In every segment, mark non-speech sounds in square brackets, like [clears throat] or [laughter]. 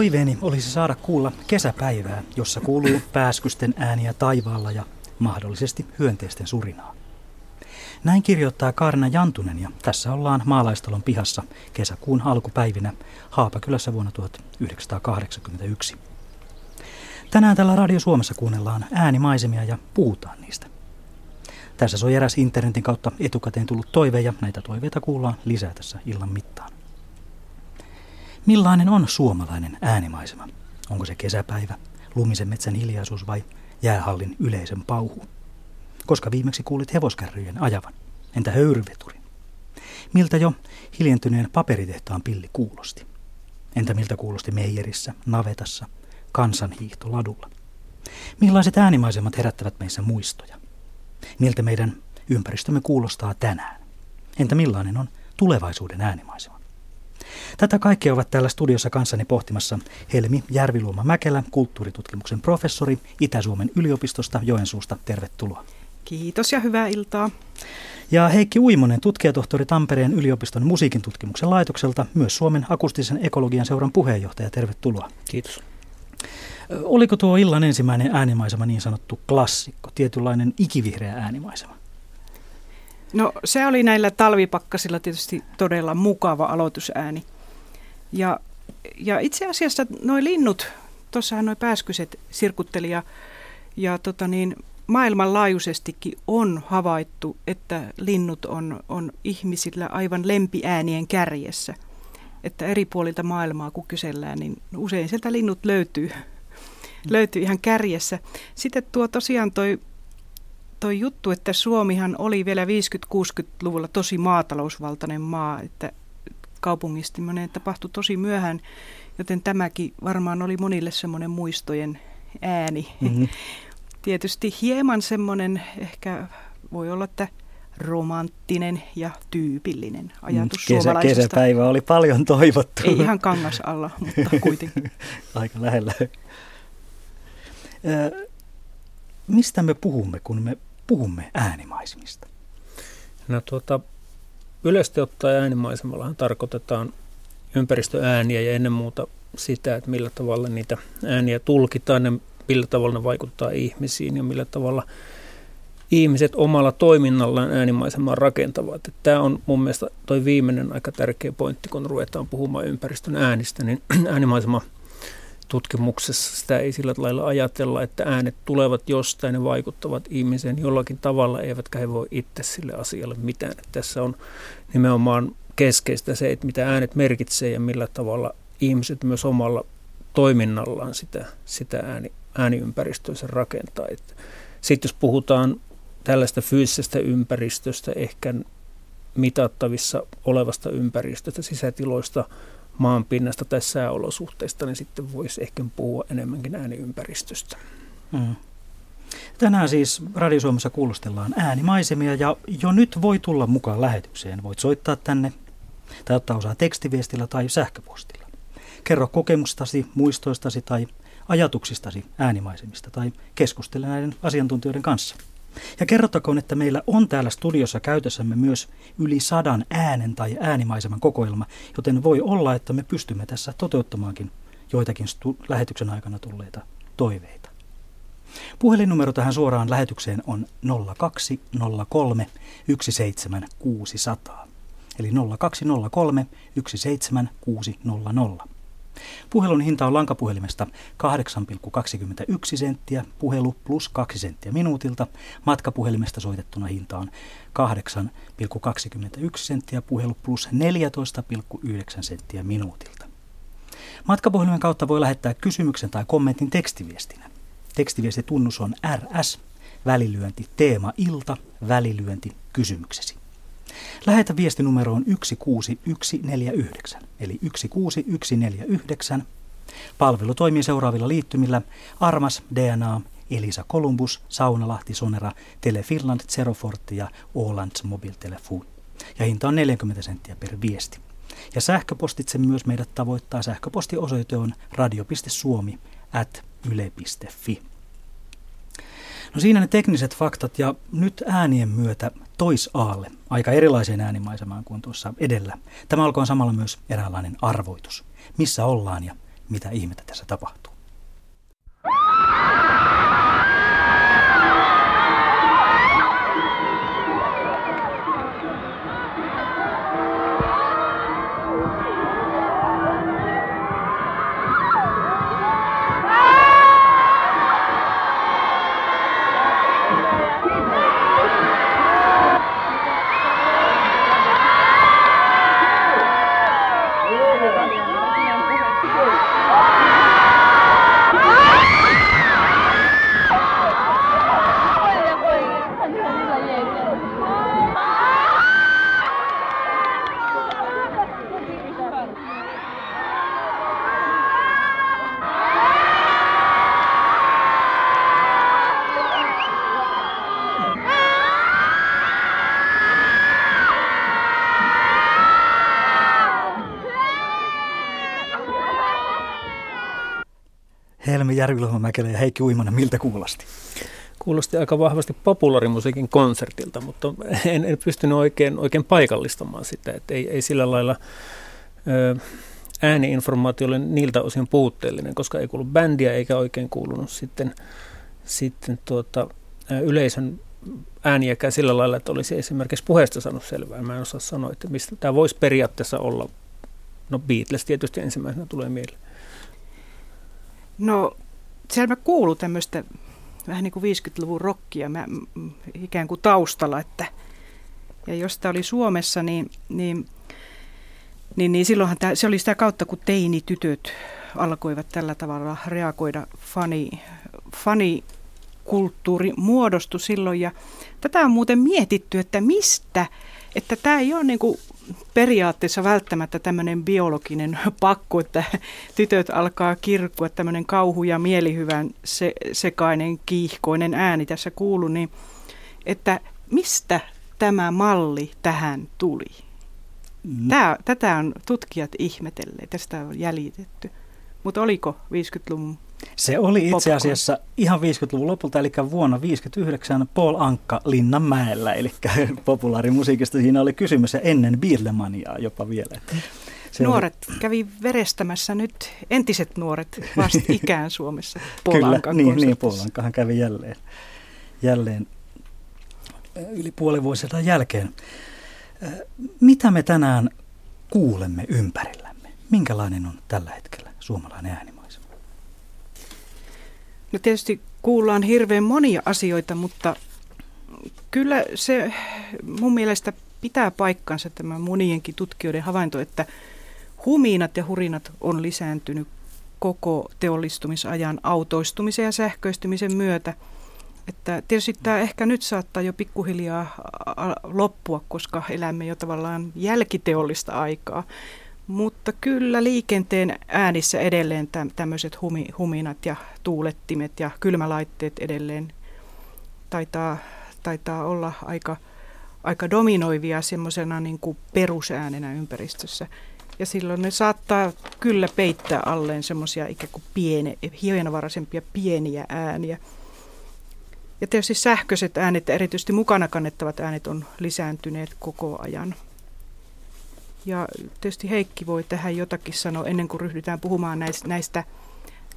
Toiveeni olisi saada kuulla kesäpäivää, jossa kuuluu pääskysten ääniä taivaalla ja mahdollisesti hyönteisten surinaa. Näin kirjoittaa Kaarina Jantunen ja tässä ollaan maalaistalon pihassa kesäkuun alkupäivinä Haapakylässä vuonna 1981. Tänään tällä Radio Suomessa kuunnellaan äänimaisemia ja puhutaan niistä. Tässä soi eräs internetin kautta etukäteen tullut toive ja näitä toiveita kuullaan lisää tässä illan mittaan. Millainen on suomalainen äänimaisema? Onko se kesäpäivä, lumisen metsän hiljaisuus vai jäähallin yleisen pauhu? Koska viimeksi kuulit hevoskärryjen ajavan? Entä höyryveturin? Miltä jo hiljentyneen paperitehtaan pilli kuulosti? Entä miltä kuulosti meijerissä, navetassa, kansanhiihto ladulla? Millaiset äänimaisemat herättävät meissä muistoja? Miltä meidän ympäristömme kuulostaa tänään? Entä millainen on tulevaisuuden äänimaisema? Tätä kaikkea ovat täällä studiossa kanssani pohtimassa Helmi Järviluoma Mäkelä, kulttuuritutkimuksen professori Itä-Suomen yliopistosta Joensuusta. Tervetuloa. Kiitos ja hyvää iltaa. Ja Heikki Uimonen, tutkijatohtori Tampereen yliopiston musiikin tutkimuksen laitokselta, myös Suomen akustisen ekologian seuran puheenjohtaja. Tervetuloa. Kiitos. Oliko tuo illan ensimmäinen äänimaisema niin sanottu klassikko, tietynlainen ikivihreä äänimaisema? No se oli näillä talvipakkasilla tietysti todella mukava aloitusääni. Ja, ja itse asiassa nuo linnut, tuossahan nuo pääskyset sirkutteli ja, ja tota niin, maailmanlaajuisestikin on havaittu, että linnut on, on ihmisillä aivan lempiäänien kärjessä. Että eri puolilta maailmaa kun kysellään, niin usein sieltä linnut löytyy, [laughs] löytyy ihan kärjessä. Sitten tuo tosiaan toi, toi juttu, että Suomihan oli vielä 50-60-luvulla tosi maatalousvaltainen maa, että kaupungistuminen tapahtui tosi myöhään, joten tämäkin varmaan oli monille semmoinen muistojen ääni. Mm-hmm. [laughs] Tietysti hieman semmoinen ehkä voi olla, että romanttinen ja tyypillinen ajatus mm, Kesä, Kesäpäivä oli paljon toivottu. Ei ihan kangas alla, mutta [laughs] kuitenkin. Aika lähellä. mistä me puhumme, kun me puhumme äänimaisemista? No tuota, yleisesti ottaen äänimaisemallahan tarkoitetaan ympäristöääniä ja ennen muuta sitä, että millä tavalla niitä ääniä tulkitaan ja millä tavalla ne vaikuttaa ihmisiin ja millä tavalla ihmiset omalla toiminnallaan äänimaisemaa rakentavat. Tämä on mun mielestä toi viimeinen aika tärkeä pointti, kun ruvetaan puhumaan ympäristön äänistä, niin [clears throat] äänimaisema tutkimuksessa sitä ei sillä lailla ajatella, että äänet tulevat jostain ja vaikuttavat ihmiseen jollakin tavalla, eivätkä he voi itse sille asialle mitään. Tässä on nimenomaan keskeistä se, että mitä äänet merkitsee ja millä tavalla ihmiset myös omalla toiminnallaan sitä, sitä ääni, ääniympäristönsä rakentaa. Sitten jos puhutaan tällaista fyysisestä ympäristöstä, ehkä mitattavissa olevasta ympäristöstä, sisätiloista, maanpinnasta tai sääolosuhteista, niin sitten voisi ehkä puhua enemmänkin ääniympäristöstä. Mm. Tänään siis Radio Suomessa kuulostellaan äänimaisemia ja jo nyt voi tulla mukaan lähetykseen. Voit soittaa tänne tai ottaa osaa tekstiviestillä tai sähköpostilla. Kerro kokemustasi, muistoistasi tai ajatuksistasi äänimaisemista tai keskustele näiden asiantuntijoiden kanssa. Ja kerrottakoon, että meillä on täällä studiossa käytössämme myös yli sadan äänen tai äänimaiseman kokoelma, joten voi olla, että me pystymme tässä toteuttamaankin joitakin stu- lähetyksen aikana tulleita toiveita. Puhelinnumero tähän suoraan lähetykseen on 0203 17600. Eli 0203 17600. Puhelun hinta on lankapuhelimesta 8,21 senttiä, puhelu plus 2 senttiä minuutilta. Matkapuhelimesta soitettuna hinta on 8,21 senttiä, puhelu plus 14,9 senttiä minuutilta. Matkapuhelimen kautta voi lähettää kysymyksen tai kommentin tekstiviestinä. Tekstiviestitunnus on RS, välilyönti, teema ilta, välilyönti, kysymyksesi. Lähetä viesti numeroon 16149, eli 16149. Palvelu toimii seuraavilla liittymillä Armas, DNA, Elisa Columbus, Saunalahti, Sonera, Tele Finland, Zerofortti ja Ålands Mobiltelefon. Ja hinta on 40 senttiä per viesti. Ja sähköpostitse myös meidät tavoittaa. Sähköpostiosoite on radio.suomi at yle.fi. No siinä ne tekniset faktat ja nyt äänien myötä toisaalle, aika erilaiseen äänimaisemaan kuin tuossa edellä. Tämä alkoi samalla myös eräänlainen arvoitus. Missä ollaan ja mitä ihmettä tässä tapahtuu. Helmi Järvilohmäkelä ja Heikki Uimanen, miltä kuulosti? Kuulosti aika vahvasti populaarimusiikin konsertilta, mutta en, en pystynyt oikein, oikein paikallistamaan sitä, että ei, ei sillä lailla ö, ääniinformaatio ole niiltä osin puutteellinen, koska ei kuulu bändiä eikä oikein kuulunut sitten, sitten tuota, yleisön ääniäkään sillä lailla, että olisi esimerkiksi puheesta saanut selvää. Mä en osaa sanoa, että mistä tämä voisi periaatteessa olla. No Beatles tietysti ensimmäisenä tulee mieleen. No siellä mä kuuluu tämmöistä vähän niin kuin 50-luvun rockia. Mä, ikään kuin taustalla, että ja jos tämä oli Suomessa, niin, niin, niin, niin silloinhan tämä, se oli sitä kautta, kun teinitytöt alkoivat tällä tavalla reagoida. Fani, fani kulttuuri muodostui silloin ja tätä on muuten mietitty, että mistä, että tämä ei ole niin kuin periaatteessa välttämättä tämmöinen biologinen [laughs] pakko, että tytöt alkaa kirkkua, tämmöinen kauhu ja mielihyvän se, sekainen, kiihkoinen ääni tässä kuuluu, niin että mistä tämä malli tähän tuli? Mm. Tämä, tätä on tutkijat ihmetelleet, tästä on jäljitetty. Mutta oliko 50-luvun se oli itse asiassa ihan 50-luvun lopulta, eli vuonna 1959 Paul Ankka Linnanmäellä, eli [laughs] populaarimusiikista siinä oli kysymys ja ennen Beatlemaniaa jopa vielä. Se nuoret oli... kävi verestämässä nyt, entiset nuoret vasta [laughs] ikään Suomessa Paul Kyllä, niin, niin Paul Ankkahan kävi jälleen, jälleen yli puolen vuosisadan jälkeen. Mitä me tänään kuulemme ympärillämme? Minkälainen on tällä hetkellä suomalainen ääni? No tietysti kuullaan hirveän monia asioita, mutta kyllä se mun mielestä pitää paikkansa tämä monienkin tutkijoiden havainto, että humiinat ja hurinat on lisääntynyt koko teollistumisajan autoistumisen ja sähköistymisen myötä. Että tietysti tämä ehkä nyt saattaa jo pikkuhiljaa loppua, koska elämme jo tavallaan jälkiteollista aikaa. Mutta kyllä liikenteen äänissä edelleen tämmöiset humi, huminat ja tuulettimet ja kylmälaitteet edelleen taitaa, taitaa olla aika, aika dominoivia semmoisena niin perusäänenä ympäristössä. Ja silloin ne saattaa kyllä peittää alleen semmoisia ikään kuin piene, hienovaraisempia pieniä ääniä. Ja tietysti sähköiset äänet ja erityisesti mukana kannettavat äänet on lisääntyneet koko ajan. Ja tietysti Heikki voi tähän jotakin sanoa ennen kuin ryhdytään puhumaan näistä, näistä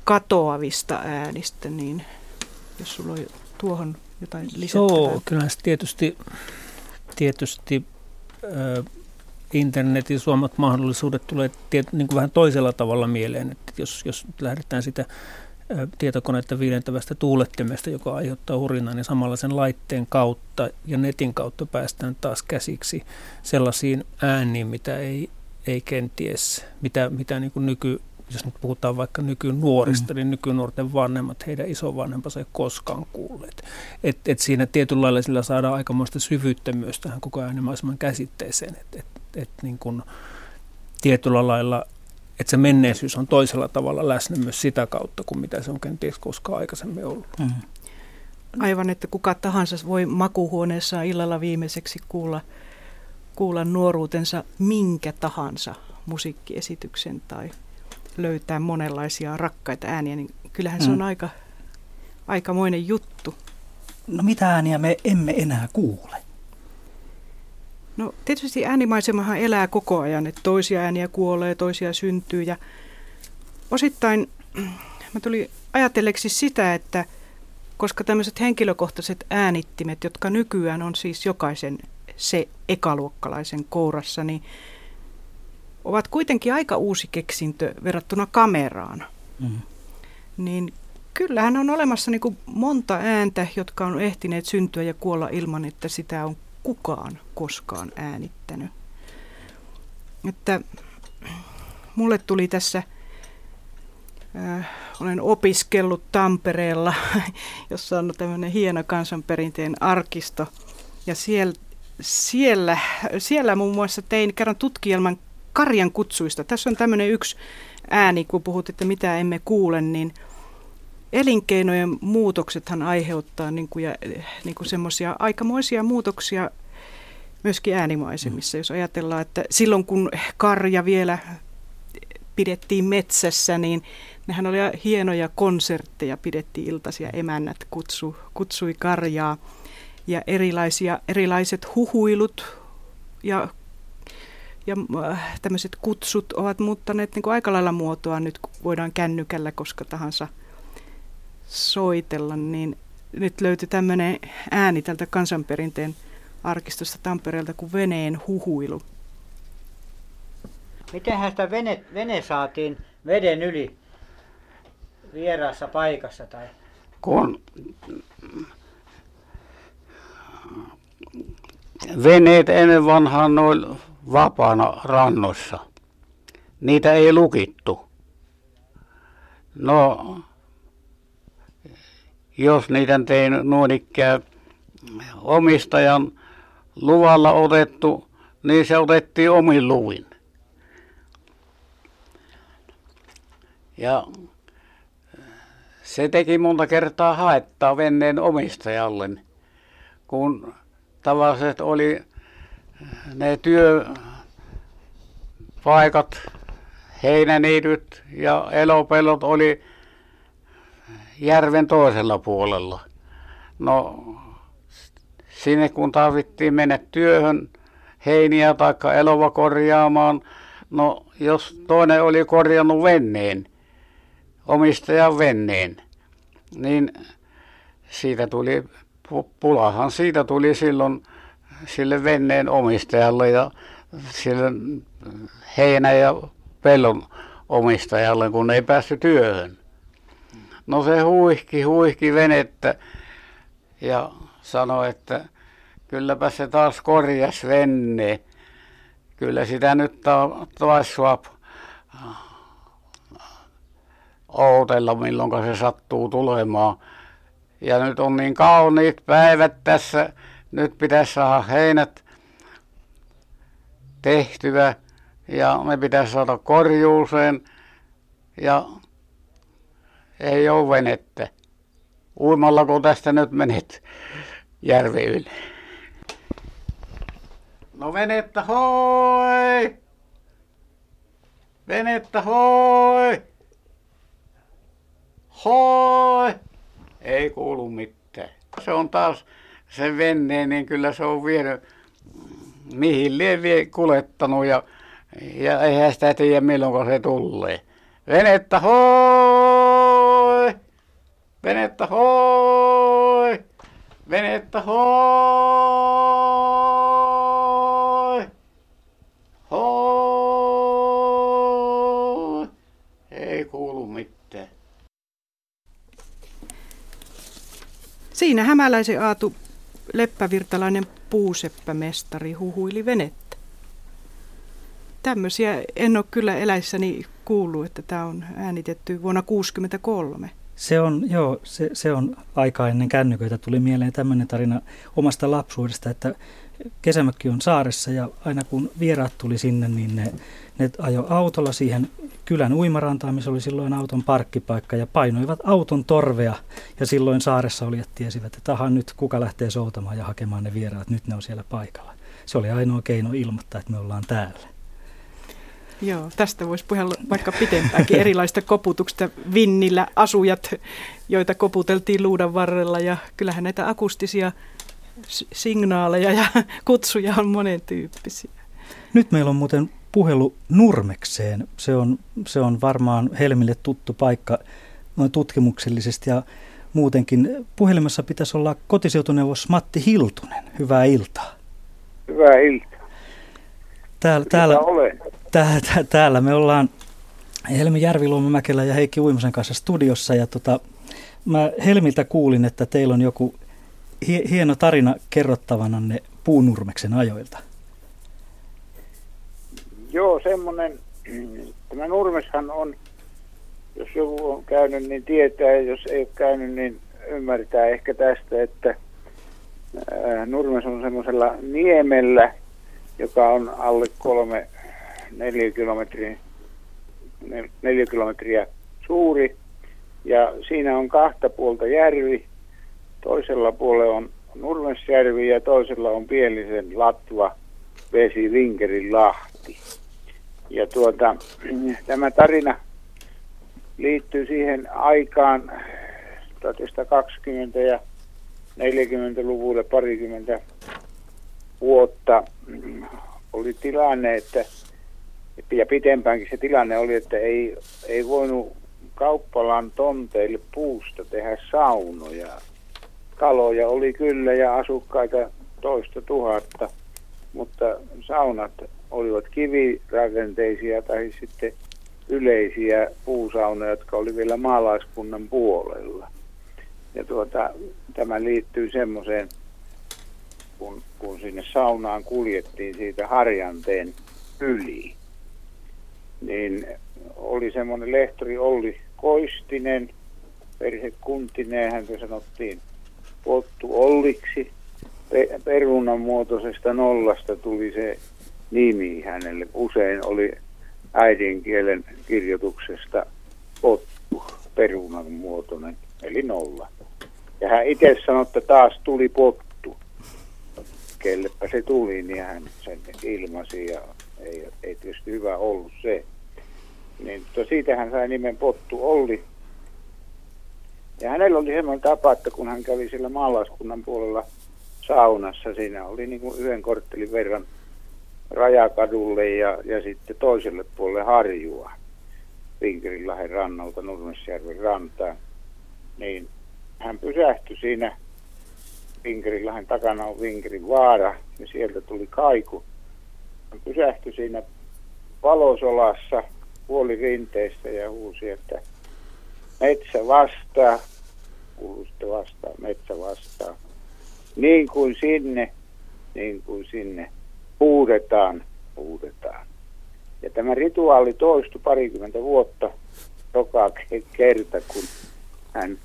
katoavista äänistä, niin jos sulla on tuohon jotain lisättävää. Joo, kyllä tietysti, tietysti äh, internetin suomat mahdollisuudet tulee tiet, niin kuin vähän toisella tavalla mieleen. Että jos, jos lähdetään sitä tietokonetta viilentävästä tuulettimesta, joka aiheuttaa hurinaa, niin samalla sen laitteen kautta ja netin kautta päästään taas käsiksi sellaisiin ääniin, mitä ei, ei kenties, mitä, mitä niin kuin nyky, jos nyt puhutaan vaikka nykynuorista, mm. niin nykynuorten vanhemmat, heidän isovanhempansa ei koskaan kuulleet. Et, et siinä tietyllä lailla sillä saadaan aikamoista syvyyttä myös tähän koko äänimaiseman käsitteeseen, että et, et niin kuin tietyllä lailla että se menneisyys on toisella tavalla läsnä myös sitä kautta kuin mitä se on kenties koskaan aikaisemmin ollut. Mm. Aivan, että kuka tahansa voi makuhuoneessa illalla viimeiseksi kuulla, kuulla nuoruutensa minkä tahansa musiikkiesityksen tai löytää monenlaisia rakkaita ääniä, niin kyllähän mm. se on aika, aikamoinen juttu. No mitä ääniä me emme enää kuule? No tietysti äänimaisemahan elää koko ajan, että toisia ääniä kuolee, toisia syntyy ja osittain [clears throat] mä tuli ajatelleeksi sitä, että koska tämmöiset henkilökohtaiset äänittimet, jotka nykyään on siis jokaisen se ekaluokkalaisen kourassa, niin ovat kuitenkin aika uusi keksintö verrattuna kameraan. Mm. Niin kyllähän on olemassa niin kuin monta ääntä, jotka on ehtineet syntyä ja kuolla ilman, että sitä on kukaan koskaan äänittänyt. Että mulle tuli tässä, äh, olen opiskellut Tampereella, [laughs] jossa on tämmöinen hieno kansanperinteen arkisto. Ja siellä, siellä, siellä muun muassa tein kerran tutkielman karjan kutsuista. Tässä on tämmöinen yksi ääni, kun puhut, että mitä emme kuule, niin elinkeinojen muutoksethan aiheuttaa niin kuin, ja, niin kuin semmoisia aikamoisia muutoksia myöskin äänimaisemissa. Mm. Jos ajatellaan, että silloin kun karja vielä pidettiin metsässä, niin nehän oli hienoja konsertteja, pidettiin iltaisia, emännät kutsu, kutsui karjaa ja erilaisia, erilaiset huhuilut ja ja äh, tämmöiset kutsut ovat muuttaneet niin kuin aika lailla muotoa nyt, kun voidaan kännykällä koska tahansa soitella, niin nyt löytyi tämmöinen ääni tältä kansanperinteen arkistosta Tampereelta kuin veneen huhuilu. Mitenhän sitä vene, vene saatiin veden yli vieraassa paikassa? Tai? Kun veneet ennen vanhaan noin vapaana rannossa. Niitä ei lukittu. No, jos niitä tein noin ikään omistajan luvalla otettu, niin se otettiin omin luvin. Ja se teki monta kertaa haettaa veneen omistajalle, kun tavalliset oli ne työpaikat, heinäniityt ja elopellot oli järven toisella puolella. No sinne kun tarvittiin mennä työhön heiniä tai elova korjaamaan, no jos toinen oli korjannut veneen, omistajan veneen, niin siitä tuli, pulahan siitä tuli silloin sille veneen omistajalle ja sille heinä- ja pellon omistajalle, kun ei päässyt työhön. No se huihki, huihki venettä ja sanoi, että kylläpä se taas korjas venne. Kyllä sitä nyt taas saa ootella, milloin se sattuu tulemaan. Ja nyt on niin kauniit päivät tässä nyt pitäisi saada heinät tehtyä ja ne pitäisi saada korjuuseen ja ei ole venettä. Uimalla kun tästä nyt menet järvi yli. No venettä hoi! Venettä hoi! Hoi! Ei kuulu mitään. Se on taas sen veneen, niin kyllä se on vienyt mihin lie kulettanut ja, ja eihän sitä tiedä milloin se tulee. Venettä hoi! Venettä hoi! Venettä hoi! Hoi! Ei kuulu mitään. Siinä hämäläisen Aatu leppävirtalainen puuseppämestari huhuili venettä. Tämmöisiä en ole kyllä eläissäni kuullut, että tämä on äänitetty vuonna 1963. Se on, joo, se, se on aika ennen kännyköitä. Tuli mieleen tämmöinen tarina omasta lapsuudesta, että kesämökki on saaressa ja aina kun vieraat tuli sinne, niin ne, ne ajo autolla siihen kylän uimarantaan, missä oli silloin auton parkkipaikka ja painoivat auton torvea ja silloin saaressa olijat tiesivät, että aha nyt kuka lähtee soutamaan ja hakemaan ne vieraat, nyt ne on siellä paikalla. Se oli ainoa keino ilmoittaa, että me ollaan täällä. Joo, tästä voisi puhua vaikka pitempäänkin erilaista koputuksista. Vinnillä asujat, joita koputeltiin luudan varrella ja kyllähän näitä akustisia signaaleja ja [laughs] kutsuja on monen tyyppisiä. Nyt meillä on muuten puhelu Nurmekseen. Se on, se on varmaan Helmille tuttu paikka noin tutkimuksellisesti ja muutenkin. Puhelimessa pitäisi olla kotiseutuneuvos Matti Hiltunen. Hyvää iltaa. Hyvää iltaa. Täällä, täällä, täällä, täällä me ollaan Helmi Järvi-Luomamäkelä ja Heikki Uimasen kanssa studiossa. Ja tota, mä Helmiltä kuulin, että teillä on joku hieno tarina kerrottavananne Puunurmeksen ajoilta. Joo, semmoinen. Tämä Nurmeshan on, jos joku on käynyt, niin tietää, ja jos ei ole käynyt, niin ymmärtää ehkä tästä, että Nurmes on semmoisella niemellä, joka on alle kolme, neljä kilometriä, neljä kilometriä suuri. Ja siinä on kahta puolta järvi. Toisella puolella on Nurmesjärvi ja toisella on Pielisen Latva vesi Vinkerin Lahti. Ja tuota, [clears throat] tämä tarina liittyy siihen aikaan 1920 ja 40-luvulle parikymmentä vuotta oli tilanne, että ja pitempäänkin se tilanne oli, että ei, ei voinut kauppalan tonteille puusta tehdä saunoja. Taloja oli kyllä ja asukkaita toista tuhatta, mutta saunat olivat kivirakenteisia tai sitten yleisiä puusaunoja, jotka oli vielä maalaiskunnan puolella. Ja tuota, tämä liittyy semmoiseen, kun, kun sinne saunaan kuljettiin siitä Harjanteen yli, niin oli semmoinen lehtori Olli Koistinen, perhe Kuntinen, häntä sanottiin Pottu Olliksi. Pe- perunan muotoisesta nollasta tuli se nimi hänelle. Usein oli äidinkielen kirjoituksesta Pottu, perunan muotoinen, eli nolla. Ja hän itse sanoi, että taas tuli pottu. Kellepä se tuli, niin hän sen ilmasi ja ei, ei tietysti hyvä ollut se. Niin siitä hän sai nimen Pottu Olli. Ja hänellä oli semmoinen tapa, että kun hän kävi sillä maalaiskunnan puolella saunassa, siinä oli niin kuin yhden korttelin verran rajakadulle ja, ja sitten toiselle puolelle harjua Vinkerilahden rannalta Nurmesjärven rantaan. Niin hän pysähtyi siinä Vinkerilahden takana on Vinkerin vaara ja sieltä tuli kaiku. Hän pysähtyi siinä valosolassa puoli rinteistä ja huusi, että metsä vastaa, kuului sitten vastaan, metsä vastaa. Niin kuin sinne, niin kuin sinne, huudetaan, huudetaan. Ja tämä rituaali toistui parikymmentä vuotta joka kerta, kun hän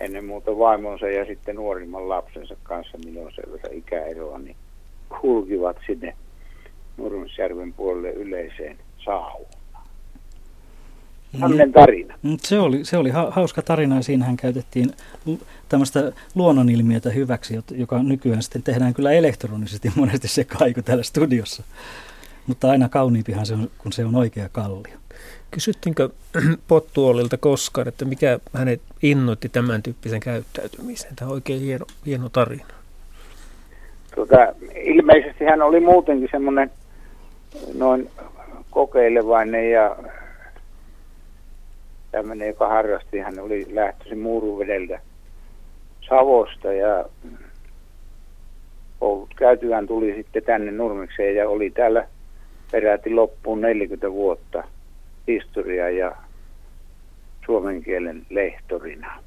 ennen muuta vaimonsa ja sitten nuorimman lapsensa kanssa, millä on sen verran ikäeroa, niin kulkivat sinne Nurmesjärven puolelle yleiseen saunaan. Tämmöinen tarina. Mm, se oli, se oli hauska tarina ja siinähän käytettiin tämmöistä luonnonilmiötä hyväksi, joka nykyään sitten tehdään kyllä elektronisesti [laughs] monesti se kaiku täällä studiossa. Mutta aina kauniimpihan se on, kun se on oikea kallio. Kysyttiinkö [clears throat] Pottuolilta koskaan, että mikä hänet innoitti tämän tyyppisen käyttäytymiseen? Tämä on oikein hieno, hieno tarina. Tota, ilmeisesti hän oli muutenkin semmoinen noin kokeilevainen ja tämmöinen, joka harrasti. Hän oli lähtöisin Muuruvedeltä Savosta ja käytyään tuli sitten tänne Nurmekseen ja oli täällä peräti loppuun 40 vuotta historia ja suomen kielen lehtorina.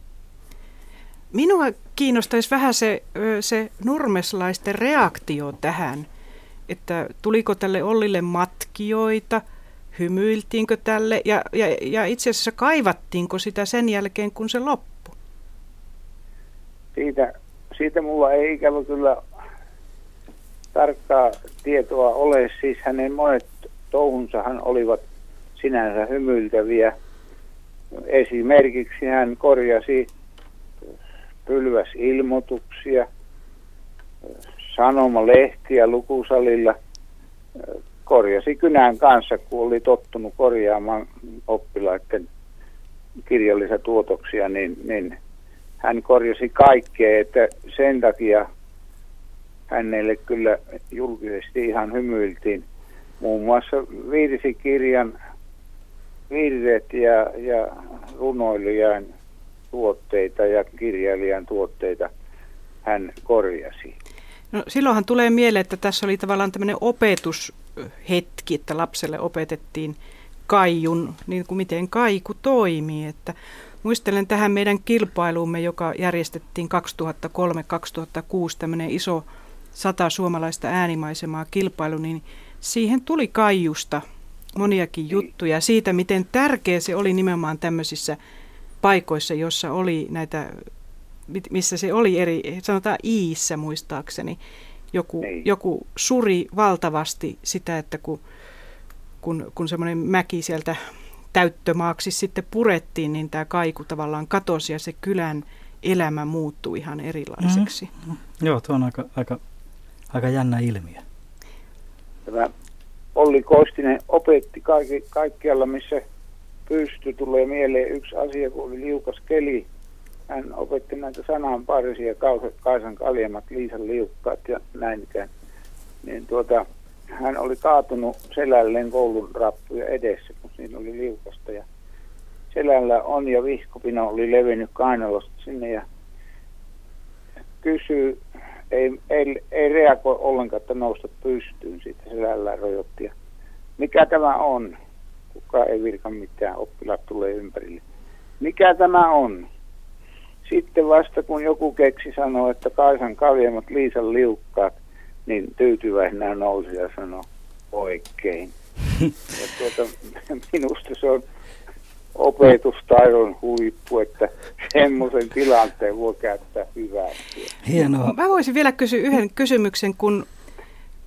Minua kiinnostaisi vähän se, se nurmeslaisten reaktio tähän, että tuliko tälle Ollille matkijoita, hymyiltiinkö tälle ja, ja, ja itse asiassa kaivattiinko sitä sen jälkeen, kun se loppui? Siitä, siitä mulla ei ikävä kyllä tarkkaa tietoa ole. Siis hänen monet touhunsahan olivat sinänsä hymyiltäviä. Esimerkiksi hän korjasi pylväsilmoituksia, sanomalehtiä lukusalilla, korjasi kynän kanssa, kun oli tottunut korjaamaan oppilaiden kirjallisia tuotoksia, niin, niin hän korjasi kaikkea, että sen takia hänelle kyllä julkisesti ihan hymyiltiin. muun muassa viirisikirjan virret ja, ja runoilijan tuotteita ja kirjailijan tuotteita hän korjasi. No, silloinhan tulee mieleen, että tässä oli tavallaan tämmöinen opetushetki, että lapselle opetettiin kaijun, niin kuin miten kaiku toimii. Että muistelen tähän meidän kilpailuumme, joka järjestettiin 2003-2006, tämmöinen iso sata suomalaista äänimaisemaa kilpailu, niin siihen tuli kaijusta moniakin juttuja siitä, miten tärkeä se oli nimenomaan tämmöisissä paikoissa, jossa oli näitä, missä se oli eri, sanotaan iissä muistaakseni, joku, niin. joku suri valtavasti sitä, että kun, kun, kun semmoinen mäki sieltä täyttömaaksi sitten purettiin, niin tämä kaiku tavallaan katosi ja se kylän elämä muuttui ihan erilaiseksi. Mm-hmm. Joo, tuo on aika, aika, aika jännä ilmiö. Tämä Olli Koistinen opetti kaikki, kaikkialla, missä pysty. Tulee mieleen yksi asia, kun oli liukas keli. Hän opetti näitä sananparisia, Kaisan kaljemat, Liisan liukkaat ja näin ikään. Niin tuota, hän oli kaatunut selälleen koulun rappuja edessä, kun siinä oli liukasta. Ja selällä on ja vihkopino oli levinnyt kainalosta sinne ja kysyy, ei, ei, ei reagoi ollenkaan, että nousta pystyyn siitä selällään rojottia. Mikä tämä on? Kuka ei virka mitään, oppilaat tulee ympärille. Mikä tämä on? Sitten vasta kun joku keksi sanoo, että Kaisan kaljemat Liisan liukkaat, niin tyytyväisenä nousi ja sanoi oikein. [laughs] Ja tuota, minusta se on opetustaidon huippu, että semmoisen tilanteen voi käyttää hyväksi. Hienoa. Mä voisin vielä kysyä yhden kysymyksen, kun,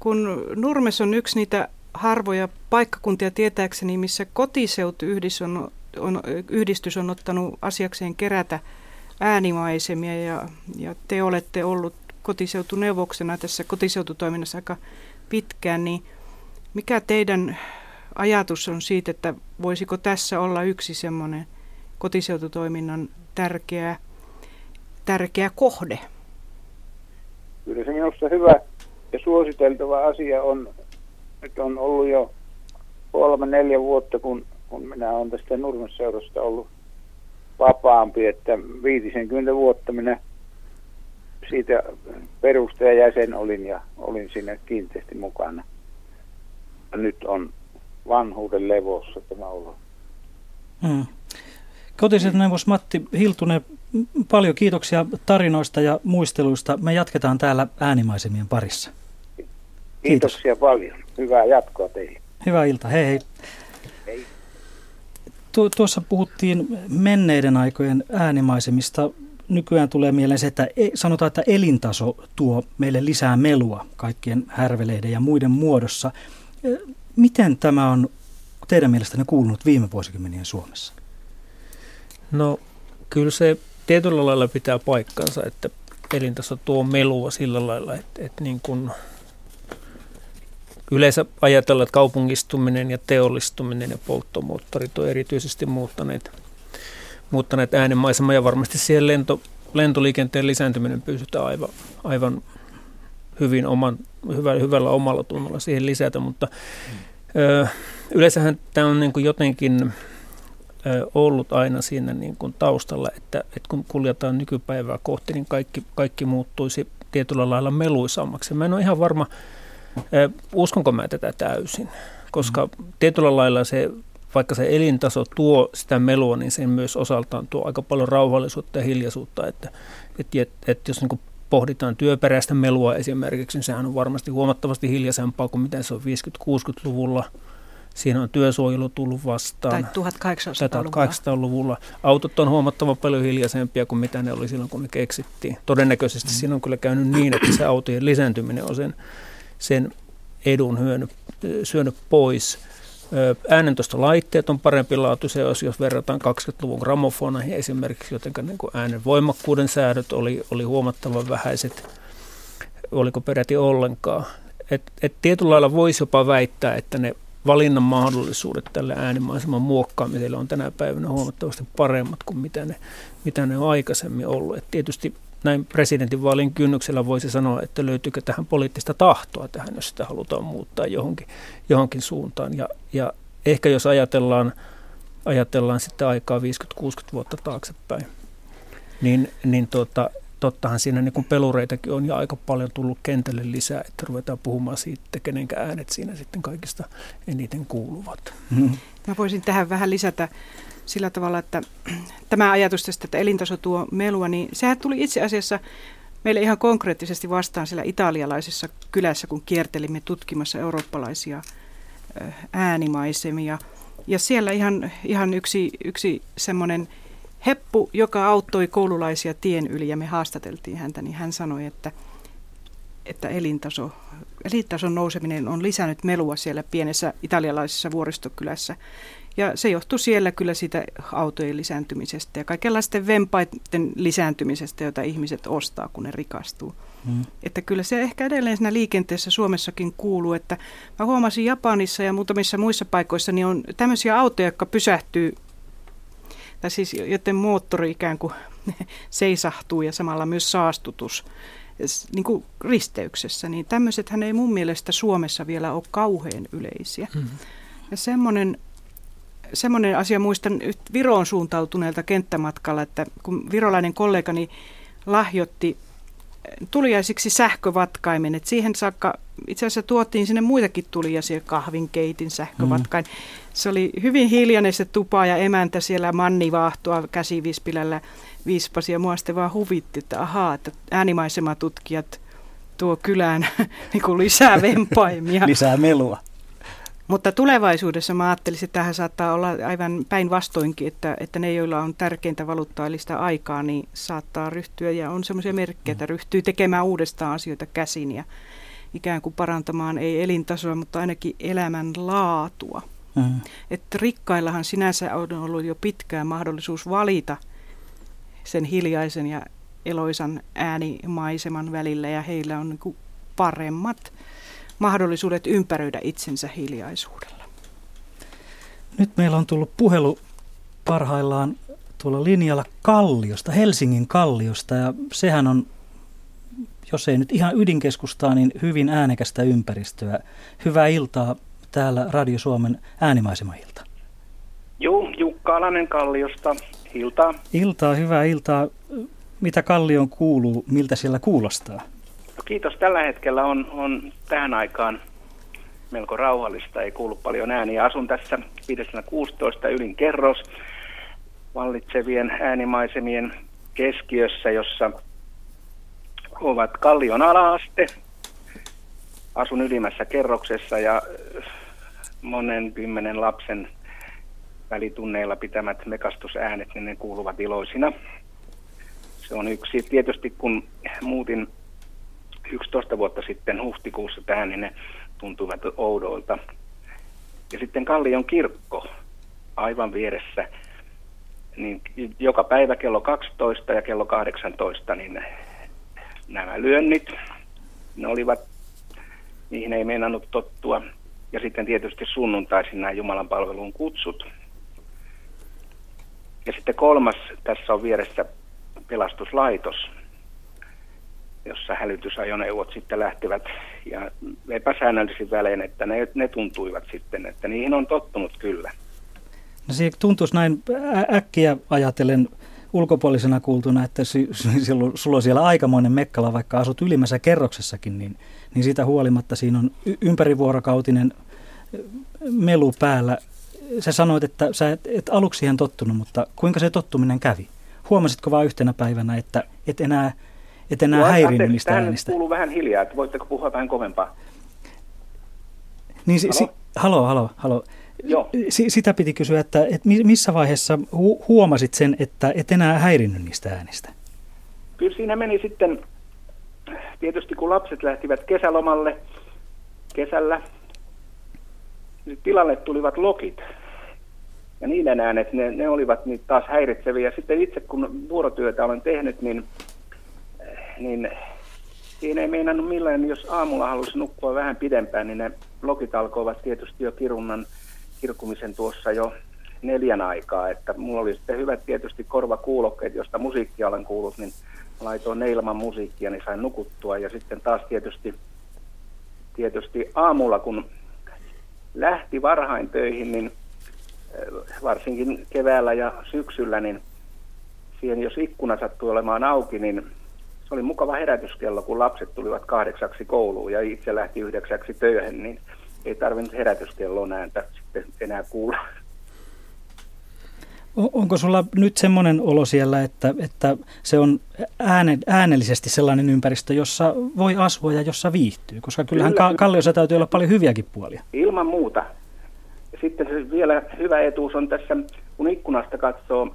kun Nurmes on yksi niitä harvoja paikkakuntia tietääkseni, missä kotiseutuyhdistys on, on, yhdistys on ottanut asiakseen kerätä äänimaisemia ja, ja te olette ollut kotiseutuneuvoksena tässä kotiseututoiminnassa aika pitkään, niin mikä teidän ajatus on siitä, että voisiko tässä olla yksi semmoinen kotiseututoiminnan tärkeä, tärkeä kohde? Kyllä se minusta hyvä ja suositeltava asia on, että on ollut jo kolme, neljä vuotta, kun, kun minä olen tästä Nurmesseurasta ollut vapaampi, että 50 vuotta minä siitä perustajajäsen olin ja olin siinä kiinteästi mukana. Ja nyt on vanhuuden levossa tämä olo. Hmm. Kotiset neuvos Matti Hiltunen, paljon kiitoksia tarinoista ja muisteluista. Me jatketaan täällä äänimaisemien parissa. Kiitoksia Kiitos. paljon. Hyvää jatkoa teille. Hyvää iltaa. Hei hei. hei. Tu- tuossa puhuttiin menneiden aikojen äänimaisemista. Nykyään tulee mieleen se, että e- sanotaan, että elintaso tuo meille lisää melua kaikkien härveleiden ja muiden muodossa. Miten tämä on teidän mielestänne kuulunut viime vuosikymmenien Suomessa? No kyllä se tietyllä lailla pitää paikkansa, että elintaso tuo melua sillä lailla, että, että niin kuin yleensä ajatellaan, että kaupungistuminen ja teollistuminen ja polttomoottorit on erityisesti muuttaneet, muuttaneet äänemaisemaa ja varmasti siihen lento, lentoliikenteen lisääntyminen pystytään aivan, aivan hyvin oman, hyvä, hyvällä omalla tunnolla siihen lisätä, mutta mm. ö, yleensähän tämä on niin kuin jotenkin ö, ollut aina siinä niin kuin taustalla, että, että kun kuljetaan nykypäivää kohti, niin kaikki, kaikki muuttuisi tietyllä lailla meluisammaksi. Mä en ole ihan varma, uskonko mä tätä täysin, koska tietyllä lailla se vaikka se elintaso tuo sitä melua, niin sen myös osaltaan tuo aika paljon rauhallisuutta ja hiljaisuutta, että, että, että, että jos niin pohditaan työperäistä melua esimerkiksi, niin sehän on varmasti huomattavasti hiljaisempaa kuin mitä se on 50-60-luvulla. Siinä on työsuojelu tullut vastaan. Tai 1800-luvulla. 1800-luvulla. Autot on huomattavan paljon hiljaisempia kuin mitä ne oli silloin, kun ne keksittiin. Todennäköisesti mm. siinä on kyllä käynyt niin, että se autojen lisääntyminen on sen, sen edun hyönyt, syönyt pois. Äänentoistolaitteet on parempilaatuisia, jos, jos verrataan 20-luvun gramofoneihin esimerkiksi, joten niin äänen voimakkuuden säädöt oli, oli huomattavan vähäiset, oliko peräti ollenkaan. Et, et tietyllä lailla voisi jopa väittää, että ne valinnan mahdollisuudet tälle äänimaiseman muokkaamiselle on tänä päivänä huomattavasti paremmat kuin mitä ne, mitä ne on aikaisemmin ollut. Et tietysti näin presidentinvaalin kynnyksellä voisi sanoa, että löytyykö tähän poliittista tahtoa tähän, jos sitä halutaan muuttaa johonkin, johonkin suuntaan. Ja, ja ehkä jos ajatellaan, ajatellaan sitten aikaa 50-60 vuotta taaksepäin, niin, niin tuota, tottahan siinä niin pelureitakin on ja aika paljon tullut kentälle lisää, että ruvetaan puhumaan siitä, kenenkä äänet siinä sitten kaikista eniten kuuluvat. Mm. Mä voisin tähän vähän lisätä sillä tavalla, että [clears throat] tämä ajatus tästä, että elintaso tuo melua, niin sehän tuli itse asiassa meille ihan konkreettisesti vastaan siellä italialaisessa kylässä, kun kiertelimme tutkimassa eurooppalaisia äänimaisemia. Ja siellä ihan, ihan yksi, yksi semmoinen heppu, joka auttoi koululaisia tien yli ja me haastateltiin häntä, niin hän sanoi, että, että elintaso, elintason nouseminen on lisännyt melua siellä pienessä italialaisessa vuoristokylässä. Ja se johtui siellä kyllä siitä autojen lisääntymisestä ja kaikenlaisten vempaiden lisääntymisestä, joita ihmiset ostaa, kun ne rikastuu. Mm. Että kyllä se ehkä edelleen siinä liikenteessä Suomessakin kuuluu, että mä huomasin Japanissa ja muutamissa muissa paikoissa, niin on tämmöisiä autoja, jotka pysähtyy, tai siis joten moottori ikään kuin [laughs] seisahtuu ja samalla myös saastutus niin kuin risteyksessä, niin tämmöisethän ei mun mielestä Suomessa vielä ole kauhean yleisiä. Mm. Ja semmoinen semmoinen asia muistan Viroon suuntautuneelta kenttämatkalla, että kun virolainen kollegani lahjoitti tuliaisiksi sähkövatkaimen, että siihen saakka itse asiassa tuotiin sinne muitakin tuliaisia, kahvinkeitin, sähkövatkain. Mm. Se oli hyvin hiljainen se tupa ja emäntä siellä mannivaahtoa käsivispilällä viispasi ja mua sitten vaan huvitti, että ahaa, että äänimaisematutkijat tuo kylään [laughs] niin lisää vempaimia. lisää melua. Mutta tulevaisuudessa mä ajattelisin, että tähän saattaa olla aivan päinvastoinkin, että, että ne, joilla on tärkeintä valuuttaa eli sitä aikaa, niin saattaa ryhtyä ja on semmoisia merkkejä, että ryhtyy tekemään uudestaan asioita käsin ja ikään kuin parantamaan ei elintasoa, mutta ainakin elämän laatua. Mm. Että rikkaillahan sinänsä on ollut jo pitkään mahdollisuus valita sen hiljaisen ja eloisan äänimaiseman välillä ja heillä on niin paremmat mahdollisuudet ympäröidä itsensä hiljaisuudella. Nyt meillä on tullut puhelu parhaillaan tuolla linjalla Kalliosta, Helsingin Kalliosta ja sehän on, jos ei nyt ihan ydinkeskustaa, niin hyvin äänekästä ympäristöä. Hyvää iltaa täällä Radio Suomen äänimaisemailta. Joo, Jukka Alanen Kalliosta. Iltaa. Iltaa, hyvää iltaa. Mitä Kallion kuuluu, miltä siellä kuulostaa? Kiitos. Tällä hetkellä on, on tähän aikaan melko rauhallista, ei kuulu paljon ääniä. Asun tässä 516 ylin kerros vallitsevien äänimaisemien keskiössä, jossa ovat Kallion alaaste. Asun ylimmässä kerroksessa ja monen kymmenen lapsen välitunneilla pitämät mekastusäänet, niin ne kuuluvat iloisina. Se on yksi. Tietysti kun muutin 11 vuotta sitten huhtikuussa tähän, niin ne tuntuvat oudoilta. Ja sitten Kallion kirkko aivan vieressä, niin joka päivä kello 12 ja kello 18, niin nämä lyönnit, ne olivat, niihin ei meinannut tottua. Ja sitten tietysti sunnuntaisin nämä Jumalan palveluun kutsut. Ja sitten kolmas, tässä on vieressä pelastuslaitos, jossa hälytysajoneuvot sitten lähtevät ja epäsäännöllisin välein, että ne, ne tuntuivat sitten, että niihin on tottunut kyllä. No se tuntuisi näin äkkiä ajatellen ulkopuolisena kuultuna, että sulla on siellä aikamoinen mekkala, vaikka asut ylimmässä kerroksessakin, niin, niin siitä huolimatta siinä on ympärivuorokautinen melu päällä. Sä sanoit, että sä et, et aluksi siihen tottunut, mutta kuinka se tottuminen kävi? Huomasitko vain yhtenä päivänä, että et enää – et enää Tuo, häirinyt niistä äänistä. kuuluu vähän hiljaa, että voitteko puhua vähän kovempaa? Niin, si, halo? Si, halo, halo, halo. Joo. Si, sitä piti kysyä, että, että missä vaiheessa hu, huomasit sen, että et enää häirinnyt niistä äänistä? Kyllä siinä meni sitten, tietysti kun lapset lähtivät kesälomalle kesällä, niin tilalle tulivat lokit. Ja niiden äänet, ne, ne olivat niin taas häiritseviä. Sitten itse kun vuorotyötä olen tehnyt, niin niin siinä ei meinannut millään, jos aamulla halusi nukkua vähän pidempään, niin ne blogit alkoivat tietysti jo kirunnan kirkkumisen tuossa jo neljän aikaa, että mulla oli sitten hyvät tietysti korvakuulokkeet, josta musiikkia olen kuullut, niin laitoin ne ilman musiikkia, niin sain nukuttua. Ja sitten taas tietysti, tietysti aamulla, kun lähti varhain töihin, niin eh, varsinkin keväällä ja syksyllä, niin siihen jos ikkuna sattui olemaan auki, niin se oli mukava herätyskello, kun lapset tulivat kahdeksaksi kouluun ja itse lähti yhdeksäksi töihin, niin ei tarvinnut herätyskelloon ääntä sitten enää kuulla. Onko sulla nyt semmoinen olo siellä, että, että se on ääne, äänellisesti sellainen ympäristö, jossa voi asua ja jossa viihtyy? Koska kyllähän Kyllä. Kalliossa täytyy olla paljon hyviäkin puolia. Ilman muuta. Sitten se vielä hyvä etuus on tässä, kun ikkunasta katsoo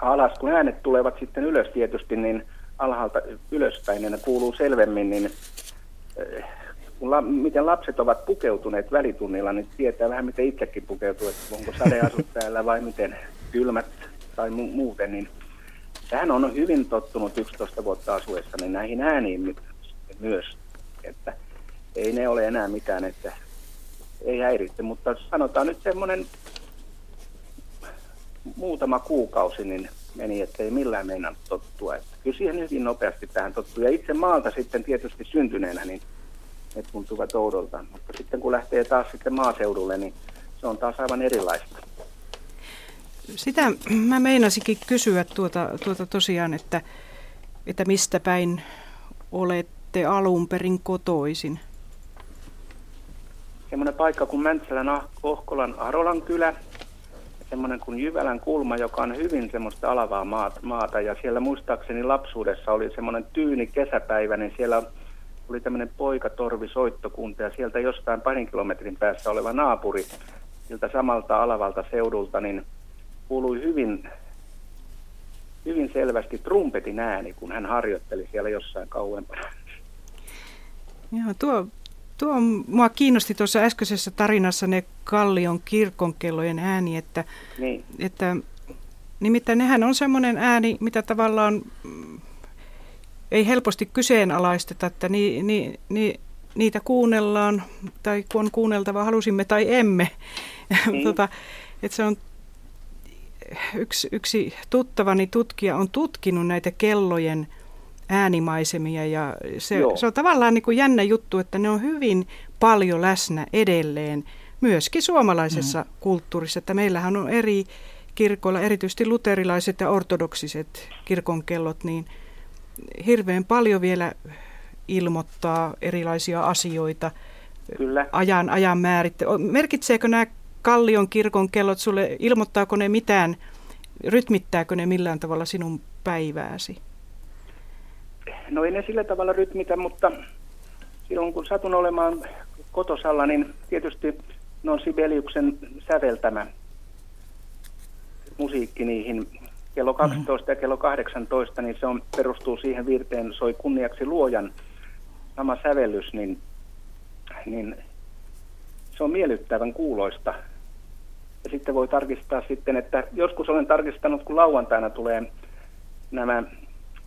alas, kun äänet tulevat sitten ylös tietysti, niin alhaalta ylöspäin, niin ne kuuluu selvemmin, niin eh, kun la, miten lapset ovat pukeutuneet välitunnilla, niin tietää vähän miten itsekin pukeutuu, että onko sadeasut [laughs] täällä vai miten kylmät tai mu- muuten, niin tähän on hyvin tottunut 11 vuotta asuessa niin näihin ääniin myös, että ei ne ole enää mitään, että ei häiritse, mutta sanotaan nyt semmoinen muutama kuukausi, niin meni, että ei millään meinannut tottua. Että kyllä siihen hyvin nopeasti tähän tottuu. Ja itse maalta sitten tietysti syntyneenä, niin ne tuntuvat oudolta. Mutta sitten kun lähtee taas sitten maaseudulle, niin se on taas aivan erilaista. Sitä mä meinasikin kysyä tuota, tuota tosiaan, että, että mistä päin olette alun perin kotoisin? Semmoinen paikka kuin Mäntsälän Ohkolan Arolan kylä, semmoinen kuin Jyvälän kulma, joka on hyvin semmoista alavaa maata. Ja siellä muistaakseni lapsuudessa oli semmoinen tyyni kesäpäivä, niin siellä oli tämmöinen poikatorvi soittokunta ja sieltä jostain parin kilometrin päässä oleva naapuri siltä samalta alavalta seudulta, niin kuului hyvin, hyvin selvästi trumpetin ääni, kun hän harjoitteli siellä jossain kauempana. Joo, tuo, tuo mua kiinnosti tuossa äskeisessä tarinassa ne Kallion kirkonkellojen ääni, että, niin. että nimittäin nehän on semmoinen ääni, mitä tavallaan mm, ei helposti kyseenalaisteta, että ni, ni, ni, niitä kuunnellaan, tai kun on kuunneltava, halusimme tai emme. Niin. [laughs] tota, että se on yksi, yksi tuttavani tutkija on tutkinut näitä kellojen äänimaisemia ja se, se on tavallaan niin kuin jännä juttu, että ne on hyvin paljon läsnä edelleen myöskin suomalaisessa mm. kulttuurissa, että meillähän on eri kirkoilla, erityisesti luterilaiset ja ortodoksiset kirkonkellot, niin hirveän paljon vielä ilmoittaa erilaisia asioita, Kyllä. ajan, ajan määritte. Merkitseekö nämä Kallion kirkon kellot sulle, ilmoittaako ne mitään, rytmittääkö ne millään tavalla sinun päivääsi? No ei ne sillä tavalla rytmitä, mutta silloin kun satun olemaan kotosalla, niin tietysti ne on Sibeliuksen säveltämä musiikki niihin kello 12 mm-hmm. ja kello 18, niin se on, perustuu siihen virteen soi kunniaksi luojan sama sävellys, niin, niin se on miellyttävän kuuloista. Ja sitten voi tarkistaa sitten, että joskus olen tarkistanut, kun lauantaina tulee nämä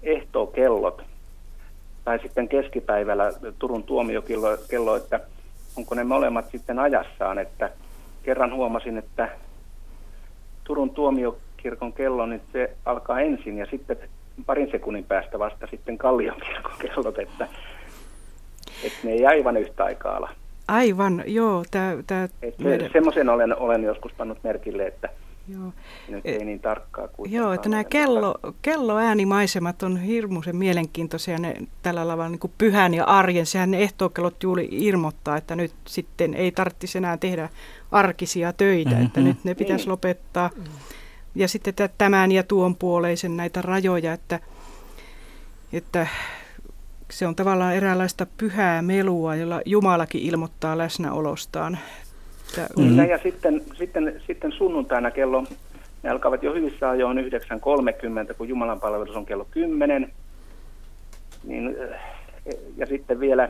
ehtookellot, tai sitten keskipäivällä Turun tuomiokello, kello, että onko ne molemmat sitten ajassaan, että kerran huomasin, että Turun tuomiokirkon kello, niin se alkaa ensin ja sitten parin sekunnin päästä vasta sitten Kallion kirkon kellot, että, että ne ei aivan yhtä aikaa ala. Aivan, joo. Tää, tää meidän... Semmoisen olen, olen joskus pannut merkille, että Joo. nyt ei niin tarkkaa kuin. Joo, että nämä kello, kelloäänimaisemat on hirmuisen mielenkiintoisia. Ne tällä tavalla niin kuin pyhän ja arjen. Sehän ne ehtookellot juuri ilmoittaa, että nyt sitten ei tarvitsisi enää tehdä arkisia töitä, mm-hmm. että nyt ne pitäisi niin. lopettaa. Ja sitten tämän ja tuon puoleisen näitä rajoja, että, että se on tavallaan eräänlaista pyhää melua, jolla Jumalakin ilmoittaa läsnäolostaan. Mm-hmm. Ja sitten, sitten, sitten sunnuntaina kello, ne alkavat jo hyvissä ajoin 9.30, kun Jumalan palvelus on kello 10. Niin, eh, ja sitten vielä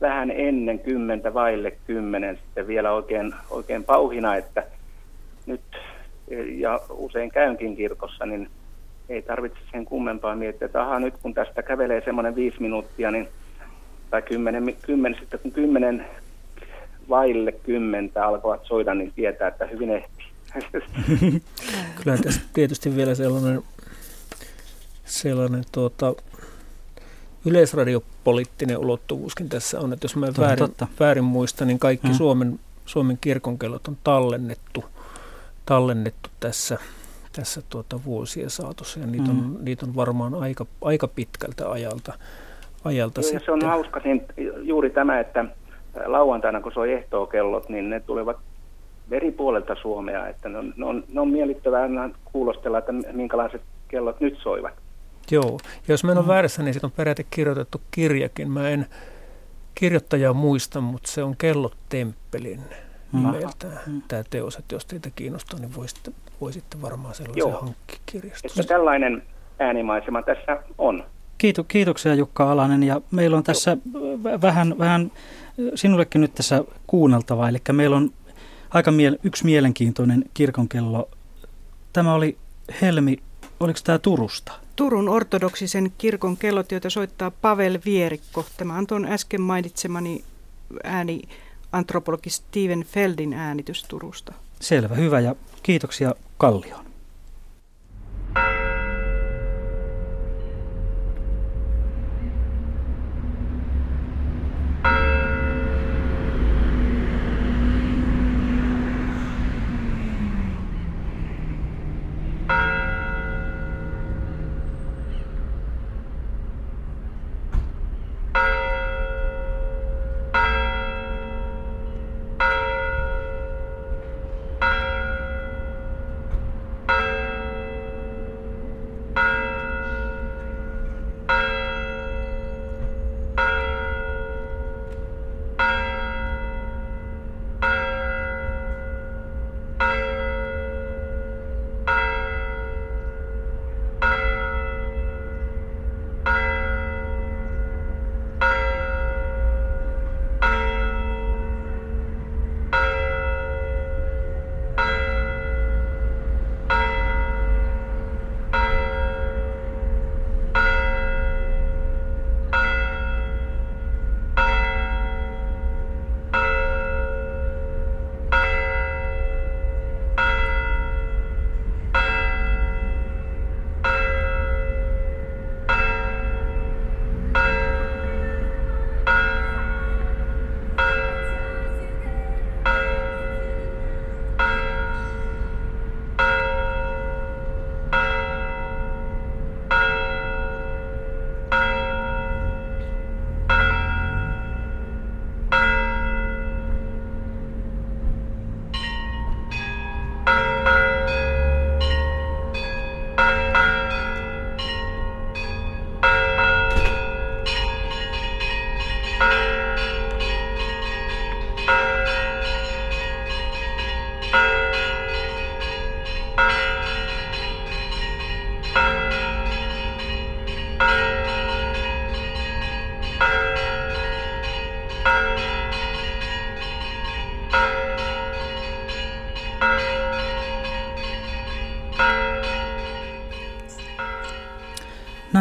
vähän ennen kymmentä, vaille kymmenen, sitten vielä oikein, oikein pauhina, että nyt, ja usein käynkin kirkossa, niin ei tarvitse sen kummempaa miettiä, että aha, nyt kun tästä kävelee semmoinen viisi minuuttia, niin, tai kymmenen, kymmenen, sitten kun kymmenen vaille kymmentä alkavat soida, niin tietää, että hyvin ehtii. [laughs] Kyllä tässä tietysti vielä sellainen, sellainen tuota, yleisradiopoliittinen ulottuvuuskin tässä on, että jos mä väärin, totta. väärin muistan, niin kaikki hmm. Suomen, Suomen kirkonkellot on tallennettu, tallennettu tässä, tässä tuota vuosien saatossa ja niitä, hmm. on, niitä on varmaan aika, aika pitkältä ajalta. ajalta Joo, se on hauska juuri tämä, että lauantaina kun soi ehtookellot, niin ne tulevat eri puolelta Suomea, että ne on, ne on, ne on miellyttävää kuulostella, että minkälaiset kellot nyt soivat. Joo, ja jos mä en ole mm. väärässä, niin siitä on peräti kirjoitettu kirjakin. Mä en kirjoittajaa muista, mutta se on Kellot-temppelin mm. nimeltään mm. tämä teos. Että jos teitä kiinnostaa, niin voisitte, voisitte varmaan sellaisen hankkia kirjastosta. Että tällainen äänimaisema tässä on. Kiitu, kiitoksia Jukka Alanen ja meillä on tässä vähän, vähän sinullekin nyt tässä kuunneltavaa. Eli meillä on aika miel- yksi mielenkiintoinen kirkonkello. Tämä oli Helmi, oliko tämä Turusta? Turun ortodoksisen kirkon kellot, joita soittaa Pavel Vierikko. Tämä on tuon äsken mainitsemani ääni antropologi Steven Feldin äänitys Turusta. Selvä, hyvä ja kiitoksia Kallioon.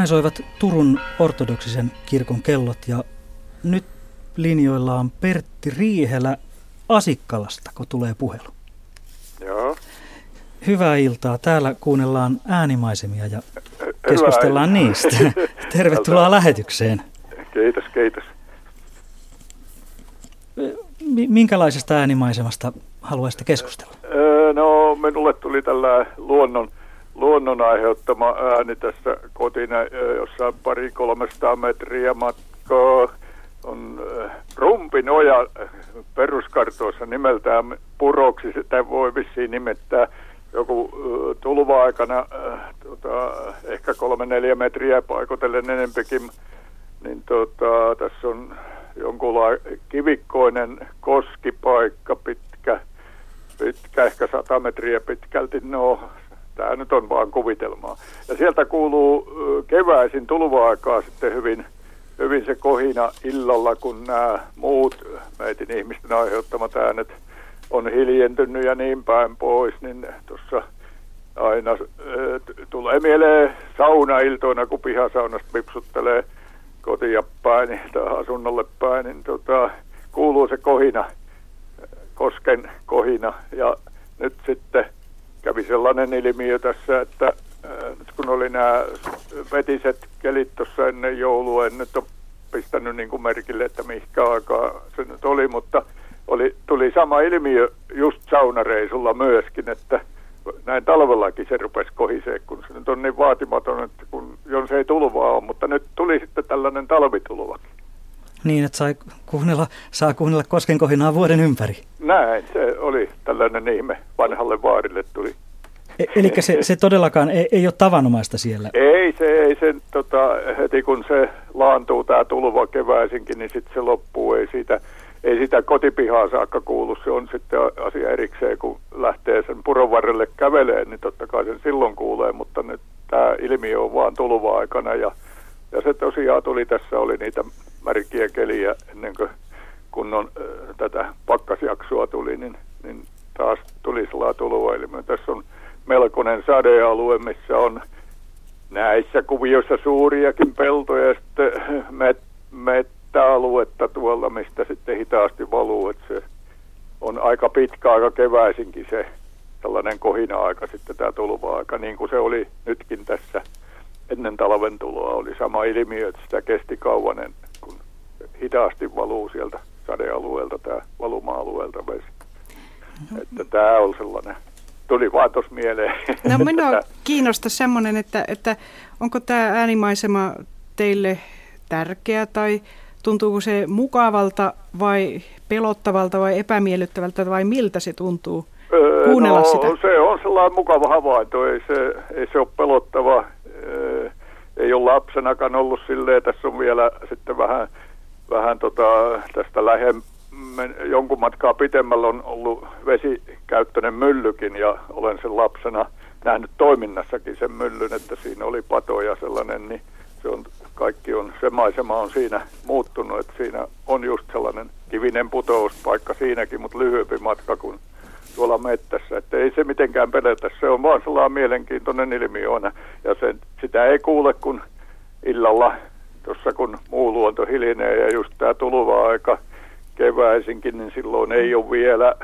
Näin soivat Turun ortodoksisen kirkon kellot ja nyt linjoilla on Pertti Riihelä Asikkalasta, kun tulee puhelu. Joo. Hyvää iltaa. Täällä kuunnellaan äänimaisemia ja keskustellaan Hyvää niistä. Tervetuloa lähetykseen. Kiitos, kiitos. Minkälaisesta äänimaisemasta haluaisitte keskustella? No, minulle tuli tällä luonnon luonnon aiheuttama ääni tässä kotina, jossa pari 300 metriä matkaa on Rumpin oja peruskartoissa nimeltään puroksi, sitä voi vissiin nimettää joku tulva-aikana tota, ehkä kolme neljä metriä paikotellen enempikin, niin tota, tässä on jonkunlainen kivikkoinen koskipaikka pitkä, pitkä, ehkä sata metriä pitkälti, no Tämä nyt on vaan kuvitelmaa. Ja sieltä kuuluu keväisin tulva-aikaa sitten hyvin, hyvin se kohina illalla, kun nämä muut meitin ihmisten aiheuttamat äänet on hiljentynyt ja niin päin pois, niin tuossa aina äh, tulee mieleen saunailtoina, kun pihasaunasta pipsuttelee kotia päin tai asunnolle päin, niin tota, kuuluu se kohina, kosken kohina ja nyt sitten kävi sellainen ilmiö tässä, että nyt kun oli nämä vetiset kelit tuossa ennen joulua, en nyt ole pistänyt niin kuin merkille, että mihinkä aikaa se nyt oli, mutta oli, tuli sama ilmiö just saunareisulla myöskin, että näin talvellakin se rupesi kohisee, kun se nyt on niin vaatimaton, että kun, jos ei tulvaa ole, mutta nyt tuli sitten tällainen talvitulvakin. Niin, että sai kuunnella, saa kuunnella koskenkohinaa vuoden ympäri. Näin, se oli tällainen ihme vanhalle vaarille tuli. E- eli se, se todellakaan ei, ei ole tavanomaista siellä. Ei se, ei se tota, heti kun se laantuu tämä tulva keväisinkin, niin sitten se loppuu. Ei siitä, ei sitä kotipihaa saakka kuulu. Se on sitten asia erikseen, kun lähtee sen puron varrelle käveleen, niin totta kai sen silloin kuulee, mutta nyt tämä ilmiö on vaan tulva-aikana ja, ja se tosiaan tuli, tässä oli niitä märkiä keliä ennen kuin kunnon tätä pakkasjaksoa tuli, niin, niin taas tuli sellainen tulvailmiö. Tässä on melkoinen sadealue, missä on näissä kuvioissa suuriakin peltoja ja sitten met, mettäaluetta tuolla, mistä sitten hitaasti valuu. Että se on aika pitkä aika keväisinkin se tällainen kohina-aika sitten tämä tulva-aika, niin kuin se oli nytkin tässä ennen talven tuloa. Oli sama ilmiö, että sitä kesti kauan, hitaasti valuu sieltä sadealueelta, tämä valuma-alueelta vesi. Että tämä on sellainen tuli vaan tuossa mieleen. [laughs] No minua kiinnostaa semmoinen, että, että onko tämä äänimaisema teille tärkeä tai tuntuuko se mukavalta vai pelottavalta vai epämiellyttävältä vai miltä se tuntuu kuunnella no, sitä? se on sellainen mukava havainto, ei se, ei se ole pelottava. Ei ole lapsenakaan ollut silleen, tässä on vielä sitten vähän, vähän tota, tästä lähempää jonkun matkaa pitemmällä on ollut vesikäyttöinen myllykin ja olen sen lapsena nähnyt toiminnassakin sen myllyn, että siinä oli patoja sellainen, niin se on, kaikki on, se maisema on siinä muuttunut, että siinä on just sellainen kivinen putouspaikka siinäkin, mutta lyhyempi matka kuin tuolla mettässä, että ei se mitenkään peletä, se on vaan sellainen mielenkiintoinen ilmiö ja sen, sitä ei kuule kun illalla tuossa kun muu luonto hilinee ja just tämä tuluva aika keväisinkin, niin silloin ei ole vielä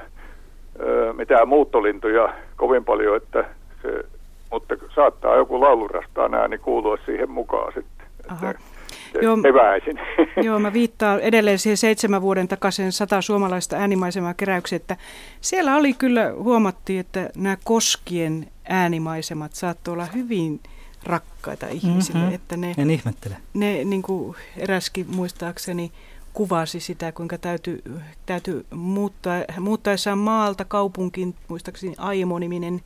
ö, mitään muuttolintuja kovin paljon, että se, mutta saattaa joku laulurastaan ääni kuulua siihen mukaan sitten. Että Joo, eväisin. [laughs] Joo, mä viittaan edelleen siihen seitsemän vuoden takaisin sata suomalaista äänimaisemaa keräyksiä, että siellä oli kyllä, huomattiin, että nämä koskien äänimaisemat saattoi olla hyvin rakkaita ihmisille. Mm-hmm. Että ne, en ihmettele. Ne niin kuin eräskin muistaakseni kuvasi sitä, kuinka täytyy, täytyy muuttaa, muuttaessaan maalta kaupunkiin, muistaakseni Aimo-niminen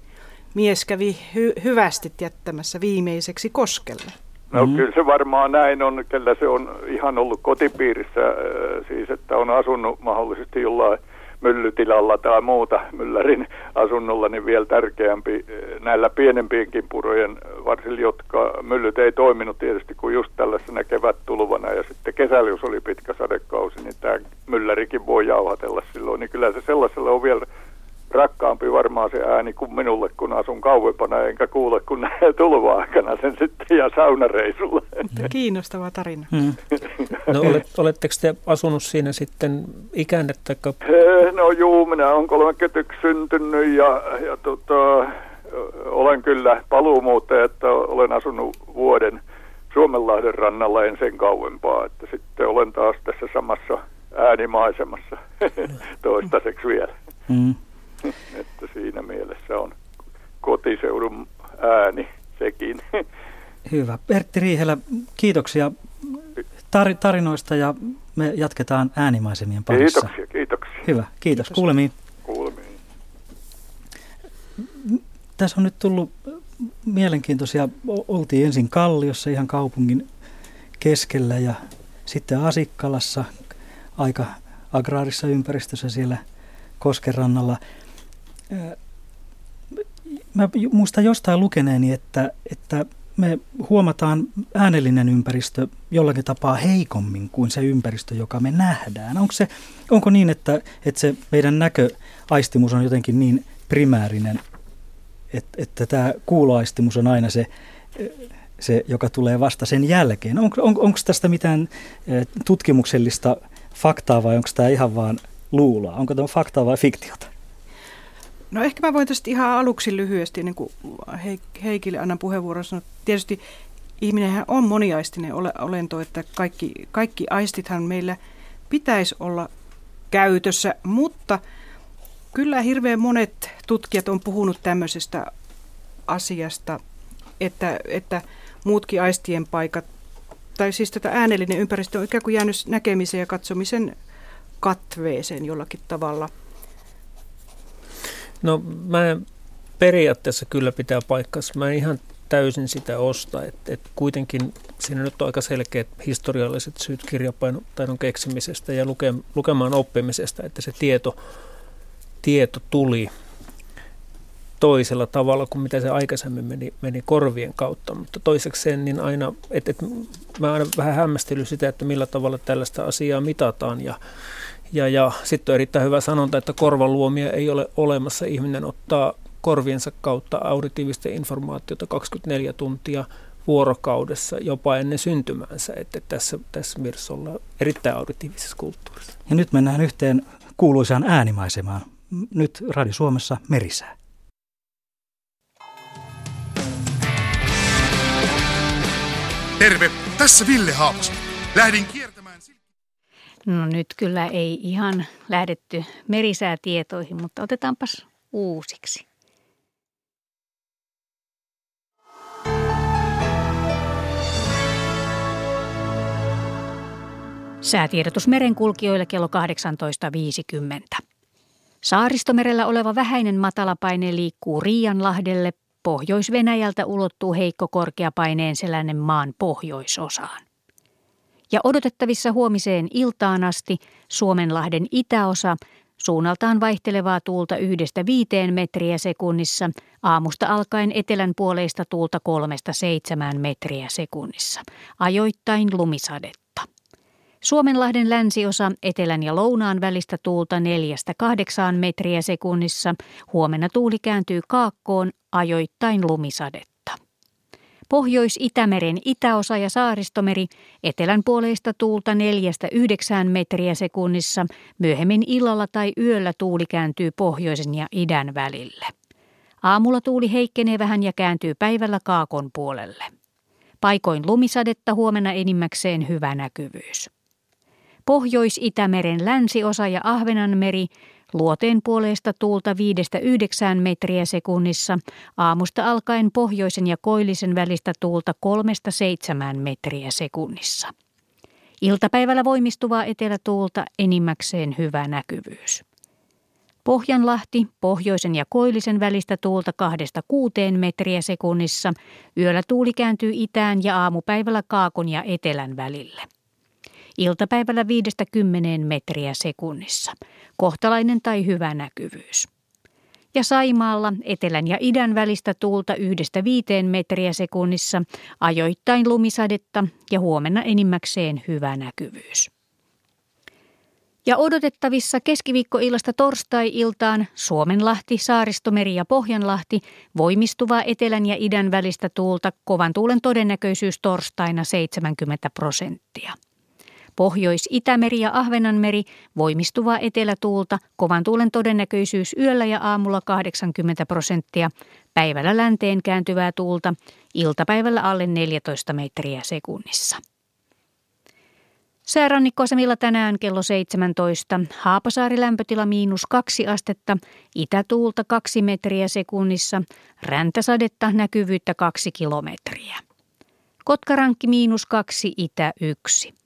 mies kävi hy, hyvästi jättämässä viimeiseksi koskelle. No mm. kyllä se varmaan näin on, kellä se on ihan ollut kotipiirissä, äh, siis että on asunut mahdollisesti jollain myllytilalla tai muuta myllärin asunnolla, niin vielä tärkeämpi eh, näillä pienempienkin purojen, varsin jotka myllyt ei toiminut tietysti kuin just tällaisena kevättulvana ja sitten kesällä, jos oli pitkä sadekausi, niin tämä myllärikin voi jauhatella silloin, niin kyllä se sellaisella on vielä rakkaampi varmaan se ääni kuin minulle, kun asun kauempana, enkä kuule kun näe tulva-aikana sen sitten ja saunareisulla. Kiinnostava tarina. Hmm. No [laughs] olet, oletteko te asunut siinä sitten ikänne? Taikka... No juu, minä olen 31 syntynyt ja, ja tota, olen kyllä paluumuuttaja, että olen asunut vuoden Suomenlahden rannalla en sen kauempaa, että sitten olen taas tässä samassa äänimaisemassa [laughs] toistaiseksi vielä. Mm. [laughs] että siinä mielessä on kotiseudun ääni sekin. [laughs] Hyvä. Pertti Riihelä, kiitoksia tar- tarinoista ja me jatketaan äänimaisemien parissa. Kiitoksia, kiitoksia. Hyvä, kiitos. kiitos. Kuulemiin. Kuulemiin. Tässä on nyt tullut mielenkiintoisia. Oltiin ensin Kalliossa ihan kaupungin keskellä ja sitten Asikkalassa aika agraarissa ympäristössä siellä Koskerannalla mä muistan jostain lukeneeni, että, että me huomataan äänellinen ympäristö jollakin tapaa heikommin kuin se ympäristö, joka me nähdään. Onko, se, onko niin, että, että se meidän näköaistimus on jotenkin niin primäärinen, että, että tämä kuuloaistimus on aina se, se, joka tulee vasta sen jälkeen? On, on, onko tästä mitään tutkimuksellista faktaa vai onko tämä ihan vaan luuloa? Onko tämä faktaa vai fiktiota? No ehkä mä voin tästä ihan aluksi lyhyesti, niin kuin Heikille annan puheenvuoron sanoa. Tietysti ihminenhän on moniaistinen olento, että kaikki, kaikki aistithan meillä pitäisi olla käytössä, mutta kyllä hirveän monet tutkijat on puhunut tämmöisestä asiasta, että, että muutkin aistien paikat, tai siis tätä äänellinen ympäristö on ikään kuin jäänyt näkemisen ja katsomisen katveeseen jollakin tavalla. No mä periaatteessa kyllä pitää paikkansa. Mä ihan täysin sitä osta. että et kuitenkin siinä nyt on aika selkeät historialliset syyt kirjapainotaidon keksimisestä ja luke, lukemaan oppimisesta, että se tieto, tieto tuli toisella tavalla kuin mitä se aikaisemmin meni, meni korvien kautta. Mutta toisekseen niin aina, että et, mä aina vähän hämmästelyn sitä, että millä tavalla tällaista asiaa mitataan ja ja, ja sitten on erittäin hyvä sanonta, että korvaluomia ei ole olemassa. Ihminen ottaa korviensa kautta auditiivista informaatiota 24 tuntia vuorokaudessa jopa ennen syntymäänsä, että tässä, tässä mielessä ollaan erittäin auditiivisessa kulttuurissa. Ja nyt mennään yhteen kuuluisaan äänimaisemaan. Nyt Radio Suomessa merisää. Terve, tässä Ville Haapasen. Lähdin kiertämään... No nyt kyllä ei ihan lähdetty merisäätietoihin, mutta otetaanpas uusiksi. Säätiedotus merenkulkijoille kello 18.50. Saaristomerellä oleva vähäinen matalapaine liikkuu Riianlahdelle. Pohjois-Venäjältä ulottuu heikko korkeapaineen seläinen maan pohjoisosaan. Ja odotettavissa huomiseen iltaan asti Suomenlahden itäosa suunnaltaan vaihtelevaa tuulta yhdestä viiteen metriä sekunnissa, aamusta alkaen etelän puoleista tuulta kolmesta seitsemään metriä sekunnissa, ajoittain lumisadetta. Suomenlahden länsiosa etelän ja lounaan välistä tuulta 4-8 metriä sekunnissa. Huomenna tuuli kääntyy kaakkoon ajoittain lumisadetta. Pohjois-Itämeren itäosa ja saaristomeri etelän puoleista tuulta 4-9 metriä sekunnissa. Myöhemmin illalla tai yöllä tuuli kääntyy pohjoisen ja idän välille. Aamulla tuuli heikkenee vähän ja kääntyy päivällä kaakon puolelle. Paikoin lumisadetta huomenna enimmäkseen hyvä näkyvyys. Pohjois-Itämeren länsiosa ja Ahvenanmeri luoteen puolesta tuulta 5-9 metriä sekunnissa, aamusta alkaen pohjoisen ja koillisen välistä tuulta 3-7 metriä sekunnissa. Iltapäivällä voimistuvaa etelätuulta enimmäkseen hyvä näkyvyys. Pohjanlahti, pohjoisen ja koillisen välistä tuulta 2-6 metriä sekunnissa, yöllä tuuli kääntyy itään ja aamupäivällä kaakon ja etelän välille iltapäivällä 5-10 metriä sekunnissa. Kohtalainen tai hyvä näkyvyys. Ja Saimaalla etelän ja idän välistä tuulta yhdestä viiteen metriä sekunnissa, ajoittain lumisadetta ja huomenna enimmäkseen hyvä näkyvyys. Ja odotettavissa keskiviikkoillasta torstai-iltaan Suomenlahti, Saaristomeri ja Pohjanlahti voimistuvaa etelän ja idän välistä tuulta kovan tuulen todennäköisyys torstaina 70 prosenttia. Pohjois-Itämeri ja Ahvenanmeri voimistuvaa etelätuulta, kovan tuulen todennäköisyys yöllä ja aamulla 80 prosenttia, päivällä länteen kääntyvää tuulta, iltapäivällä alle 14 metriä sekunnissa. Säärannikkoasemilla tänään kello 17. Haapasaari lämpötila miinus 2 astetta, itätuulta 2 metriä sekunnissa, räntäsadetta näkyvyyttä 2 kilometriä. Kotkarankki miinus 2, itä 1.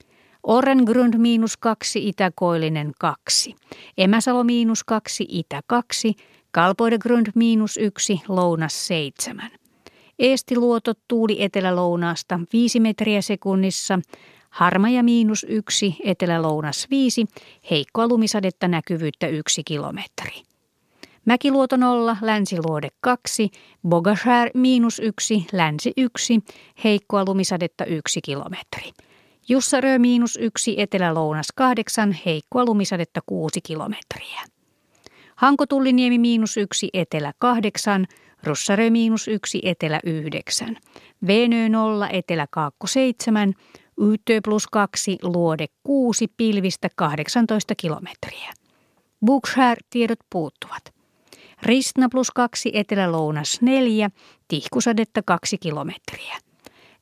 Orengrund miinus kaksi, Itä-Koillinen kaksi. Emäsalo miinus kaksi, Itä kaksi. Kalpoidegrund miinus yksi, Lounas seitsemän. Eestiluoto tuuli etelä-lounaasta 5 metriä sekunnissa. Harmaja miinus yksi, etelä-lounas viisi. Heikkoa lumisadetta näkyvyyttä yksi kilometri. Mäkiluoto nolla, länsiluode kaksi. Bogashär miinus yksi, länsi yksi. Heikkoa lumisadetta yksi kilometri. Jussarö miinus yksi, etelä-lounas kahdeksan, heikkoa lumisadetta kuusi kilometriä. Hankotulliniemi miinus yksi, etelä kahdeksan, Russarö miinus yksi, etelä yhdeksän. Venö nolla, etelä kaakko seitsemän, Ytö plus kaksi, luode kuusi, pilvistä 18 kilometriä. Bookshare tiedot puuttuvat. Ristna plus 2, Etelä-Lounas 4, tihkusadetta 2 kilometriä.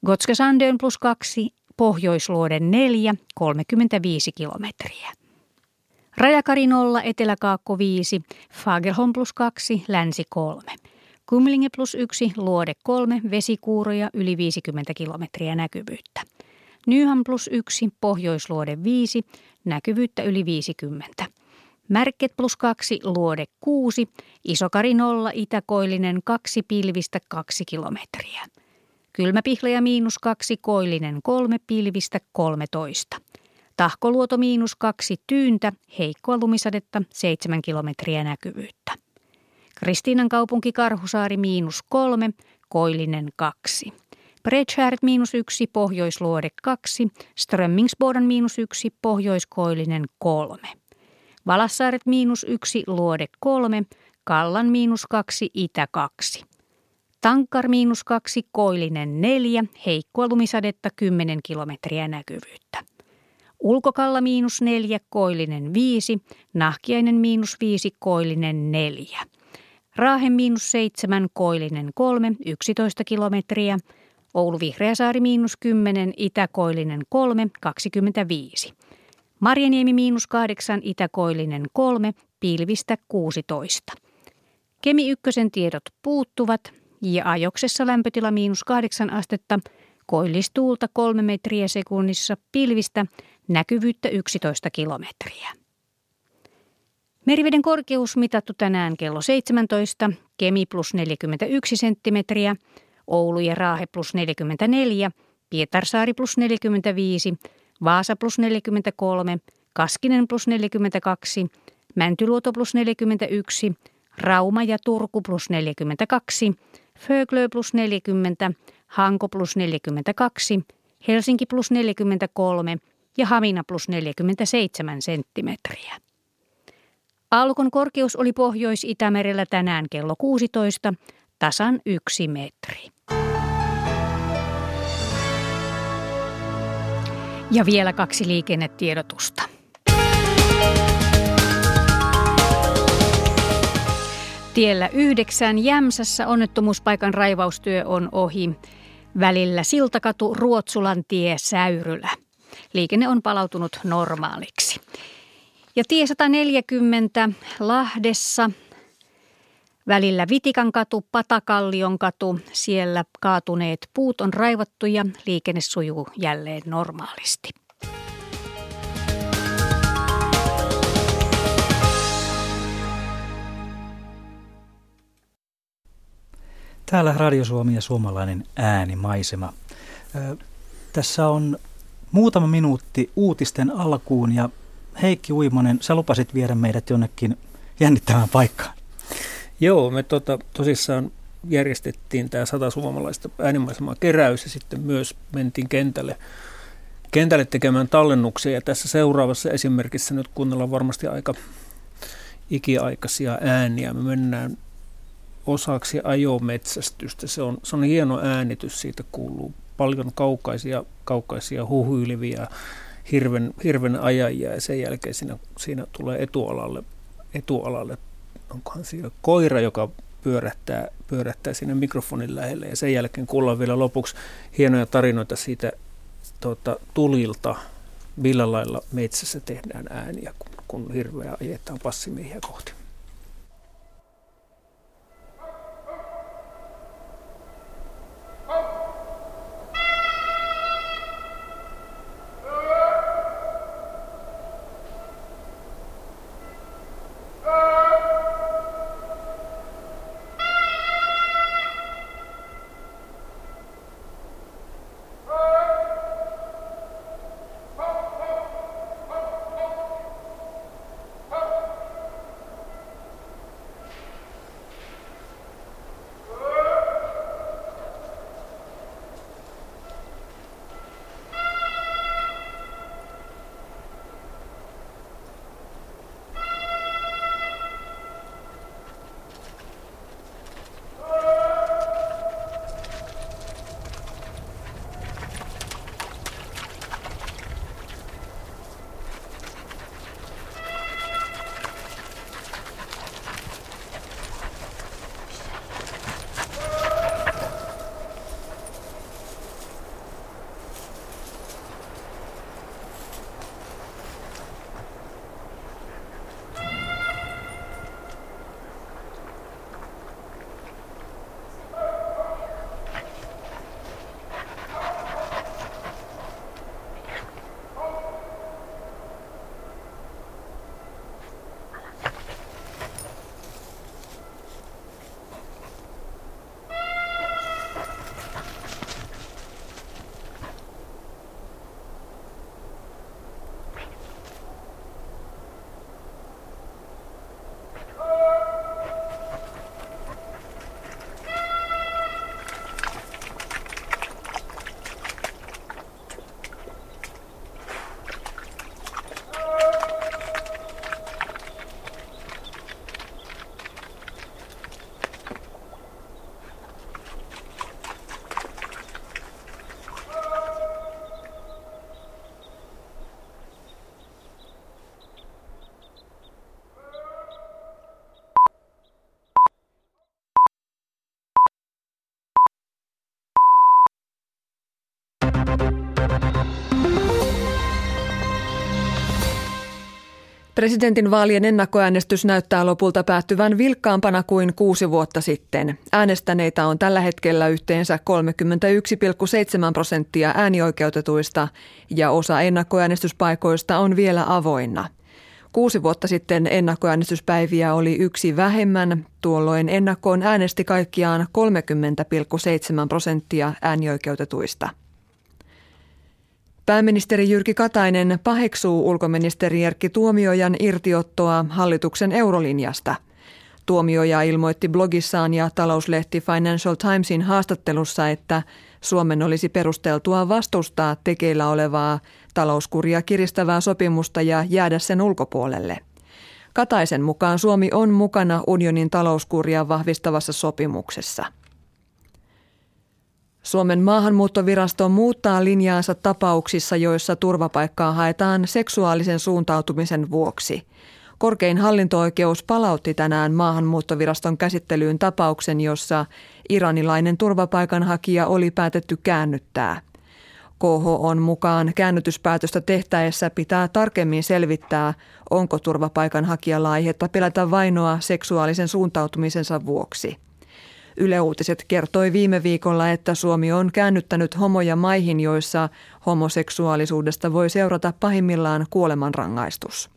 Gotskesandön plus 2, Pohjoisluoden 4, 35 kilometriä. Rajakari 0, Eteläkaakko 5, Fagerholm plus 2, Länsi 3. Kumlinge plus 1, Luode 3, vesikuuroja yli 50 kilometriä näkyvyyttä. Nyham plus 1, Pohjoisluode 5, näkyvyyttä yli 50. Märket plus 2, Luode 6, Isokari 0, Itäkoillinen 2, pilvistä 2 kilometriä. Kylmäpihlaja miinus 2, Koillinen 3, pilvistä 13. Tahkoluoto miinus 2, Tyyntä, heikkoa lumisadetta 7 kilometriä näkyvyyttä. Kristiinan kaupunki Karhusaari miinus 3, Koillinen 2. Bredshärt miinus 1, Pohjoisluode 2, Strömmingsbodan miinus 1, Pohjoiskoillinen 3. Valassaaret miinus 1, Luode 3, Kallan miinus 2, Itä 2. Tankkar miinus 2, Koillinen 4, heikkoa lumisadetta 10 kilometriä näkyvyyttä. Ulkokalla miinus 4, Koillinen 5, Nahkiainen miinus 5, Koillinen 4. Raahe miinus 7, Koillinen 3, 11 kilometriä. Oulu Vihreäsaari miinus 10, Itäkoillinen 3, 25. Marjaniemi miinus 8, Itäkoillinen 3, pilvistä 16. Kemi ykkösen tiedot puuttuvat ja ajoksessa lämpötila miinus 8 astetta, koillistuulta 3 metriä sekunnissa, pilvistä näkyvyyttä 11 kilometriä. Meriveden korkeus mitattu tänään kello 17, Kemi plus 41 senttimetriä, Oulu ja Raahe plus 44, Pietarsaari plus 45, Vaasa plus 43, Kaskinen plus 42, Mäntyluoto plus 41, Rauma ja Turku plus 42, Föglö plus 40, Hanko plus 42, Helsinki plus 43 ja Hamina plus 47 senttimetriä. Alkon korkeus oli Pohjois-Itämerellä tänään kello 16, tasan yksi metri. Ja vielä kaksi liikennetiedotusta. Tiellä yhdeksän Jämsässä onnettomuuspaikan raivaustyö on ohi. Välillä Siltakatu, Ruotsulan tie, Säyrylä. Liikenne on palautunut normaaliksi. Ja tie 140 Lahdessa Välillä Vitikan katu, Patakallion katu, siellä kaatuneet puut on raivattu ja liikenne sujuu jälleen normaalisti. Täällä Radio Suomi ja suomalainen äänimaisema. Tässä on muutama minuutti uutisten alkuun ja Heikki Uimonen, sä lupasit viedä meidät jonnekin jännittävään paikkaan. Joo, me tota, tosissaan järjestettiin tämä sata suomalaista äänimaisemaa keräys ja sitten myös mentiin kentälle, kentälle tekemään tallennuksia. Ja tässä seuraavassa esimerkissä nyt kuunnellaan varmasti aika ikiaikaisia ääniä. Me mennään osaksi ajometsästystä. Se on, se on hieno äänitys, siitä kuuluu paljon kaukaisia, kaukaisia huhuiliviä hirven, hirven ajajia ja sen jälkeen siinä, siinä tulee etualalle, etualalle onkohan siellä koira, joka pyörähtää, pyörähtää sinne mikrofonin lähelle ja sen jälkeen kuullaan vielä lopuksi hienoja tarinoita siitä tuota, tulilta, millä lailla metsässä tehdään ääniä, kun, kun hirveä ajetaan passimiehiä kohti. Presidentin vaalien ennakkoäänestys näyttää lopulta päättyvän vilkkaampana kuin kuusi vuotta sitten. Äänestäneitä on tällä hetkellä yhteensä 31,7 prosenttia äänioikeutetuista ja osa ennakkoäänestyspaikoista on vielä avoinna. Kuusi vuotta sitten ennakkoäänestyspäiviä oli yksi vähemmän. Tuolloin ennakkoon äänesti kaikkiaan 30,7 prosenttia äänioikeutetuista. Pääministeri Jyrki Katainen paheksuu ulkoministeri Erkki Tuomiojan irtiottoa hallituksen eurolinjasta. Tuomioja ilmoitti blogissaan ja talouslehti Financial Timesin haastattelussa, että Suomen olisi perusteltua vastustaa tekeillä olevaa talouskuria kiristävää sopimusta ja jäädä sen ulkopuolelle. Kataisen mukaan Suomi on mukana unionin talouskuria vahvistavassa sopimuksessa. Suomen maahanmuuttovirasto muuttaa linjaansa tapauksissa, joissa turvapaikkaa haetaan seksuaalisen suuntautumisen vuoksi. Korkein hallinto-oikeus palautti tänään maahanmuuttoviraston käsittelyyn tapauksen, jossa iranilainen turvapaikanhakija oli päätetty käännyttää. KH on mukaan käännytyspäätöstä tehtäessä pitää tarkemmin selvittää, onko turvapaikanhakijalla aihetta pelätä vainoa seksuaalisen suuntautumisensa vuoksi. Yle Uutiset kertoi viime viikolla, että Suomi on käännyttänyt homoja maihin, joissa homoseksuaalisuudesta voi seurata pahimmillaan kuolemanrangaistus.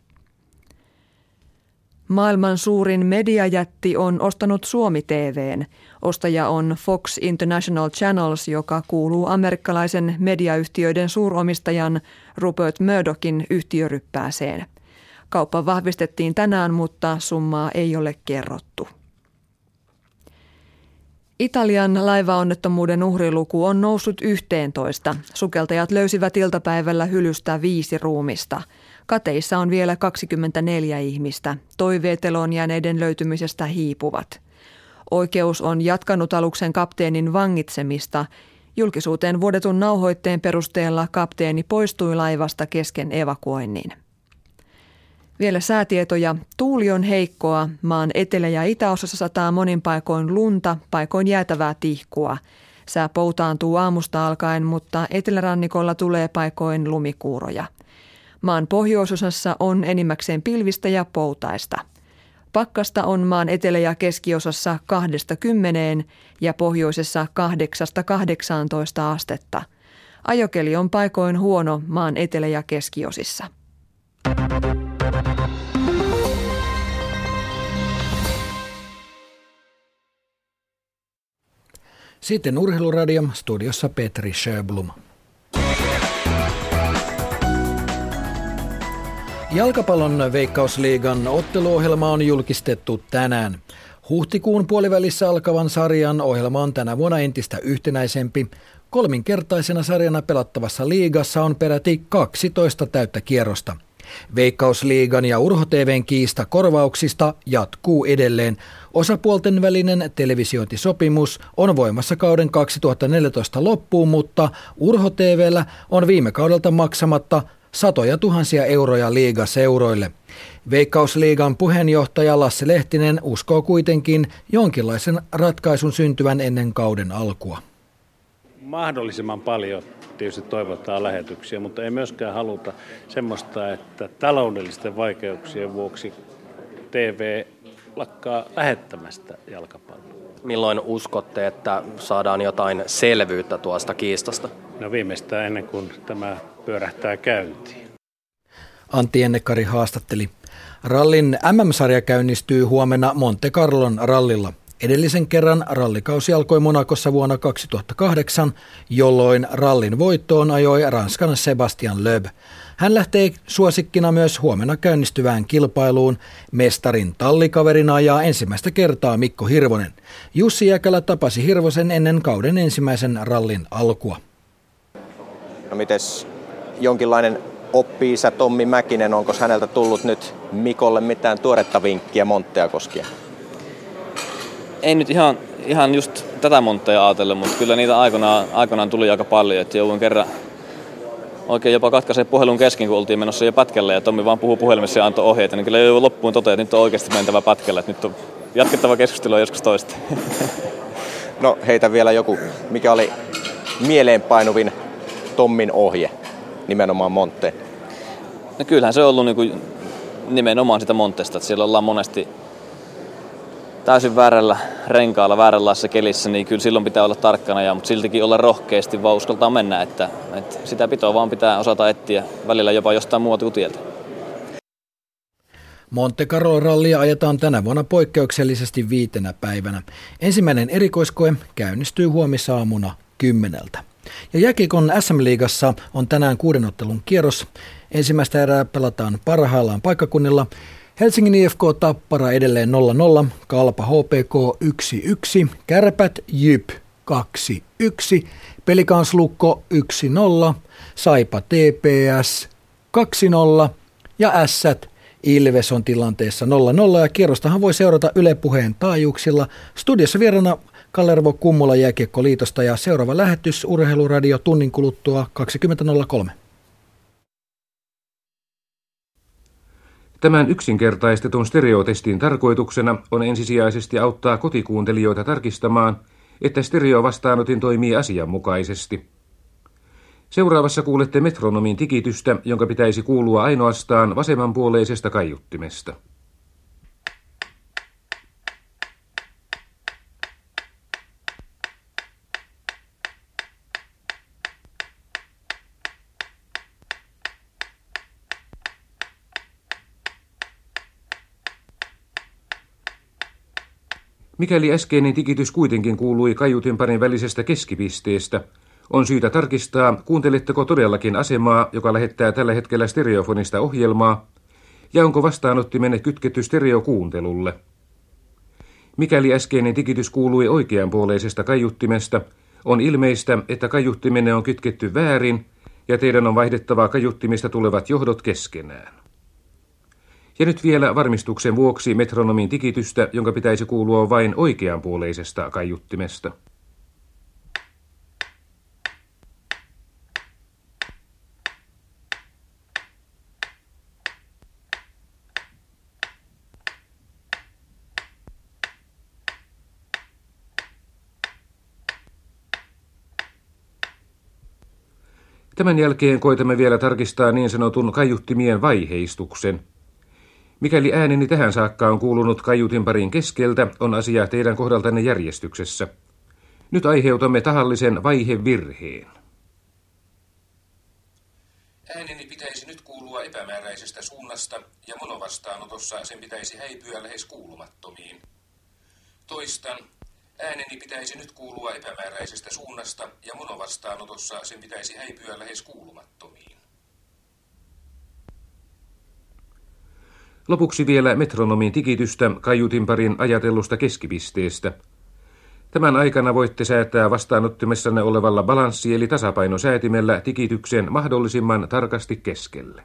Maailman suurin mediajätti on ostanut Suomi TVn. Ostaja on Fox International Channels, joka kuuluu amerikkalaisen mediayhtiöiden suuromistajan Rupert Murdochin yhtiöryppääseen. Kauppa vahvistettiin tänään, mutta summaa ei ole kerrottu. Italian laivaonnettomuuden uhriluku on noussut 11. Sukeltajat löysivät iltapäivällä hylystä viisi ruumista. Kateissa on vielä 24 ihmistä. Toiveet eloon jääneiden löytymisestä hiipuvat. Oikeus on jatkanut aluksen kapteenin vangitsemista. Julkisuuteen vuodetun nauhoitteen perusteella kapteeni poistui laivasta kesken evakuoinnin. Vielä säätietoja. Tuuli on heikkoa. Maan etelä- ja itäosassa sataa monin paikoin lunta, paikoin jäätävää tihkua. Sää poutaantuu aamusta alkaen, mutta etelärannikolla tulee paikoin lumikuuroja. Maan pohjoisosassa on enimmäkseen pilvistä ja poutaista. Pakkasta on maan etelä- ja keskiosassa kahdesta kymmeneen ja pohjoisessa kahdeksasta 18 astetta. Ajokeli on paikoin huono maan etelä- ja keskiosissa. Sitten Urheiluradio, studiossa Petri Sjöblom. Jalkapallon veikkausliigan otteluohjelma on julkistettu tänään. Huhtikuun puolivälissä alkavan sarjan ohjelma on tänä vuonna entistä yhtenäisempi. Kolminkertaisena sarjana pelattavassa liigassa on peräti 12 täyttä kierrosta – Veikkausliigan ja Urho TVn kiista korvauksista jatkuu edelleen. Osapuolten välinen televisiointisopimus on voimassa kauden 2014 loppuun, mutta Urho TVllä on viime kaudelta maksamatta satoja tuhansia euroja liigaseuroille. Veikkausliigan puheenjohtaja Lasse Lehtinen uskoo kuitenkin jonkinlaisen ratkaisun syntyvän ennen kauden alkua. Mahdollisimman paljon tietysti toivottaa lähetyksiä, mutta ei myöskään haluta semmoista, että taloudellisten vaikeuksien vuoksi TV lakkaa lähettämästä jalkapalloa. Milloin uskotte, että saadaan jotain selvyyttä tuosta kiistasta? No viimeistään ennen kuin tämä pyörähtää käyntiin. Antti Ennekari haastatteli. Rallin MM-sarja käynnistyy huomenna Monte Carlon rallilla. Edellisen kerran rallikausi alkoi Monakossa vuonna 2008, jolloin rallin voittoon ajoi Ranskan Sebastian Loeb. Hän lähtee suosikkina myös huomenna käynnistyvään kilpailuun. Mestarin tallikaverina ajaa ensimmäistä kertaa Mikko Hirvonen. Jussi Jäkälä tapasi Hirvosen ennen kauden ensimmäisen rallin alkua. No mites jonkinlainen oppi Tommi Mäkinen, onko häneltä tullut nyt Mikolle mitään tuoretta vinkkiä Monttea koskien? Ei nyt ihan, ihan just tätä montteja ajatella, mutta kyllä niitä aikoinaan, aikoinaan tuli aika paljon. Että jouduin kerran oikein jopa katkaisee puhelun kesken, kun oltiin menossa jo pätkälle ja Tommi vaan puhuu puhelimessa ja antoi ohjeita, niin kyllä jo loppuun toteaa, että nyt on oikeasti mentävä pätkällä, että nyt on jatkettava keskustelua joskus toista. [laughs] No heitä vielä joku, mikä oli mieleenpainuvin Tommin ohje nimenomaan Montteen? No kyllähän se on ollut niin kuin nimenomaan sitä Montesta, että siellä ollaan monesti täysin väärällä renkaalla, vääränlaisessa kelissä, niin kyllä silloin pitää olla tarkkana, ja, mutta siltikin olla rohkeasti, vaan uskaltaa mennä, että, että sitä pitoa vaan pitää osata etsiä välillä jopa jostain muuta tieltä. Monte Carlo rallia ajetaan tänä vuonna poikkeuksellisesti viitenä päivänä. Ensimmäinen erikoiskoe käynnistyy huomisaamuna kymmeneltä. Ja Jäkikon SM-liigassa on tänään kuudenottelun kierros. Ensimmäistä erää pelataan parhaillaan paikkakunnilla. Helsingin IFK Tappara edelleen 0-0, Kalpa HPK 1-1, Kärpät Jyp 2-1, Pelikaanslukko 1-0, Saipa TPS 2-0 ja Ässät Ilves on tilanteessa 0-0 ja kierrostahan voi seurata Yle Puheen taajuuksilla. Studiossa vierana Kallervo Kummola Jääkiekkoliitosta ja seuraava lähetys Urheiluradio tunnin kuluttua 20.03. Tämän yksinkertaistetun stereotestin tarkoituksena on ensisijaisesti auttaa kotikuuntelijoita tarkistamaan, että stereovastaanotin toimii asianmukaisesti. Seuraavassa kuulette metronomin tikitystä, jonka pitäisi kuulua ainoastaan vasemmanpuoleisesta kaiuttimesta. Mikäli äskeinen tikitys kuitenkin kuului kaiutinparin välisestä keskipisteestä, on syytä tarkistaa, kuunteletteko todellakin asemaa, joka lähettää tällä hetkellä stereofonista ohjelmaa, ja onko vastaanottimenne kytketty stereokuuntelulle. Mikäli äskeinen tikitys kuului oikeanpuoleisesta kaiuttimesta, on ilmeistä, että kaiuttimenne on kytketty väärin ja teidän on vaihdettava kaiuttimista tulevat johdot keskenään. Ja nyt vielä varmistuksen vuoksi metronomin tikitystä, jonka pitäisi kuulua vain oikeanpuoleisesta kaiuttimesta. Tämän jälkeen koitamme vielä tarkistaa niin sanotun kaiuttimien vaiheistuksen. Mikäli ääneni tähän saakka on kuulunut kaiutin parin keskeltä, on asia teidän kohdaltanne järjestyksessä. Nyt aiheutamme tahallisen vaihevirheen. Ääneni pitäisi nyt kuulua epämääräisestä suunnasta ja monovastaanotossa sen pitäisi häipyä lähes kuulumattomiin. Toistan, Ääneni pitäisi nyt kuulua epämääräisestä suunnasta ja monovastaanotossa sen pitäisi häipyä lähes kuulumattomiin. Lopuksi vielä metronomin tikitystä kaiutinparin ajatellusta keskipisteestä. Tämän aikana voitte säätää vastaanottimessanne olevalla balanssi- eli tasapainosäätimellä tikityksen mahdollisimman tarkasti keskelle.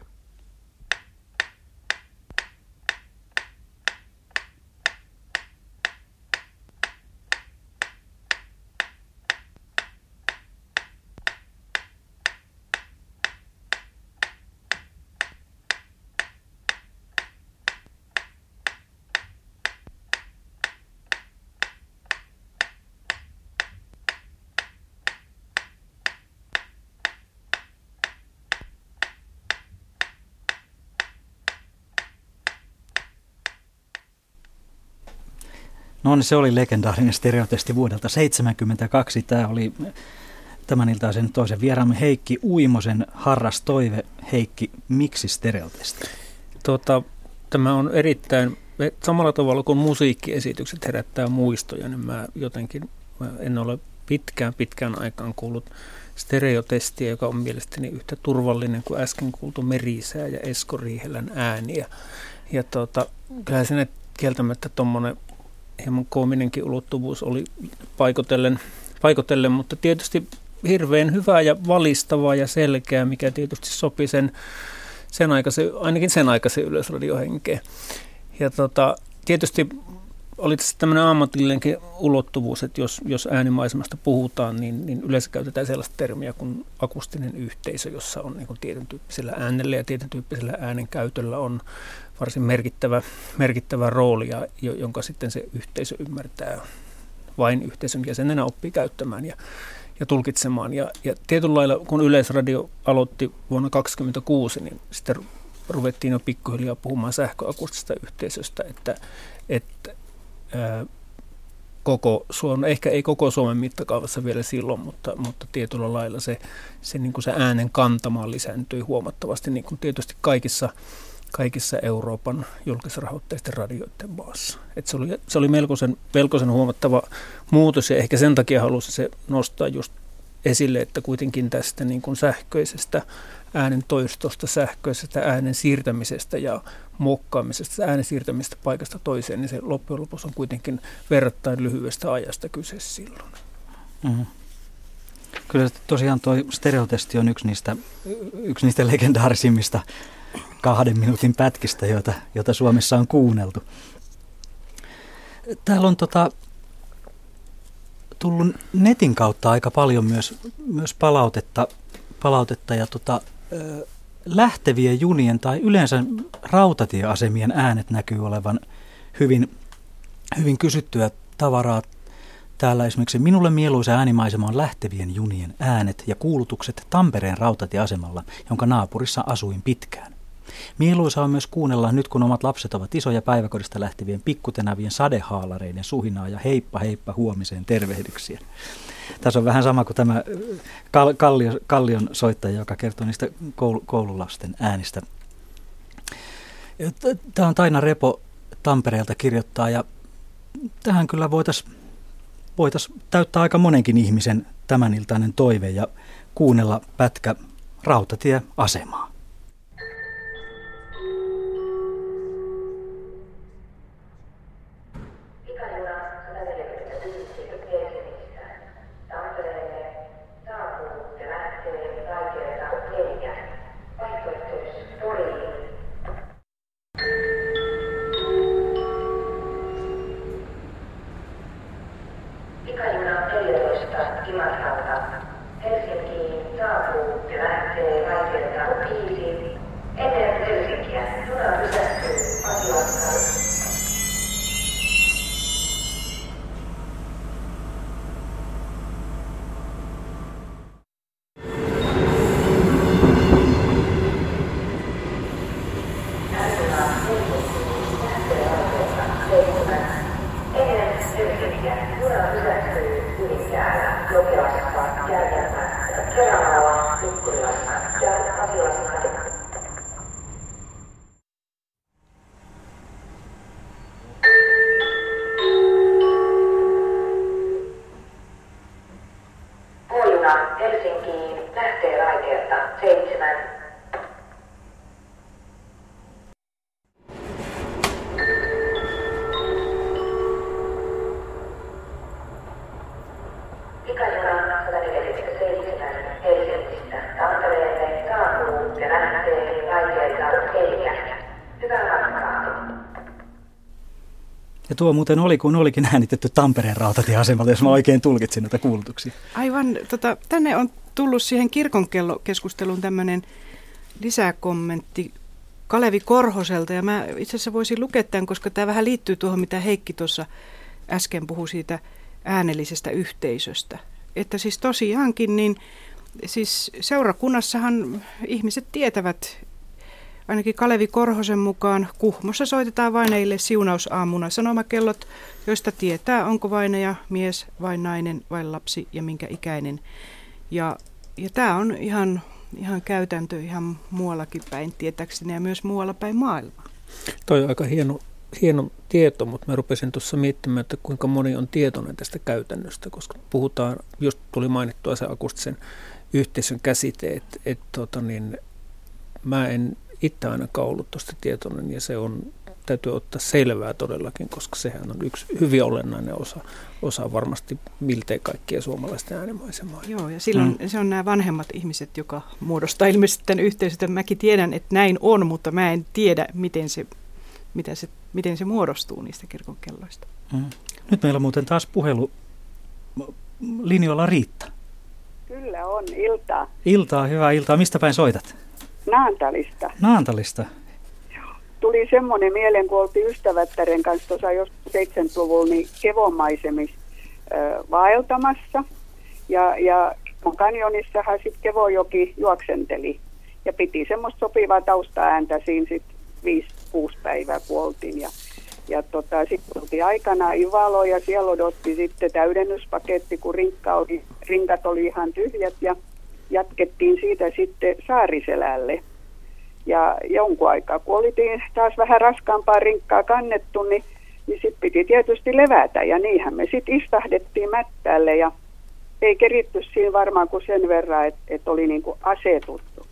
No niin, se oli legendaarinen stereotesti vuodelta 1972. Tämä oli tämän iltaisen toisen vieraamme Heikki Uimosen harras toive. Heikki, miksi stereotesti? Tota, tämä on erittäin, samalla tavalla kuin musiikkiesitykset herättää muistoja, niin mä jotenkin mä en ole pitkään pitkään aikaan kuullut stereotestiä, joka on mielestäni yhtä turvallinen kuin äsken kuultu Merisää ja Esko Riihelän ääniä. Ja tota, kyllä se kieltämättä tuommoinen hieman koominenkin ulottuvuus oli paikotellen, paikotellen, mutta tietysti hirveän hyvä ja valistava ja selkeä, mikä tietysti sopi sen, sen aikaisen, ainakin sen aikaisen yleisradiohenkeen. Ja tota, tietysti oli tässä tämmöinen ammatillinenkin ulottuvuus, että jos, jos äänimaisemasta puhutaan, niin, niin yleensä käytetään sellaista termiä kuin akustinen yhteisö, jossa on niin tietyn tyyppisellä äänellä ja tietyn tyyppisellä äänen käytöllä on varsin merkittävä, merkittävä rooli, ja, jonka sitten se yhteisö ymmärtää vain yhteisön jäsenenä oppii käyttämään ja, ja tulkitsemaan. Ja, ja tietyllä lailla, kun Yleisradio aloitti vuonna 1926, niin sitten ruvettiin jo pikkuhiljaa puhumaan sähköakustisesta yhteisöstä, että, että ää, koko Suomen, ehkä ei koko Suomen mittakaavassa vielä silloin, mutta, mutta tietyllä lailla se, se, niin kuin se äänen kantama lisääntyi huomattavasti, niin kuin tietysti kaikissa, kaikissa Euroopan julkisrahoitteisten radioiden maassa. Et se oli, se oli melkoisen, melkoisen huomattava muutos ja ehkä sen takia halusi se nostaa just esille, että kuitenkin tästä niin kuin sähköisestä äänen toistosta, sähköisestä äänen siirtämisestä ja muokkaamisesta, äänen siirtämistä paikasta toiseen, niin se loppujen lopuksi on kuitenkin verrattain lyhyestä ajasta kyse silloin. Mm-hmm. Kyllä tosiaan tuo stereotesti on yksi niistä, yksi niistä legendaarisimmista kahden minuutin pätkistä, joita, joita Suomessa on kuunneltu. Täällä on tota, tullut netin kautta aika paljon myös, myös palautetta, palautetta ja tota, lähtevien junien tai yleensä rautatieasemien äänet näkyy olevan hyvin, hyvin kysyttyä tavaraa. Täällä esimerkiksi minulle mieluisa äänimaisema on lähtevien junien äänet ja kuulutukset Tampereen rautatieasemalla, jonka naapurissa asuin pitkään. Mieluisa on myös kuunnella nyt, kun omat lapset ovat isoja päiväkodista lähtevien pikkutenävien sadehaalareiden suhinaa ja heippa heippa huomiseen tervehdyksiä. Tässä on vähän sama kuin tämä Kallio, Kallion soittaja, joka kertoo niistä koululasten äänistä. Tämä on Taina Repo Tampereelta kirjoittaa ja tähän kyllä voitaisiin voitais täyttää aika monenkin ihmisen tämäniltainen toive ja kuunnella pätkä rautatieasemaa. Tuo muuten oli, kun olikin äänitetty Tampereen rautatieasemalta, jos mä oikein tulkitsin näitä kuulutuksia. Aivan, tota, tänne on tullut siihen kirkonkellokeskusteluun tämmöinen lisäkommentti Kalevi Korhoselta. Ja mä itse asiassa voisin lukea tämän, koska tämä vähän liittyy tuohon, mitä Heikki tuossa äsken puhui siitä äänellisestä yhteisöstä. Että siis tosiaankin, niin siis seurakunnassahan ihmiset tietävät Ainakin Kalevi Korhosen mukaan Kuhmossa soitetaan vaineille siunausaamuna sanomakellot, joista tietää, onko vaineja mies vai nainen vai lapsi ja minkä ikäinen. Ja, ja tämä on ihan, ihan käytäntö ihan muuallakin päin tietääkseni ja myös muualla päin maailmaa. Toi on aika hieno, hieno tieto, mutta mä rupesin tuossa miettimään, että kuinka moni on tietoinen tästä käytännöstä, koska puhutaan, just tuli mainittua se akustisen yhteisön käsite, että et, tota niin, mä en itse ainakaan ollut tuosta tietoinen ja se on, täytyy ottaa selvää todellakin, koska sehän on yksi hyvin olennainen osa, osa varmasti miltei kaikkia suomalaisten äänimaisemaa. Joo, ja silloin mm. se on nämä vanhemmat ihmiset, joka muodostaa ilmeisesti tämän yhteisön. Mäkin tiedän, että näin on, mutta mä en tiedä, miten se, mitä se, miten se muodostuu niistä kirkonkelloista. Mm. Nyt meillä on muuten taas puhelu linjoilla Riitta. Kyllä on, iltaa. Iltaa, hyvää iltaa. Mistä päin soitat? Naantalista. Naantalista. Tuli semmoinen mieleen, kun oltiin ystävättären kanssa tuossa jos 70-luvulla niin kevomaisemissa äh, vaeltamassa. Ja, ja kanjonissahan sitten Kevojoki juoksenteli. Ja piti semmoista sopivaa taustaääntä siinä sitten viisi, kuusi päivää kuoltiin. Ja, ja tota, sitten tultiin aikana Ivalo ja siellä odotti sitten täydennyspaketti, kun rinkka oli, rinkat oli ihan tyhjät ja jatkettiin siitä sitten Saariselälle. Ja jonkun aikaa, kun oltiin taas vähän raskaampaa rinkkaa kannettu, niin, niin sitten piti tietysti levätä. Ja niinhän me sitten istahdettiin mättälle ja ei keritty siinä varmaan kuin sen verran, että, että oli niin kuin asetuttu.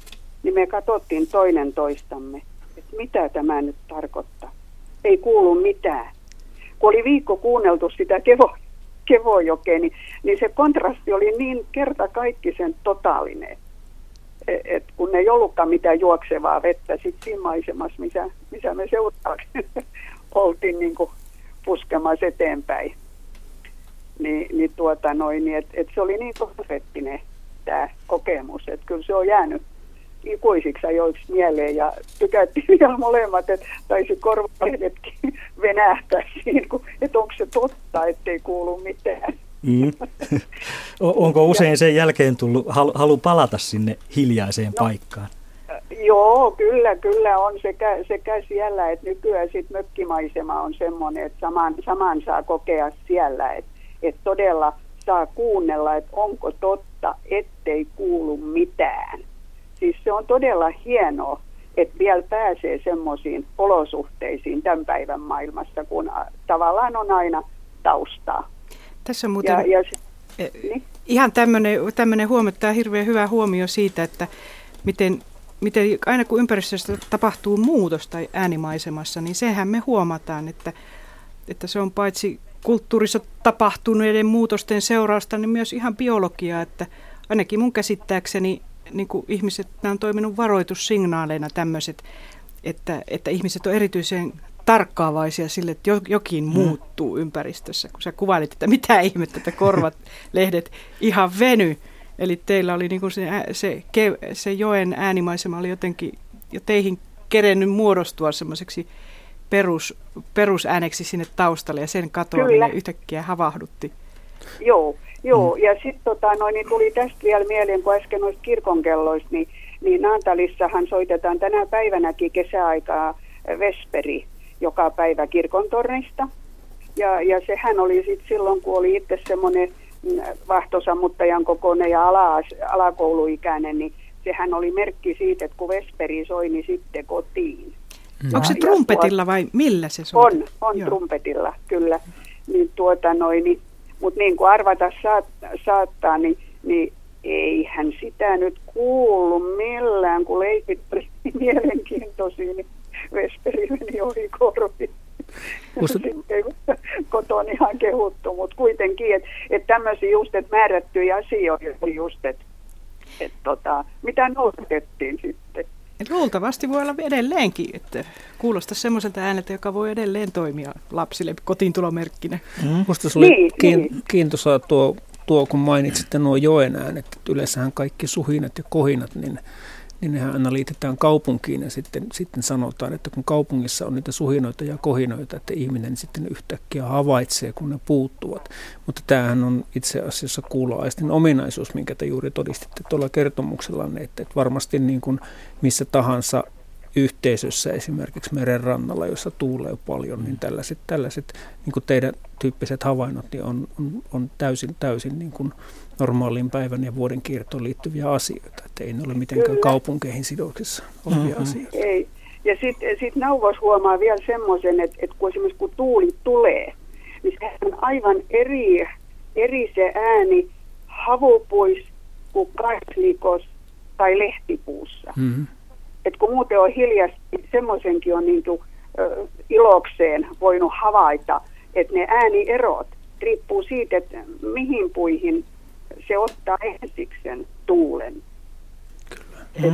Niin me katsottiin toinen toistamme, että mitä tämä nyt tarkoittaa. Ei kuulu mitään. Kun oli viikko kuunneltu sitä kevo, kevojokea, niin, niin se kontrasti oli niin kertakaikkisen totaalinen. Et, et kun ei ollutkaan mitään juoksevaa vettä sit siinä maisemassa, missä, missä me seuraavaksi [laughs] oltiin niin kuin puskemassa eteenpäin niin, niin, tuota noin, niin et, et se oli niin konkreettinen tämä kokemus, että kyllä se on jäänyt ikuisiksi ajoiksi mieleen ja tykättiin [laughs] vielä molemmat, että taisi korvalehdetkin venähtää siinä, että onko se totta, ettei kuulu mitään. Mm. [laughs] Onko usein sen jälkeen tullut halu, palata sinne hiljaiseen no, paikkaan? Joo, kyllä, kyllä on sekä, sekä siellä, että nykyään sit mökkimaisema on semmoinen, että saman, saman saa kokea siellä, että että todella saa kuunnella, että onko totta, ettei kuulu mitään. Siis se on todella hienoa, että vielä pääsee semmoisiin olosuhteisiin tämän päivän maailmassa, kun tavallaan on aina taustaa. Tässä on muuten ja, ja se, e, niin? ihan tämmöinen huomio, tämä hirveän hyvä huomio siitä, että miten, miten aina kun ympäristössä tapahtuu muutos tai äänimaisemassa, niin sehän me huomataan, että, että se on paitsi kulttuurissa tapahtuneiden muutosten seurausta, niin myös ihan biologiaa, että ainakin mun käsittääkseni niin kuin ihmiset, nämä on toiminut varoitussignaaleina tämmöiset, että, että ihmiset on erityisen tarkkaavaisia sille, että jokin mm. muuttuu ympäristössä. Kun sä kuvailit, että mitä ihmettä, että korvat, [laughs] lehdet ihan veny. Eli teillä oli niin kuin se, se, se joen äänimaisema oli jotenkin jo teihin kerennyt muodostua semmoiseksi perus, perusääneksi sinne taustalle ja sen katoaminen Kyllä. yhtäkkiä havahdutti. Joo, joo. Mm. ja sitten tota, niin tuli tästä vielä mieleen, kun äsken noista kirkonkelloista, niin, niin Naantalissahan soitetaan tänä päivänäkin kesäaikaa Vesperi joka päivä kirkontornista. Ja, ja sehän oli sitten silloin, kun oli itse semmoinen mm, vahtosammuttajan kokoinen ja ala, alakouluikäinen, niin sehän oli merkki siitä, että kun Vesperi soi, niin sitten kotiin. Ja, Onko se trumpetilla vai millä se soitetaan? On, on Joo. trumpetilla, kyllä. Niin tuota noin, niin, mutta niin kuin arvata saat, saattaa, niin, niin eihän sitä nyt kuulu millään, kun leikit oli [laughs] mielenkiintoisia, niin Vesperi meni ohi korvi. Musta... kotona ihan kehuttu, mutta kuitenkin, että et tämmöisiä just, että määrättyjä asioita just, että et tota, mitä noudatettiin sitten. Luultavasti voi olla edelleenkin, että kuulostaa semmoiselta ääneltä, joka voi edelleen toimia lapsille kotiintulomerkkinä. Mm. Musta se oli niin, kiin, niin. kiintoisaa tuo, tuo, kun mainitsitte nuo joen äänet, että yleensähän kaikki suhinat ja kohinat, niin niin nehän aina liitetään kaupunkiin ja sitten, sitten sanotaan, että kun kaupungissa on niitä suhinoita ja kohinoita, että ihminen sitten yhtäkkiä havaitsee, kun ne puuttuvat. Mutta tämähän on itse asiassa kuuloaistin ominaisuus, minkä te juuri todistitte tuolla kertomuksellanne, että, että varmasti niin kuin missä tahansa yhteisössä, esimerkiksi meren rannalla, jossa tuulee paljon, niin tällaiset, tällaiset niin kuin teidän tyyppiset havainnot niin on, on, on täysin, täysin niin kuin normaaliin päivän ja vuoden kiertoon liittyviä asioita. Että ei ne ole mitenkään Kyllä. kaupunkeihin sidoksissa olevia mm-hmm. asioita. Ei. Ja sitten sit Nauvos huomaa vielä semmoisen, että, että kun esimerkiksi kun tuuli tulee, niin se on aivan eri, eri se ääni havupuis kuin kaslikos tai lehtipuussa. Mm-hmm. Et kun muuten on hiljasti, niin semmoisenkin on niin kuin, ö, ilokseen voinut havaita, että ne äänieerot riippuu siitä, että mihin puihin se ottaa ensiksen tuulen. Kyllä. Et,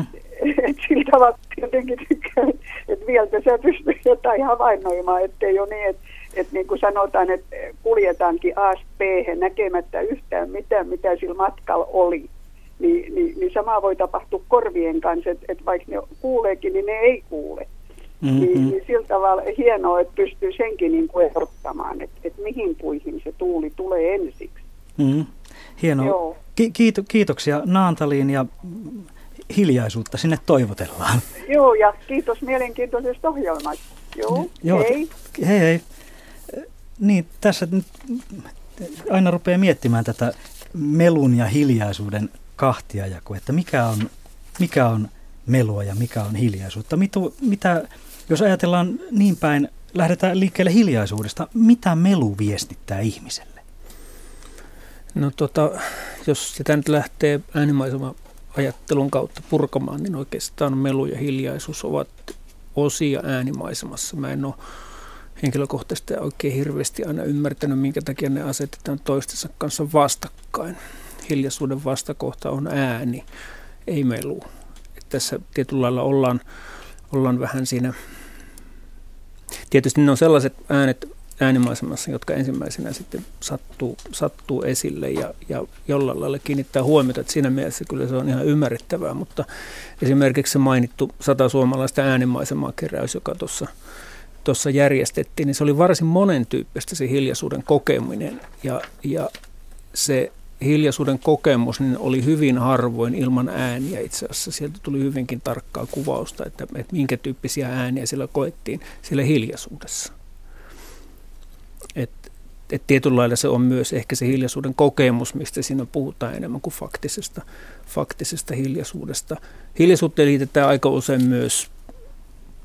et sillä tavalla jotenkin tykkään, että vielä sä pystyy jotain havainnoimaan, ettei ole niin, että et niin kuin sanotaan, että kuljetaankin A B näkemättä yhtään mitään, mitä sillä matkalla oli. Niin, niin, niin sama voi tapahtua korvien kanssa, että et vaikka ne kuuleekin, niin ne ei kuule. Mm-hmm. Niin, niin sillä tavalla hienoa, että pystyy senkin niin kuin erottamaan, että, että mihin puihin se tuuli tulee ensiksi. Mm-hmm. Hienoa. Ki- kiito- kiitoksia Naantaliin ja hiljaisuutta sinne toivotellaan. Joo, ja kiitos mielenkiintoisesta ohjelmasta. Joo, Joo, hei. Hei hei. Niin, tässä nyt aina rupeaa miettimään tätä melun ja hiljaisuuden kahtiajakoa, että mikä on, mikä on melua ja mikä on hiljaisuutta. Mitu, mitä, jos ajatellaan niin päin, lähdetään liikkeelle hiljaisuudesta, mitä melu viestittää ihmiselle? No tota, jos sitä nyt lähtee äänimaisema ajattelun kautta purkamaan, niin oikeastaan melu ja hiljaisuus ovat osia äänimaisemassa. Mä en ole henkilökohtaisesti oikein hirveästi aina ymmärtänyt, minkä takia ne asetetaan toistensa kanssa vastakkain. Hiljaisuuden vastakohta on ääni, ei melu. Että tässä tietyllä lailla ollaan, ollaan vähän siinä. Tietysti ne on sellaiset äänet äänimaisemassa, jotka ensimmäisenä sitten sattuu, sattuu esille ja, ja jollain lailla kiinnittää huomiota. Että siinä mielessä kyllä se on ihan ymmärrettävää, mutta esimerkiksi se mainittu sata suomalaista äänimaisemaa keräys, joka tuossa tuossa järjestettiin, niin se oli varsin monen tyyppistä se hiljaisuuden kokeminen. Ja, ja se hiljaisuuden kokemus niin oli hyvin harvoin ilman ääniä itse asiassa. Sieltä tuli hyvinkin tarkkaa kuvausta, että, että minkä tyyppisiä ääniä siellä koettiin siellä hiljaisuudessa. Et, et tietyllä lailla se on myös ehkä se hiljaisuuden kokemus, mistä siinä puhutaan enemmän kuin faktisesta, faktisesta hiljaisuudesta. Hiljaisuuteen liitetään aika usein myös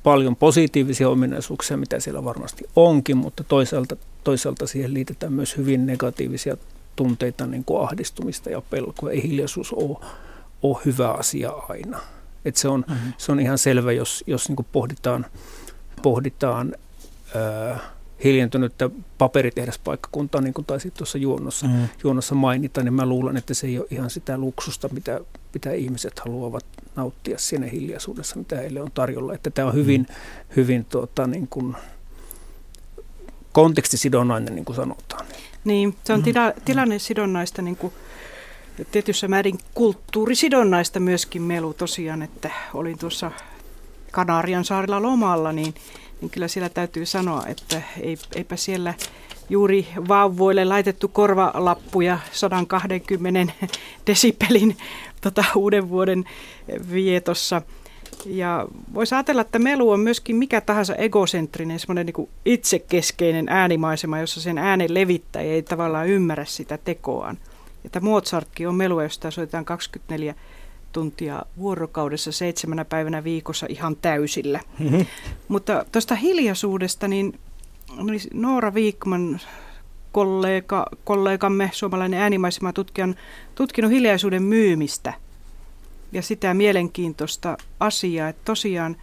paljon positiivisia ominaisuuksia, mitä siellä varmasti onkin, mutta toisaalta, toisaalta siihen liitetään myös hyvin negatiivisia tunteita, niin kuin ahdistumista ja pelkoa. Ei hiljaisuus ole, ole hyvä asia aina. Et se, on, mm-hmm. se on ihan selvä, jos, jos niin pohditaan, pohditaan ää, hiljentynyttä paperitehdaspaikkakuntaa, niin kuin taisit tuossa juonnossa, mm. juonnossa mainita, niin mä luulen, että se ei ole ihan sitä luksusta, mitä, mitä ihmiset haluavat nauttia siinä hiljaisuudessa, mitä heille on tarjolla. Että tämä on hyvin, mm. hyvin tuota, niin kuin kontekstisidonnainen, niin kuin sanotaan. Niin, se on mm. tila, tilannesidonnaista niin kuin tietyssä määrin kulttuurisidonnaista myöskin melu tosiaan, että olin tuossa Kanarian saarilla lomalla, niin niin kyllä siellä täytyy sanoa, että eipä siellä juuri vauvoille laitettu korvalappuja 120 [laughs] desibelin tota, uuden vuoden vietossa. Ja voisi ajatella, että melu on myöskin mikä tahansa egocentrinen, semmoinen niin itsekeskeinen äänimaisema, jossa sen äänen levittäjä ei tavallaan ymmärrä sitä tekoaan. Että Mozartkin on melu, josta soitetaan 24 tuntia vuorokaudessa seitsemänä päivänä viikossa ihan täysillä. Mm-hmm. Mutta tuosta hiljaisuudesta, niin Noora Viikman kollega, kollegamme, suomalainen äänimaisema tutkija, on tutkinut hiljaisuuden myymistä ja sitä mielenkiintoista asiaa, että tosiaan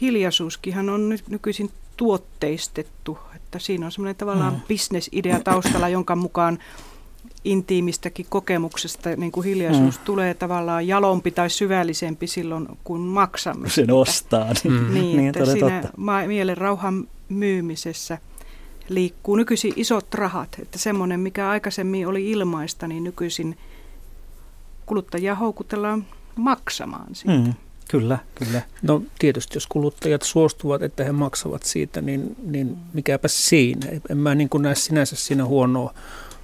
hiljaisuuskinhan on nyt nykyisin tuotteistettu, että siinä on semmoinen tavallaan mm. bisnesidea taustalla, jonka mukaan intiimistäkin kokemuksesta niin kuin hiljaisuus mm. tulee tavallaan jalompi tai syvällisempi silloin, kun maksamme. Sen ostaa. Niin, mm. niin, niin että siinä ma- mielen rauhan myymisessä liikkuu nykyisin isot rahat. Että semmoinen, mikä aikaisemmin oli ilmaista, niin nykyisin kuluttajia houkutellaan maksamaan siitä. Mm. Kyllä, kyllä. No tietysti jos kuluttajat suostuvat, että he maksavat siitä, niin, niin mikäpä siinä. En mä niin kuin näe sinänsä siinä huonoa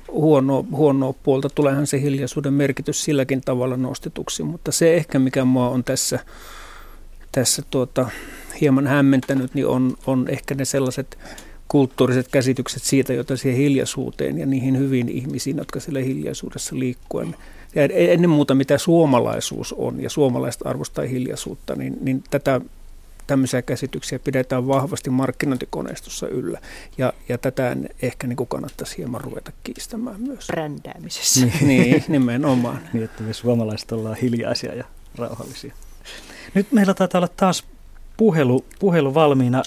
huonoa, huonoa puolta. Tuleehan se hiljaisuuden merkitys silläkin tavalla nostetuksi, mutta se ehkä mikä mua on tässä, tässä tuota, hieman hämmentänyt, niin on, on ehkä ne sellaiset kulttuuriset käsitykset siitä, joita siihen hiljaisuuteen ja niihin hyvin ihmisiin, jotka siellä hiljaisuudessa liikkuen. Ja ennen muuta mitä suomalaisuus on ja suomalaiset arvostaa hiljaisuutta, niin, niin tätä tämmöisiä käsityksiä pidetään vahvasti markkinointikoneistossa yllä. Ja, ja tätä ehkä niin kuin kannattaisi hieman ruveta kiistämään myös. Brändäämisessä. Niin, [laughs] niin nimenomaan. niin, että me suomalaiset ollaan hiljaisia ja rauhallisia. Nyt meillä taitaa olla taas puhelu, puhelu valmiina.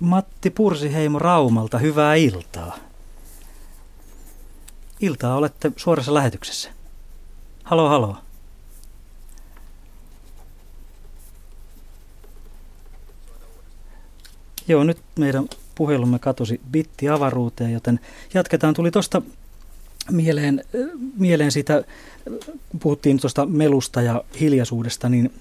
Matti Pursiheimo Raumalta, hyvää iltaa. Iltaa olette suorassa lähetyksessä. Halo, halo. Joo, nyt meidän puhelumme katosi bitti avaruuteen, joten jatketaan. Tuli tuosta mieleen, mieleen sitä, puhuttiin tuosta melusta ja hiljaisuudesta, niin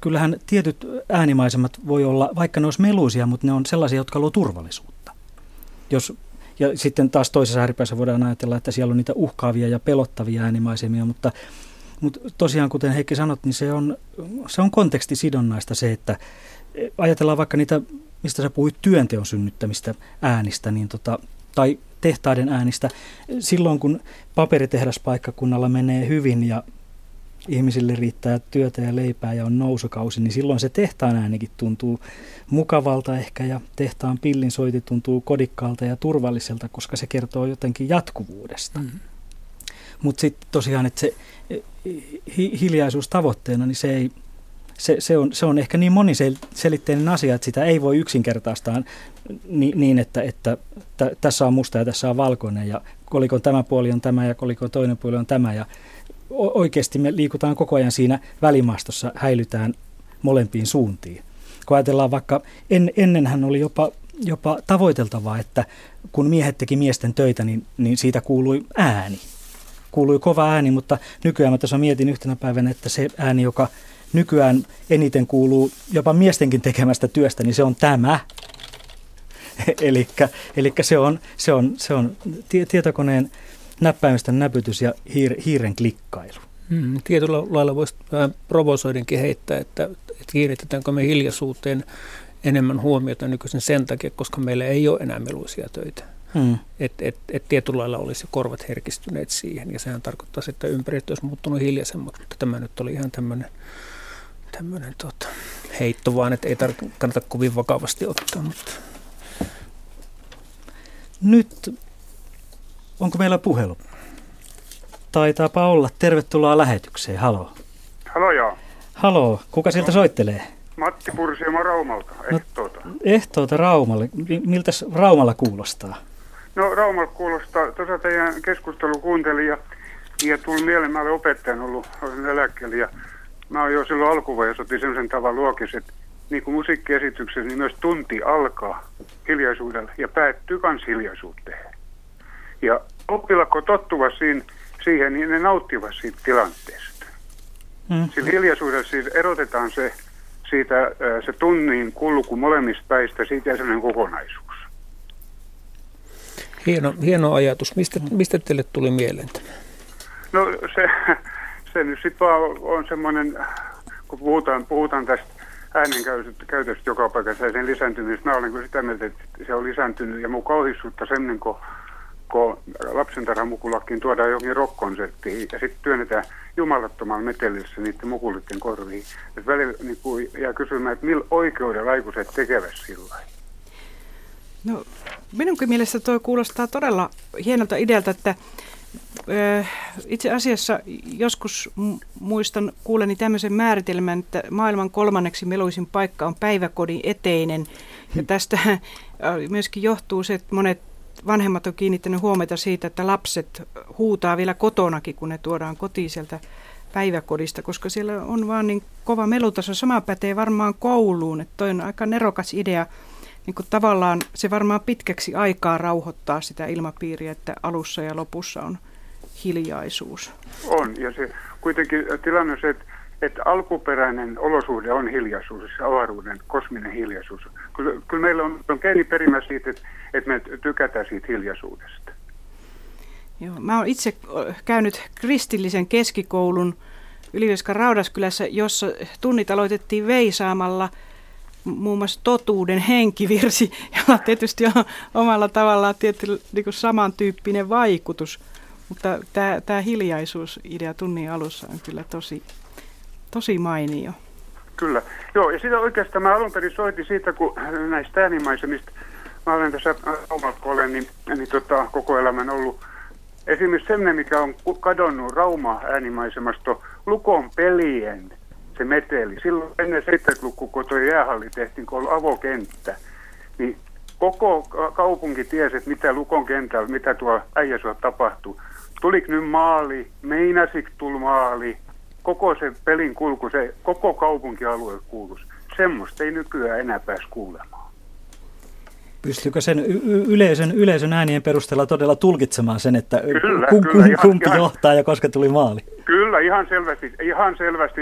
kyllähän tietyt äänimaisemat voi olla, vaikka ne olisi meluisia, mutta ne on sellaisia, jotka luovat turvallisuutta. Jos, ja sitten taas toisessa ääripäässä voidaan ajatella, että siellä on niitä uhkaavia ja pelottavia äänimaisemia, mutta Mutta tosiaan, kuten Heikki sanot, niin se on, se on kontekstisidonnaista se, että ajatellaan vaikka niitä, mistä sä puhuit, työnteon synnyttämistä äänistä, niin tota, tai tehtaiden äänistä. Silloin kun paperitehdaspaikkkunnalla menee hyvin ja ihmisille riittää työtä ja leipää ja on nousukausi, niin silloin se tehtaan äänikin tuntuu mukavalta ehkä ja tehtaan pillin soiti tuntuu kodikkaalta ja turvalliselta, koska se kertoo jotenkin jatkuvuudesta. Mm. Mutta sitten tosiaan, että se hi- hiljaisuus tavoitteena, niin se ei, se, se, on, se on ehkä niin moniselitteinen asia, että sitä ei voi yksinkertaistaa niin, niin että, että t- tässä on musta ja tässä on valkoinen ja kolikon tämä puoli on tämä ja kolikon toinen puoli on tämä ja oikeasti me liikutaan koko ajan siinä välimaastossa, häilytään molempiin suuntiin. Kun ajatellaan vaikka, en, ennenhän oli jopa, jopa tavoiteltavaa, että kun miehet teki miesten töitä, niin, niin siitä kuului ääni. Kuului kova ääni, mutta nykyään mä tässä mietin yhtenä päivänä, että se ääni, joka nykyään eniten kuuluu jopa miestenkin tekemästä työstä, niin se on tämä. [laughs] Eli se on, se on, se on tietokoneen näppäimistön näpytys ja hiir, hiiren klikkailu. Mm, tietyllä lailla voisi vähän provosoidenkin heittää, että, että kiinnitetäänkö me hiljaisuuteen enemmän huomiota nykyisin sen takia, koska meillä ei ole enää meluisia töitä. Mm. Että et, et tietyllä lailla olisi korvat herkistyneet siihen, ja sehän tarkoittaa, että ympäristö olisi muuttunut hiljaisemmaksi, mutta tämä nyt oli ihan tämmöinen tämmöinen tota, heitto vaan, että ei tar- kannata kovin vakavasti ottaa. Mutta. Nyt Onko meillä puhelu? Taitaapa olla. Tervetuloa lähetykseen. Halo. Halo joo. Halo. Kuka sieltä soittelee? Matti Pursiamo Raumalta, Ehtoota. No, ehtoota Raumalle. Miltä Raumalla kuulostaa? No Raumalla kuulostaa. Tuossa teidän keskustelu kuuntelin ja, ja tuli mieleen, mä olen opettajan ollut, olen eläkkeellä ja mä olen jo silloin alkuvaiheessa otin sellaisen tavan luokissa, että niin kuin musiikkiesityksessä, niin myös tunti alkaa hiljaisuudella ja päättyy myös hiljaisuuteen. Ja oppilaat kun tottuvat siihen, siihen, niin ne nauttivat siitä tilanteesta. Mm. Sillä hiljaisuudessa siis erotetaan se, siitä, se tunnin kulku molemmista päistä, siitä sellainen kokonaisuus. Hieno, hieno ajatus. Mistä, mistä teille tuli mieleen tämä? No se, [laughs] se nyt sitten vaan on semmoinen, kun puhutaan, puhutaan tästä äänenkäytöstä joka paikassa ja sen lisääntymisestä, mä olen kyllä sitä mieltä, että se on lisääntynyt ja mun kauhissuutta semmoinen, kun kun lapsentarhamukulakin tuodaan jokin rockkonserttiin ja sitten työnnetään jumalattomalla metelissä niiden mukulitten korviin. Et välillä niin kuin, jää kysymään, että millä oikeudella aikuiset tekevät sillä No minunkin mielestä tuo kuulostaa todella hienolta idealta, että itse asiassa joskus muistan kuuleni tämmöisen määritelmän, että maailman kolmanneksi meluisin paikka on päiväkodin eteinen. Ja tästä myöskin johtuu se, että monet vanhemmat on kiinnittänyt huomiota siitä, että lapset huutaa vielä kotonakin, kun ne tuodaan kotiin sieltä päiväkodista, koska siellä on vaan niin kova melutaso. Sama pätee varmaan kouluun, että toi on aika nerokas idea. Niin kuin tavallaan se varmaan pitkäksi aikaa rauhoittaa sitä ilmapiiriä, että alussa ja lopussa on hiljaisuus. On, ja se kuitenkin tilanne on se, että että alkuperäinen olosuhde on hiljaisuus, se avaruuden kosminen hiljaisuus. Kyllä, kyllä meillä on, on geeniperimä siitä, että, että me tykätään siitä hiljaisuudesta. Joo, mä oon itse käynyt kristillisen keskikoulun Ylivieskan Raudaskylässä, jossa tunnit aloitettiin veisaamalla muun muassa totuuden henkivirsi, jolla tietysti on omalla tavallaan tietty niin samantyyppinen vaikutus. Mutta tämä hiljaisuusidea tunnin alussa on kyllä tosi tosi mainio. Kyllä. Joo, ja sitä oikeastaan mä alun perin soitin siitä, kun näistä äänimaisemista, mä olen tässä Raumalta niin, niin tota, koko elämän ollut esimerkiksi semmoinen, mikä on kadonnut Rauma äänimaisemasta, Lukon pelien se meteli. Silloin ennen 70-lukua, kun tuo jäähalli tehtiin, kun oli avokenttä, niin koko kaupunki tiesi, että mitä Lukon kentällä, mitä tuo äijäsuo tapahtuu. Tuliko nyt maali, meinasiko tulla maali, koko se pelin kulku, se koko kaupunkialue kuuluisi. Semmoista ei nykyään enää pääs kuulemaan. Pystyykö sen y- yleisön, yleisön äänien perusteella todella tulkitsemaan sen, että kyllä, ku, kyllä, ihan, kumpi ihan, johtaa ja koska tuli maali? Kyllä, ihan selvästi, ihan selvästi,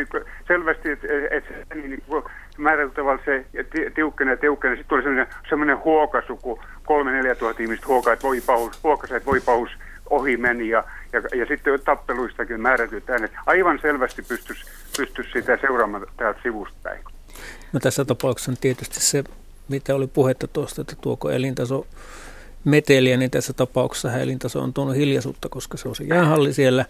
selvästi että et, et, niin, määrällä tavalla se tiukkenee ja tiukkenee. Sitten tuli semmoinen, semmoinen huokaisu, kun kolme neljä tuhatta ihmistä huokaa, että voi pahus, huokasi, että voi pahus ohi meni ja, ja, ja sitten tappeluistakin määrätyt äänet. Aivan selvästi pystyisi pystys sitä seuraamaan täältä sivusta päin. No tässä tapauksessa on tietysti se, mitä oli puhetta tuosta, että tuoko elintaso meteliä, niin tässä tapauksessa elintaso on tuonut hiljaisuutta, koska se on se jäähalli siellä,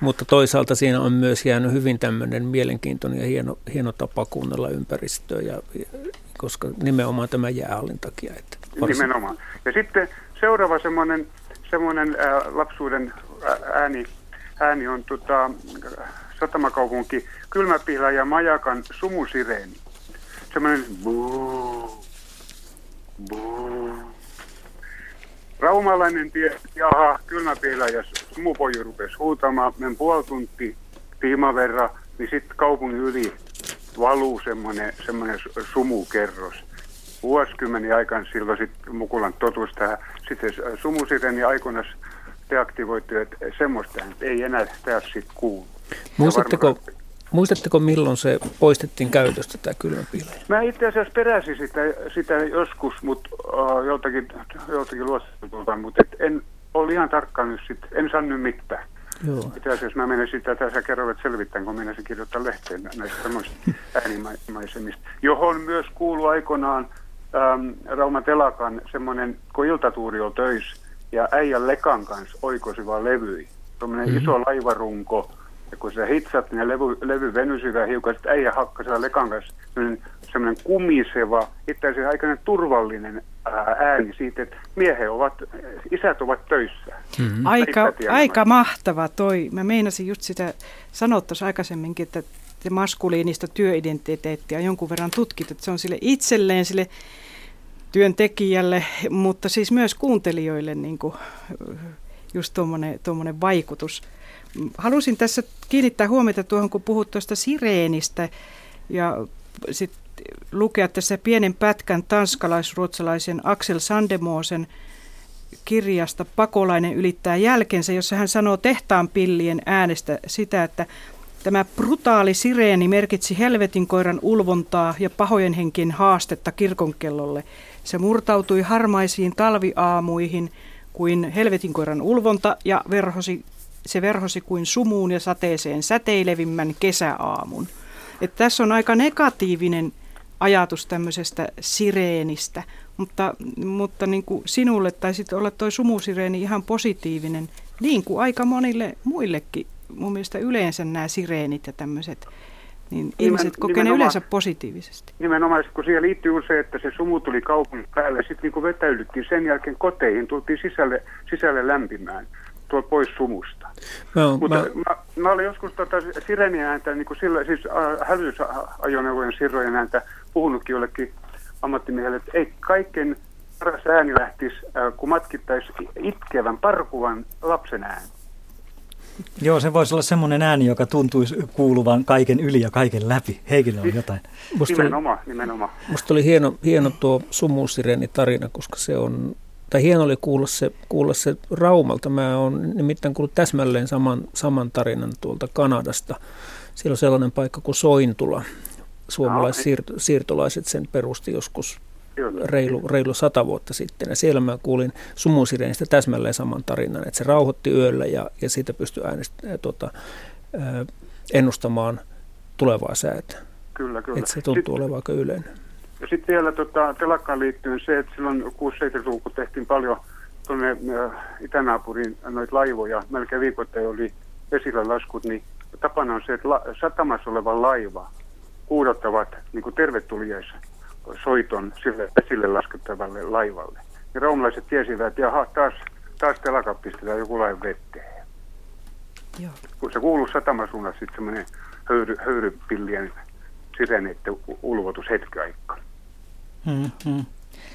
mutta toisaalta siinä on myös jäänyt hyvin tämmöinen mielenkiintoinen ja hieno, hieno tapa kuunnella ympäristöä, ja, koska nimenomaan tämä jäähallin takia. Että varsin... Nimenomaan. Ja sitten seuraava semmoinen, semmoinen ää, lapsuuden ääni, ääni on tota, satamakaupunki Kylmäpihla ja Majakan sumusireeni. Semmoinen buu, Raumalainen tie, jaha, kylmäpiilä ja sumupoju rupesi huutamaan. Men puoli tuntia tiiman verran, niin sitten kaupungin yli valuu semmoinen, semmoinen sumukerros. Vuosikymmeni aikana silloin sitten Mukulan totuus tähän. Sitten sumusireni aikoinaan deaktivoitu, että semmoista ei enää tässä sitten kuulu. Muistatteko, varmaan... Muistatteko, milloin se poistettiin käytöstä, tämä kylmäpiilä? Mä itse asiassa peräsin sitä, sitä joskus, mutta uh, joltakin, joltakin luostutulta, mutta et en ole ihan tarkkaan nyt sit, en sanonut mitään. Joo. Itse asiassa mä menen sitä tässä kerroin, että selvittän, kun menen kirjoittaa lehteen näistä samoista [laughs] äänimaisemista, johon myös kuuluu aikoinaan ähm, Rauman telakan semmoinen, kun iltatuuri on töissä ja äijän Lekan kanssa oikoisiva levyi. Tuommoinen mm-hmm. iso laivarunko, ja kun sä hitsat, niin levy, levy venysi vähän hiukan, sitten äijä hakkasella lekan kanssa semmoinen kumiseva, itse asiassa aikainen turvallinen ääni siitä, että miehe ovat, isät ovat töissä. Mm-hmm. Aika, aika mahtava toi. Mä meinasin just sitä sanoa tuossa aikaisemminkin, että te maskuliinista työidentiteettiä on jonkun verran tutkittu, että se on sille itselleen, sille työntekijälle, mutta siis myös kuuntelijoille niin kuin, just tuommoinen vaikutus halusin tässä kiinnittää huomiota tuohon, kun puhut tuosta sireenistä ja sit lukea tässä pienen pätkän tanskalais-ruotsalaisen Axel Sandemosen kirjasta Pakolainen ylittää jälkensä, jossa hän sanoo tehtaan pillien äänestä sitä, että Tämä brutaali sireeni merkitsi helvetin koiran ulvontaa ja pahojen henkien haastetta kirkonkellolle. Se murtautui harmaisiin talviaamuihin kuin helvetin koiran ulvonta ja verhosi se verhosi kuin sumuun ja sateeseen säteilevimmän kesäaamun. Et tässä on aika negatiivinen ajatus tämmöisestä sireenistä, mutta, mutta niin kuin sinulle taisi olla tuo sumusireeni ihan positiivinen, niin kuin aika monille muillekin. Mun mielestä yleensä nämä sireenit ja tämmöiset, niin Nimen, ihmiset kokee ne yleensä positiivisesti. Nimenomaan, kun siihen liittyy se, että se sumu tuli kaupungin päälle, sitten niin vetäydyttiin sen jälkeen koteihin, tultiin sisälle, sisälle lämpimään tuolla pois sumusta. No, Mutta mä... Mä, mä olin joskus tota sireniääntä, niin kuin sillä, siis äh, hälytysajoneuvojen sirrojen ääntä puhunutkin jollekin ammattimiehelle, että ei kaiken paras ääni lähtisi, äh, kun matkittaisi itkevän, parkuvan lapsen ääni. Joo, se voisi olla semmoinen ääni, joka tuntuisi kuuluvan kaiken yli ja kaiken läpi. Heikille on jotain. Musta nimenomaan, oli, nimenomaan. Musta oli hieno, hieno tuo sumuusireni tarina, koska se on tai hieno oli kuulla se, kuulla se Raumalta. Mä oon nimittäin kuullut täsmälleen saman, saman tarinan tuolta Kanadasta. Siellä on sellainen paikka kuin Sointula. Suomalaissiirtolaiset sen perusti joskus reilu, reilu sata vuotta sitten. Ja siellä mä kuulin sumusireenistä täsmälleen saman tarinan, että se rauhoitti yöllä ja, ja siitä pystyi äänestä, tuota, ennustamaan tulevaa säätä. Kyllä, kyllä. Että se tuntuu olevan aika yleinen. Ja sitten vielä tota, telakkaan liittyen se, että silloin 6-7 kun tehtiin paljon tuonne äh, itänaapuriin noita laivoja, melkein viikoittain oli esillä laskut, niin tapana on se, että la, satamassa oleva laiva huudottavat niin tervetuliaisen soiton sille esille laskettavalle laivalle. Ja roomalaiset tiesivät, että jaha, taas, taas telaka pistetään joku laiva vetteen. Joo. Kun se kuuluu satamasuunnassa sitten semmoinen höyry, höyrypillien sireneiden ulvotus hetki aikaa. Mm, mm.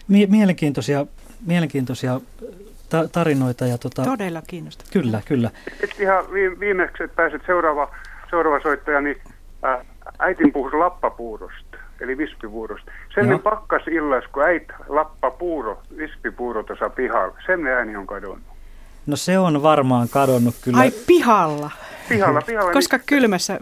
Mielenkiintoisia, mielenkiintoisia ta- tarinoita. Ja tota, Todella kiinnostavaa. Kyllä, kyllä. Sitten ihan viimeksi, että pääset seuraava, seuraava soittaja, niin ää, äitin puhui lappapuurosta, eli vispipuurosta. Sen pakkas illas, kun äit lappapuuro, vispipuuro tuossa pihalla, sen ääni on kadonnut. No se on varmaan kadonnut kyllä. Ai pihalla? Pihalla, pihalla. Koska niin, kylmässä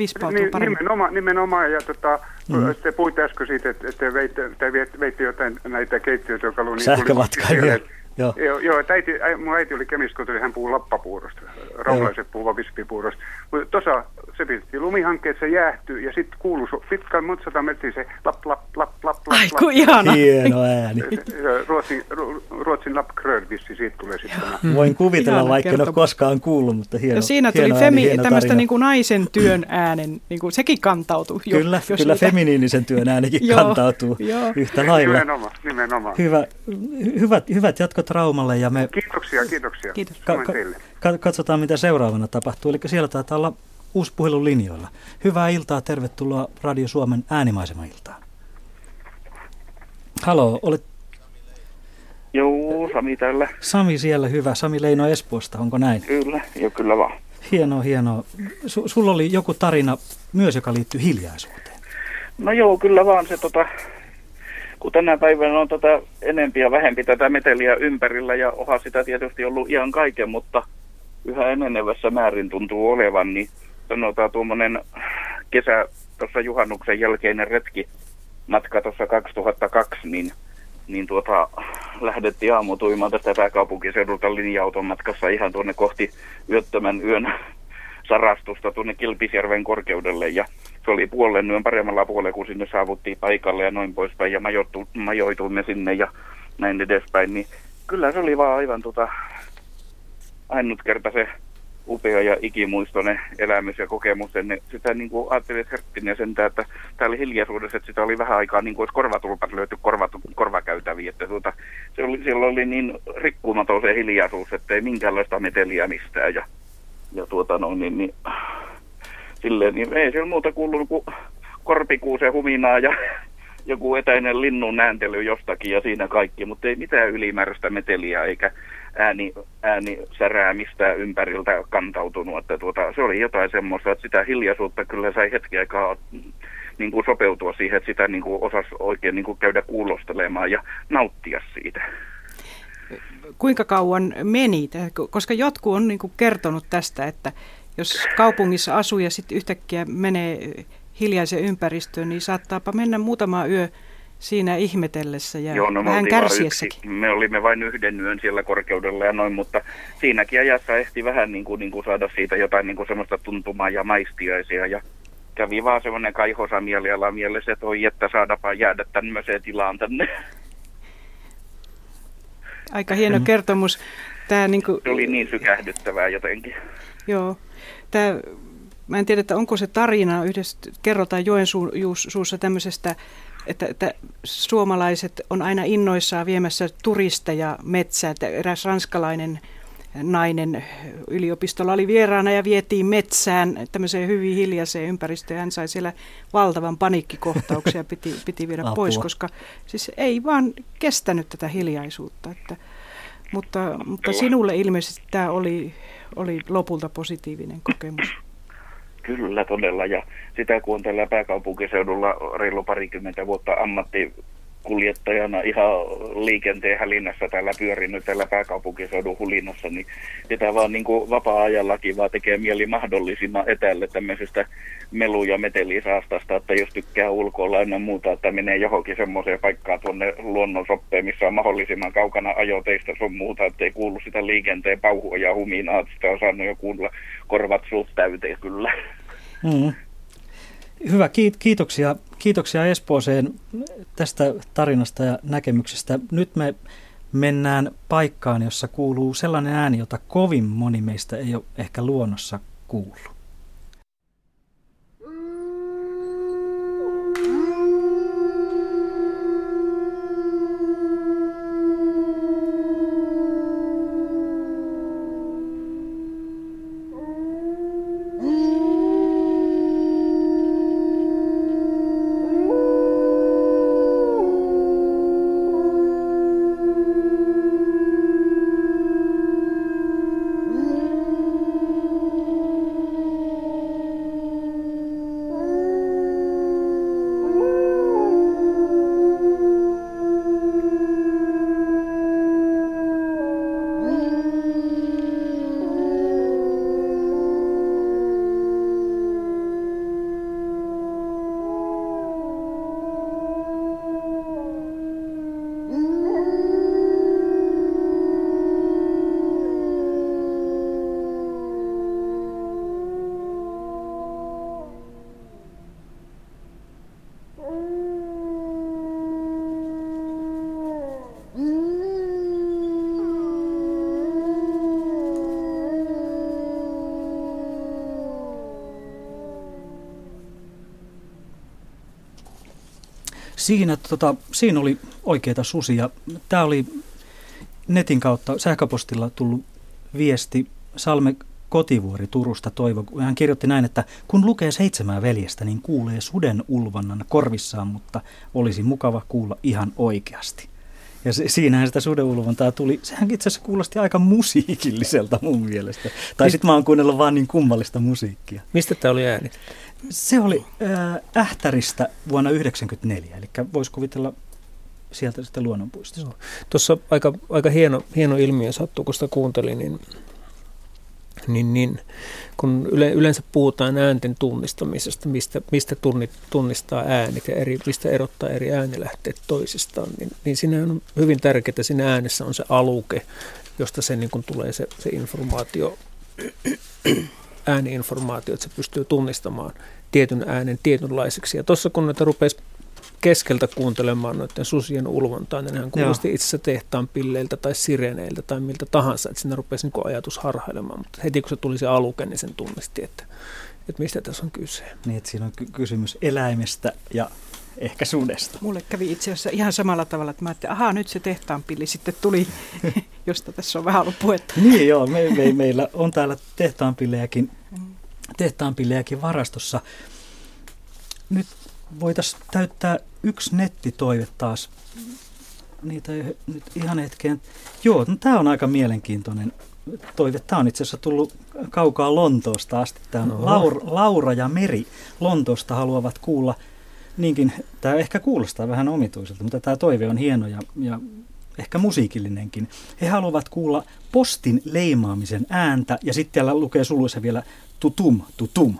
vispautuu niin, paremmin. Nimenomaan, nimenomaan ja tota, mm. te puhuitte äsken siitä, että te veitte, te veitte jotain näitä keittiötyökaluja. Niin Sähkömatkailuja. Joo. Joo, joo että äiti, ä, mun äiti oli kemiskotori, hän puhuu lappapuurosta, raulaiset puhuva vispipuurosta. Mutta tuossa se piti lumihankkeet, se jäähtyi ja sitten kuului pitkään monta sata metriä se lap, lap, lap, lap, lap. Ai, lap. kun ihana. Hieno ääni. [laughs] Ruotsin, Ru- Ruotsin lapkröd vissi, siitä tulee sitten. Voin kuvitella, Ihana vaikka en ole koskaan kuullut, mutta hieno ja siinä tuli hieno femi, ääni, tämmöistä niin kuin naisen työn äänen, niin kuin, sekin kantautui. jo- Kyllä, jos kyllä feminiinisen työn äänikin kantautuu joo. yhtä lailla. Nimenomaan, nimenomaan. Hyvä, hy- hyvät, hyvät jatkot Raumalle ja me Kiitoksia, kiitoksia. Kiitos. ka- ka- katsotaan, mitä seuraavana tapahtuu. Eli siellä taitaa olla uusi puhelu linjoilla. Hyvää iltaa, tervetuloa Radio Suomen äänimaisema-iltaan. Haloo, olet Joo, Sami täällä. Sami siellä, hyvä. Sami Leino Espoosta, onko näin? Kyllä, joo kyllä vaan. Hienoa, hienoa. Su- sulla oli joku tarina myös, joka liittyy hiljaisuuteen. No joo, kyllä vaan se tota, kun tänä päivänä on tätä enempi ja vähempi tätä meteliä ympärillä ja onhan sitä tietysti ollut ihan kaiken, mutta yhä enenevässä määrin tuntuu olevan, niin sanotaan tuommoinen kesä tuossa juhannuksen jälkeinen retki matka tuossa 2002, niin, niin tuota, lähdettiin aamutuimaan tästä pääkaupunkiseudulta linja-auton matkassa ihan tuonne kohti yöttömän yön sarastusta tuonne Kilpisjärven korkeudelle ja se oli puolen yön paremmalla puolella, kun sinne saavuttiin paikalle ja noin poispäin ja majoittu, majoituimme sinne ja näin edespäin, niin kyllä se oli vaan aivan tota, ainut kerta se upea ja ikimuistoinen elämys ja kokemus. Ennen sitä niin kuin ajattelin herttinen sentään, että täällä hiljaisuudessa, että sitä oli vähän aikaa niin kuin olisi korvatulpat löyty korvatu, korvakäytäviä. Että tuota, se oli, siellä oli niin rikkumaton se hiljaisuus, että ei minkäänlaista meteliä mistään. Ja, ja tuota no, niin, niin, silleen, niin ei siellä muuta kuulunut kuin korpikuusen huminaa ja [laughs] joku etäinen linnun ääntely jostakin ja siinä kaikki, mutta ei mitään ylimääräistä meteliä eikä ääni, ääni särää mistään ympäriltä kantautunut. Että tuota, se oli jotain semmoista, että sitä hiljaisuutta kyllä sai hetki aikaa niin kuin sopeutua siihen, että sitä niin kuin osasi oikein niin kuin käydä kuulostelemaan ja nauttia siitä. kuinka kauan meni, koska jotkut on niin kuin kertonut tästä, että jos kaupungissa asuu ja sitten yhtäkkiä menee hiljaiseen ympäristöön, niin saattaapa mennä muutama yö siinä ihmetellessä ja Joo, no me vähän kärsiessäkin. yksi- Me olimme vain yhden yön siellä korkeudella ja noin, mutta siinäkin ajassa ehti vähän niin kuin, niin kuin saada siitä jotain niin kuin semmoista tuntumaa ja maistiaisia ja kävi vaan semmoinen kaihosa mieliala mielessä, että oi, että saadapa jäädä tämmöiseen tilaan tänne. Aika hieno kertomus. Tämä niin kuin, Se oli niin sykähdyttävää jotenkin. Joo. Tää, mä en tiedä, että onko se tarina, yhdessä kerrotaan Joensuussa tämmöisestä, että, että suomalaiset on aina innoissaan viemässä turisteja metsään. Että eräs ranskalainen nainen yliopistolla oli vieraana ja vietiin metsään tämmöiseen hyvin hiljaiseen ympäristöön. Hän sai siellä valtavan paniikkikohtauksia ja piti, piti viedä pois, koska siis ei vaan kestänyt tätä hiljaisuutta. Että, mutta, mutta sinulle ilmeisesti tämä oli, oli lopulta positiivinen kokemus. [clears throat] Kyllä todella ja sitä kun on tällä pääkaupunkiseudulla reilu parikymmentä vuotta ammattikuljettajana ihan liikenteen hälinässä täällä pyörinyt täällä pääkaupunkiseudun hulinassa, niin sitä vaan niin kuin vapaa-ajallakin vaan tekee mieli mahdollisimman etäälle tämmöisestä melu- ja metelisaastasta, että jos tykkää ulkoilla ennen muuta, että menee johonkin semmoiseen paikkaan tuonne luonnon soppeen, missä on mahdollisimman kaukana ajoteista sun muuta, ettei kuulu sitä liikenteen pauhua ja huminaa, että sitä on saanut jo kuulla korvat suut täyteen kyllä. Mm. Hyvä, kiit- kiitoksia, kiitoksia Espooseen tästä tarinasta ja näkemyksestä. Nyt me mennään paikkaan, jossa kuuluu sellainen ääni, jota kovin moni meistä ei ole ehkä luonnossa kuullut. Siinä, tota, siinä oli oikeita susia. Tämä oli netin kautta sähköpostilla tullut viesti Salme Kotivuori Turusta Toivo. Hän kirjoitti näin, että kun lukee seitsemää veljestä, niin kuulee suden ulvannan korvissaan, mutta olisi mukava kuulla ihan oikeasti. Ja se, siinähän sitä sudenulvontaa tuli. Sehän itse asiassa kuulosti aika musiikilliselta mun mielestä. Tai sitten mä oon kuunnellut vaan niin kummallista musiikkia. Mistä tämä oli ääni? Se oli äh, Ähtäristä vuonna 1994, eli voisi kuvitella sieltä sitten luonnonpuistosta. Tuossa aika, aika hieno, hieno ilmiö sattuu, kun sitä kuuntelin, niin niin, niin kun yle, yleensä puhutaan äänten tunnistamisesta, mistä, mistä tunnistaa äänet ja eri, mistä erottaa eri äänilähteet toisistaan, niin, niin siinä on hyvin tärkeää, siinä äänessä on se aluke, josta se niin kun tulee se, se informaatio, ääniinformaatio, että se pystyy tunnistamaan tietyn äänen tietynlaiseksi. Ja tuossa kun näitä rupesi keskeltä kuuntelemaan noiden susien ulvontaa, niin hän kuulosti Joo. itse asiassa tehtaan pilleiltä tai sireneiltä tai miltä tahansa, että siinä rupesi niin ajatus harhailemaan, mutta heti kun se tuli se aluke, niin sen tunnisti, että, että mistä tässä on kyse. Niin, että siinä on ky- kysymys eläimestä ja ehkä sudesta. Mulle kävi itse asiassa ihan samalla tavalla, että mä ajattelin, ahaa, nyt se tehtaanpilli sitten tuli, [laughs] josta tässä on vähän ollut puhetta. niin joo, me, me, meillä on täällä tehtaanpillejäkin, tehtaanpillejäkin varastossa. Nyt voitaisiin täyttää yksi nettitoive taas. Niitä ei nyt ihan hetkeen. Joo, no tämä on aika mielenkiintoinen toive. Tämä on itse asiassa tullut kaukaa Lontoosta asti. Tämä on. Laura, Laura ja Meri Lontoosta haluavat kuulla niinkin, tämä ehkä kuulostaa vähän omituiselta, mutta tämä toive on hieno ja, ja ehkä musiikillinenkin. He haluavat kuulla postin leimaamisen ääntä ja sitten täällä lukee suluissa vielä tutum, tutum.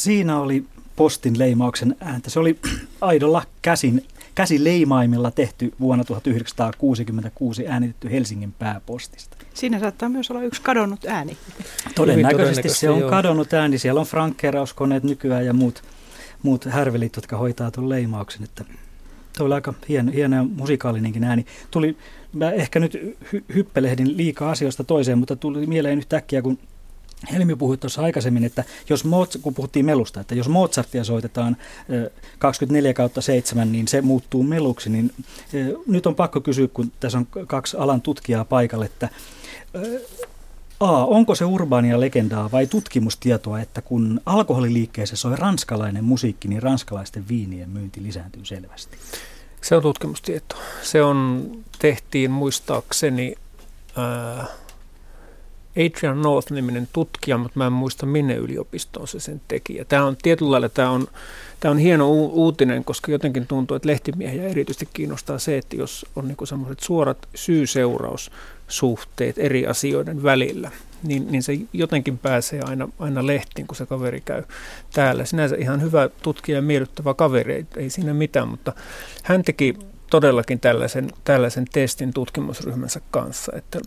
Siinä oli postin leimauksen ääntä. Se oli aidolla käsin, käsileimaimilla tehty vuonna 1966 äänitetty Helsingin pääpostista. Siinä saattaa myös olla yksi kadonnut ääni. Todennäköisesti se on joo. kadonnut ääni. Siellä on frankkerauskoneet nykyään ja muut, muut härvelit, jotka hoitaa tuon leimauksen. Että Tuo oli aika hieno, hieno ja musikaalinenkin ääni. Tuli, mä ehkä nyt hy, hyppelehdin liikaa asioista toiseen, mutta tuli mieleen yhtäkkiä, kun Helmi puhui tuossa aikaisemmin, että jos Mozart, kun puhuttiin melusta, että jos Mozartia soitetaan 24 kautta 7, niin se muuttuu meluksi, niin nyt on pakko kysyä, kun tässä on kaksi alan tutkijaa paikalle, että A, onko se urbaania legendaa vai tutkimustietoa, että kun alkoholiliikkeessä soi ranskalainen musiikki, niin ranskalaisten viinien myynti lisääntyy selvästi? Se on tutkimustieto. Se on, tehtiin muistaakseni... Ää, Adrian North-niminen tutkija, mutta mä en muista minne yliopistoon se sen teki. Ja tämä on tietyllä lailla tämä on, tämä on hieno u- uutinen, koska jotenkin tuntuu, että lehtimiehiä erityisesti kiinnostaa se, että jos on niin semmoiset suorat syy-seuraussuhteet eri asioiden välillä, niin, niin se jotenkin pääsee aina, aina lehtiin, kun se kaveri käy täällä. Sinänsä ihan hyvä tutkija ja miellyttävä kaveri, ei, ei siinä mitään, mutta hän teki todellakin tällaisen, tällaisen testin tutkimusryhmänsä kanssa, että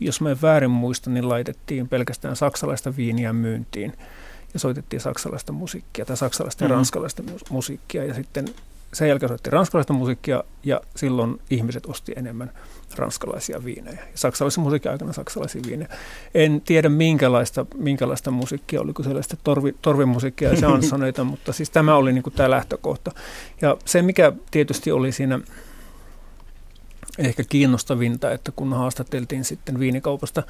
jos mä en väärin muista, niin laitettiin pelkästään saksalaista viiniä myyntiin ja soitettiin saksalaista musiikkia tai saksalaista mm-hmm. ja ranskalaista musiikkia ja sitten sen jälkeen soitettiin ranskalaista musiikkia ja silloin ihmiset osti enemmän ranskalaisia viinejä. Ja saksalaisen musiikin aikana saksalaisia viinejä. En tiedä minkälaista, minkälaista musiikkia, oliko sellaista torvi, torvimusiikkia ja [laughs] chansoneita, mutta siis tämä oli niin kuin tämä lähtökohta. Ja se, mikä tietysti oli siinä ehkä kiinnostavinta, että kun haastateltiin sitten viinikaupasta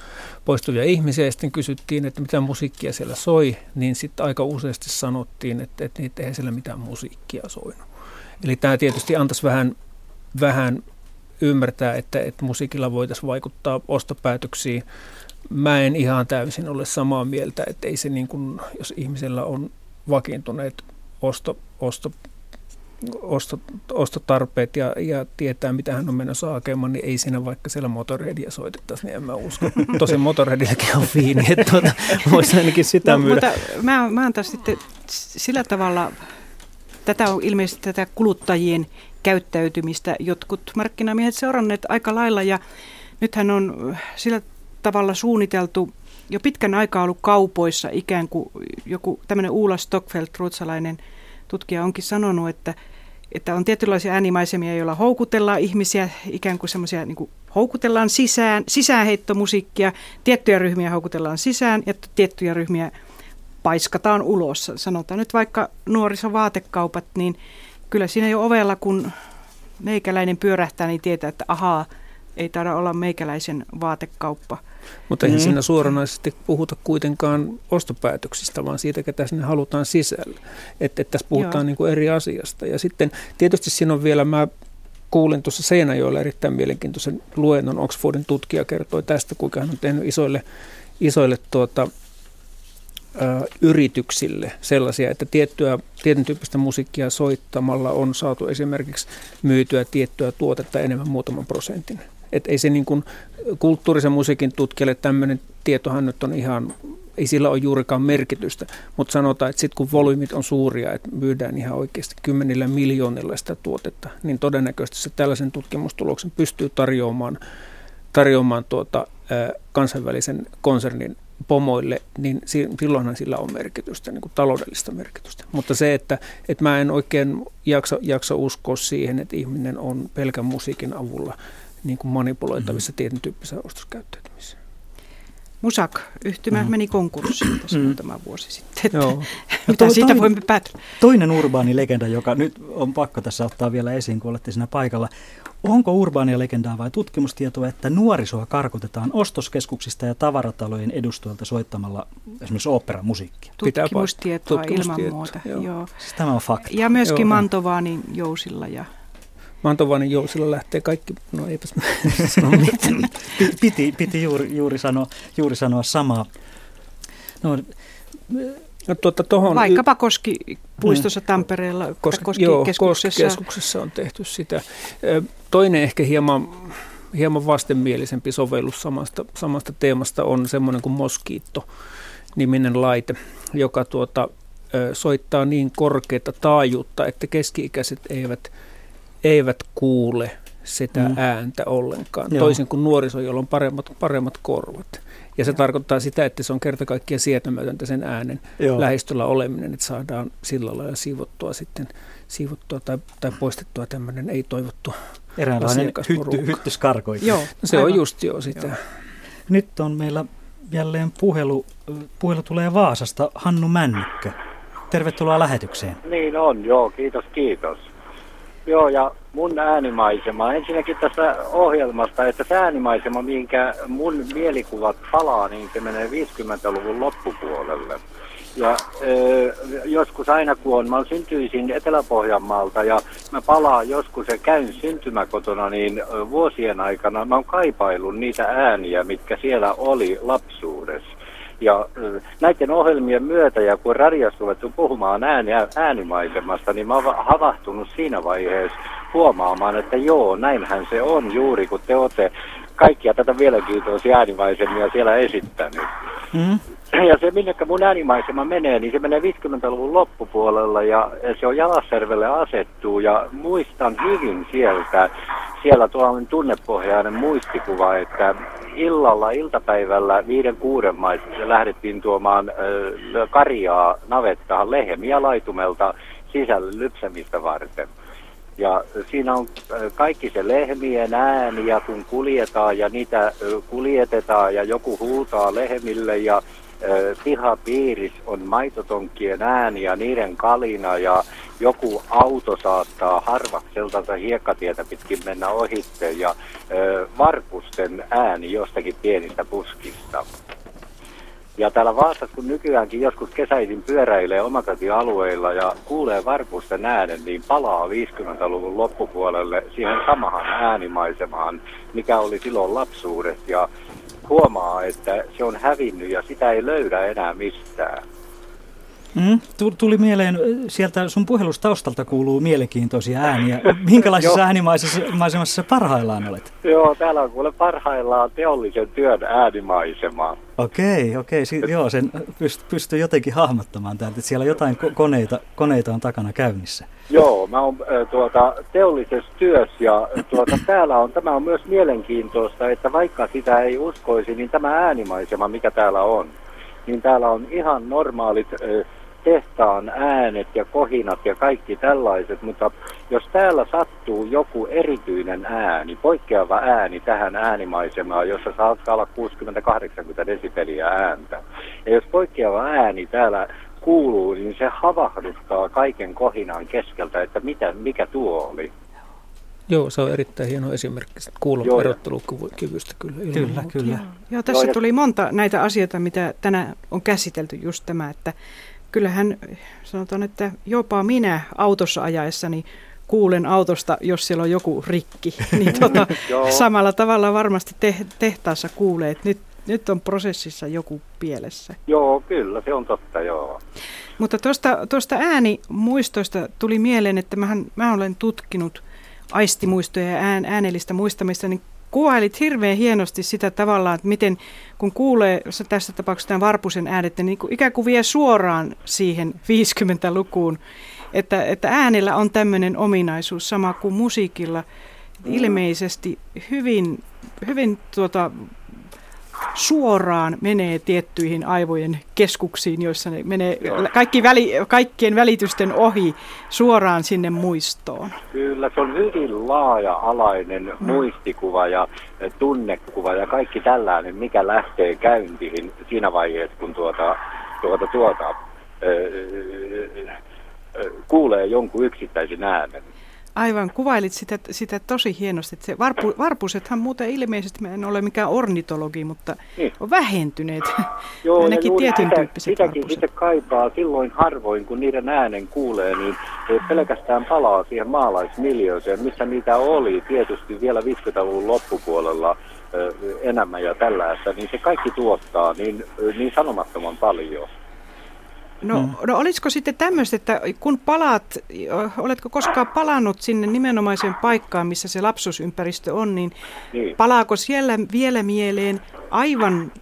poistuvia ihmisiä ja sitten kysyttiin, että mitä musiikkia siellä soi, niin sitten aika useasti sanottiin, että, että niitä ei siellä mitään musiikkia soinut. Eli tämä tietysti antaisi vähän, vähän ymmärtää, että, että musiikilla voitaisiin vaikuttaa ostopäätöksiin. Mä en ihan täysin ole samaa mieltä, että ei se niin kuin, jos ihmisellä on vakiintuneet osto, osto ostot, ostotarpeet ja, ja tietää, mitä hän on menossa hakemaan, niin ei siinä vaikka siellä Motorheadia soitettaisi, niin en mä usko. [laughs] Tosin Motorheadillakin on fiini, että tuota, voisi ainakin sitä no, myydä. Mutta mä, mä oon taas sitten sillä tavalla, tätä on ilmeisesti tätä kuluttajien käyttäytymistä jotkut markkinamiehet seuranneet aika lailla ja nythän on sillä tavalla suunniteltu jo pitkän aikaa ollut kaupoissa ikään kuin joku tämmöinen Uula Stockfeldt, ruotsalainen tutkija, onkin sanonut, että, että on tietynlaisia äänimaisemia, joilla houkutellaan ihmisiä, ikään kuin semmoisia niin houkutellaan sisään, sisäänheittomusiikkia, tiettyjä ryhmiä houkutellaan sisään ja tiettyjä ryhmiä paiskataan ulos. Sanotaan nyt vaikka nuorisovaatekaupat, niin kyllä siinä jo ovella, kun meikäläinen pyörähtää, niin tietää, että ahaa, ei taida olla meikäläisen vaatekauppa. Mutta eihän mm. siinä suoranaisesti puhuta kuitenkaan ostopäätöksistä, vaan siitä, ketä sinne halutaan sisälle. Että et tässä puhutaan niin kuin eri asiasta. Ja sitten tietysti siinä on vielä, mä kuulin tuossa Seinäjoella erittäin mielenkiintoisen luennon. Oxfordin tutkija kertoi tästä, kuinka hän on tehnyt isoille, isoille tuota, ö, yrityksille sellaisia, että tiettyä, tietyn tyyppistä musiikkia soittamalla on saatu esimerkiksi myytyä tiettyä tuotetta enemmän muutaman prosentin. Et ei se niin kuin kulttuurisen musiikin tutkijalle tämmöinen tietohan nyt on ihan, ei sillä ole juurikaan merkitystä, mutta sanotaan, että sitten kun volyymit on suuria, että myydään ihan oikeasti kymmenillä miljoonilla sitä tuotetta, niin todennäköisesti se tällaisen tutkimustuloksen pystyy tarjoamaan, tarjoamaan tuota, kansainvälisen konsernin pomoille, niin silloinhan sillä on merkitystä, niin kuin taloudellista merkitystä. Mutta se, että, että mä en oikein jaksa, jaksa uskoa siihen, että ihminen on pelkän musiikin avulla niin kuin manipuloitavissa mm. tietyn tyyppisessä ostoskäyttäytymisessä. Musak, yhtymä mm. meni konkurssiin tässä mm. muutama vuosi sitten. Joo. [laughs] Mitä to, siitä toinen, voimme päätellä? Toinen urbaani legenda, joka nyt on pakko tässä ottaa vielä esiin, kun olette siinä paikalla. Onko urbaania legendaa vai tutkimustietoa, että nuorisoa karkotetaan ostoskeskuksista ja tavaratalojen edustoilta soittamalla esimerkiksi operamusiikkia? Tutkimustietoa, tutkimustietoa ilman muuta. Joo. Joo. Siis tämä on fakta. Ja myöskin Joo. Mantovaanin jousilla ja Mantovanin jousilla lähtee kaikki, no eipäs [laughs] [laughs] sano mitään. piti, piti juuri, juuri, sanoa, juuri sanoa samaa. No, No, tuota, tohon Vaikkapa Koski puistossa Tampereella, Koski, Koski joo, keskuksessa. keskuksessa on tehty sitä. Toinen ehkä hieman, hieman vastenmielisempi sovellus samasta, samasta teemasta on semmoinen kuin Moskiitto-niminen laite, joka tuota, soittaa niin korkeata taajuutta, että keski-ikäiset eivät – eivät kuule sitä mm. ääntä ollenkaan, Joo. toisin kuin nuoriso, jolla on paremmat, paremmat korvat. Ja se Joo. tarkoittaa sitä, että se on kerta kaikkiaan sietämätöntä sen äänen Joo. lähistöllä oleminen, että saadaan sillä lailla siivottua sitten siivottua tai, tai poistettua tämmöinen ei-toivottu Eräänlainen hytty, hyttyskarkoikin. Joo, no se aivan. on just jo sitä. Joo. Nyt on meillä jälleen puhelu. Puhelu tulee Vaasasta. Hannu Männikkö, tervetuloa lähetykseen. Niin on, joo, kiitos, kiitos. Joo, ja mun äänimaisema. Ensinnäkin tästä ohjelmasta, että se äänimaisema, minkä mun mielikuvat palaa, niin se menee 50-luvun loppupuolelle. Ja ö, joskus aina kun on, mä syntyisin Etelä-Pohjanmaalta ja mä palaan joskus ja käyn syntymäkotona, niin vuosien aikana mä oon kaipaillut niitä ääniä, mitkä siellä oli lapsuudessa. Ja näiden ohjelmien myötä, ja kun radiossa ruvettu puhumaan ääniä, äänimaisemasta, niin mä oon havahtunut siinä vaiheessa huomaamaan, että joo, näinhän se on juuri, kun te olette kaikkia tätä mielenkiintoisia äänimaisemia siellä esittänyt. Mm. Ja se, minne mun äänimaisema menee, niin se menee 50-luvun loppupuolella ja se on Jalasjärvelle asettuu ja muistan hyvin sieltä, siellä tuolla tunnepohjainen muistikuva, että illalla, iltapäivällä viiden kuuden maissa lähdettiin tuomaan äh, karjaa navettaan lehmiä laitumelta sisälle lypsämistä varten. Ja siinä on kaikki se lehmien ääni ja kun kuljetaan ja niitä kuljetetaan ja joku huutaa lehmille ja pihapiiris on maitotonkien ääni ja niiden kalina ja joku auto saattaa harvakselta hiekkatietä pitkin mennä ohitte ja ö, varpusten ääni jostakin pienistä puskista. Ja täällä Vaasassa, kun nykyäänkin joskus kesäisin pyöräilee omakotialueilla ja kuulee varpusten äänen, niin palaa 50-luvun loppupuolelle siihen samahan äänimaisemaan, mikä oli silloin lapsuudessa. Ja huomaa, että se on hävinnyt ja sitä ei löydä enää mistään. Mm, tuli mieleen, sieltä sun puhelustaustalta kuuluu mielenkiintoisia ääniä. [laughs] Minkälaisessa äänimaisemassa parhaillaan olet? Joo, täällä on kuule parhaillaan teollisen työn äänimaisema. Okei, okei. Si- joo, sen pyst- pystyy jotenkin hahmottamaan täältä, että siellä jotain ko- koneita, koneita on takana käynnissä. Joo, mä oon tuota, teollisessa työssä ja tuota, täällä on, tämä on myös mielenkiintoista, että vaikka sitä ei uskoisi, niin tämä äänimaisema, mikä täällä on, niin täällä on ihan normaalit tehtaan äänet ja kohinat ja kaikki tällaiset, mutta jos täällä sattuu joku erityinen ääni, poikkeava ääni tähän äänimaisemaan, jossa saattaa olla 60-80 desibeliä ääntä, ja jos poikkeava ääni täällä kuuluu, niin se havahduttaa kaiken kohinan keskeltä, että mitä, mikä tuo oli. Joo, se on erittäin hieno esimerkki kuulon erottelukyvystä kyllä. Kyllä, kyllä. Joo, joo tässä Joo, tuli monta näitä asioita, mitä tänään on käsitelty, just tämä, että kyllähän sanotaan, että jopa minä autossa ajaessani kuulen autosta, jos siellä on joku rikki. [laughs] Niin tuota, samalla tavalla varmasti te, tehtaassa kuulee, että nyt, nyt on prosessissa joku pielessä. Joo, kyllä, se on totta, joo. Mutta tuosta, tuosta äänimuistoista tuli mieleen, että mähän, mä olen tutkinut aistimuistoja ja ään, äänellistä muistamista, niin kuvailit hirveän hienosti sitä tavallaan, että miten kun kuulee tässä tapauksessa tämän Varpusen äänet, niin ikään kuin vie suoraan siihen 50-lukuun, että, että äänellä on tämmöinen ominaisuus sama kuin musiikilla. Ilmeisesti hyvin, hyvin tuota, suoraan menee tiettyihin aivojen keskuksiin, joissa ne menee kaikki väli, kaikkien välitysten ohi suoraan sinne muistoon. Kyllä, se on hyvin laaja-alainen mm. muistikuva ja tunnekuva ja kaikki tällainen, mikä lähtee käyntiin siinä vaiheessa, kun tuota, tuota, tuota, öö, kuulee jonkun yksittäisen äänen. Aivan, kuvailit sitä, sitä tosi hienosti. Se varpu, varpusethan muuten ilmeisesti, mä en ole mikään ornitologi, mutta niin. on vähentyneet. Joo, [laughs] Ainakin tietyn sitä, tyyppiset sitäkin sitä kaipaa silloin harvoin, kun niiden äänen kuulee, niin pelkästään palaa siihen maalaismiljööseen, missä niitä oli tietysti vielä 50-luvun loppupuolella enemmän ja tällaista, niin se kaikki tuottaa niin, niin sanomattoman paljon. No, mm. no olisiko sitten tämmöistä, että kun palaat, oletko koskaan palannut sinne nimenomaiseen paikkaan, missä se lapsuusympäristö on, niin, niin. palaako siellä vielä mieleen aivan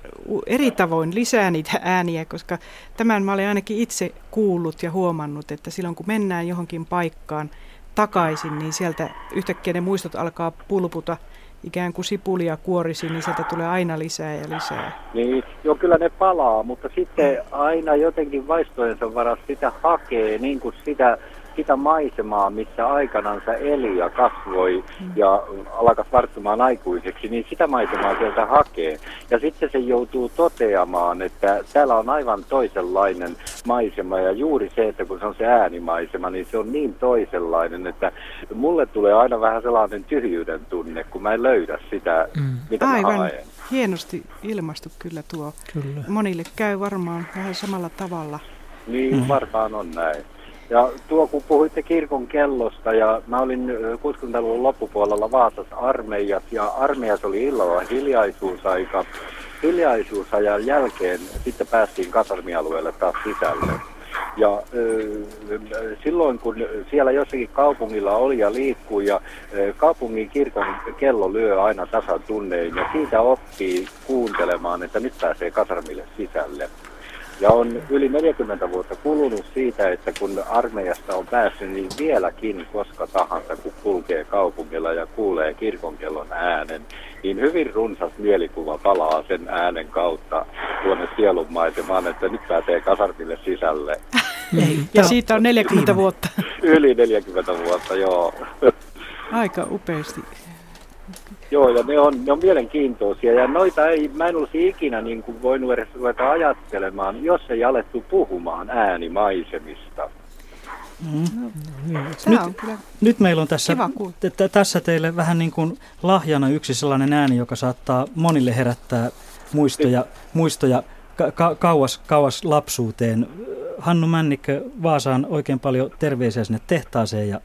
eri tavoin lisää niitä ääniä, koska tämän mä olen ainakin itse kuullut ja huomannut, että silloin kun mennään johonkin paikkaan takaisin, niin sieltä yhtäkkiä ne muistot alkaa pulputa – ikään kuin sipulia kuorisi, niin sieltä tulee aina lisää ja lisää. Niin, joo kyllä ne palaa, mutta sitten aina jotenkin vaistojensa varas sitä hakee, niin kuin sitä sitä maisemaa, missä aikanansa eli ja kasvoi ja alkaa varttumaan aikuiseksi, niin sitä maisemaa sieltä hakee. Ja sitten se joutuu toteamaan, että täällä on aivan toisenlainen maisema ja juuri se, että kun se on se äänimaisema, niin se on niin toisenlainen, että mulle tulee aina vähän sellainen tyhjyyden tunne, kun mä en löydä sitä, mm. mitä aivan. mä haen. Hienosti ilmastu kyllä tuo. Kyllä. Monille käy varmaan vähän samalla tavalla. Niin, mm. varmaan on näin. Ja tuo, kun puhuitte kirkon kellosta, ja mä olin 60-luvun loppupuolella Vaasassa armeijat, ja armeijassa oli illalla hiljaisuusaika. Hiljaisuusajan jälkeen sitten päästiin kasarmialueelle taas sisälle. Ja äh, silloin kun siellä jossakin kaupungilla oli ja liikkuu ja äh, kaupungin kirkon kello lyö aina tasan tunnein ja siitä oppii kuuntelemaan, että nyt pääsee kasarmille sisälle. Ja on yli 40 vuotta kulunut siitä, että kun armeijasta on päässyt, niin vieläkin koska tahansa, kun kulkee kaupungilla ja kuulee kirkonkellon äänen, niin hyvin runsas mielikuva palaa sen äänen kautta tuonne sielunmaisemaan, että nyt pääsee kasartille sisälle. [laughs] Ja siitä on 40 vuotta. Yli 40 vuotta, joo. Aika upeasti Joo, ja ne on, ne on mielenkiintoisia. Ja noita ei, mä en olisi ikinä niin kuin voinut edes ruveta ajattelemaan, jos ei alettu puhumaan äänimaisemista. Mm. No, nyt, nyt meillä on tässä, t- tässä teille vähän niin kuin lahjana yksi sellainen ääni, joka saattaa monille herättää muistoja, muistoja ka- kauas, kauas lapsuuteen. Hannu Männikkö Vaasaan oikein paljon terveisiä sinne tehtaaseen ja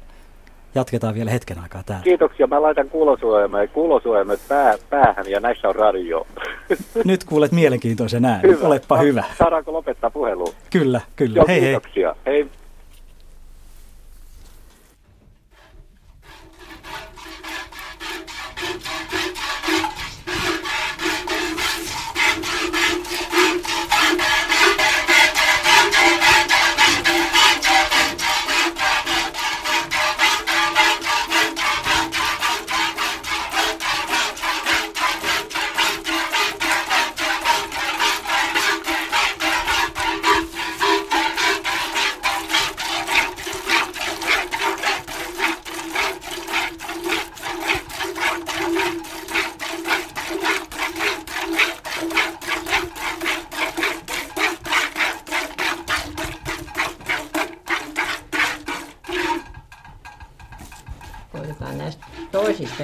jatketaan vielä hetken aikaa täällä. Kiitoksia. Mä laitan kuulosuojamme, kuulosuojamme pää, päähän ja näissä on radio. [laughs] Nyt kuulet mielenkiintoisen äänen. Hyvä. Olepa hyvä. Saadaanko lopettaa puhelu? Kyllä, kyllä. Joo, hei kiitoksia. hei. hei.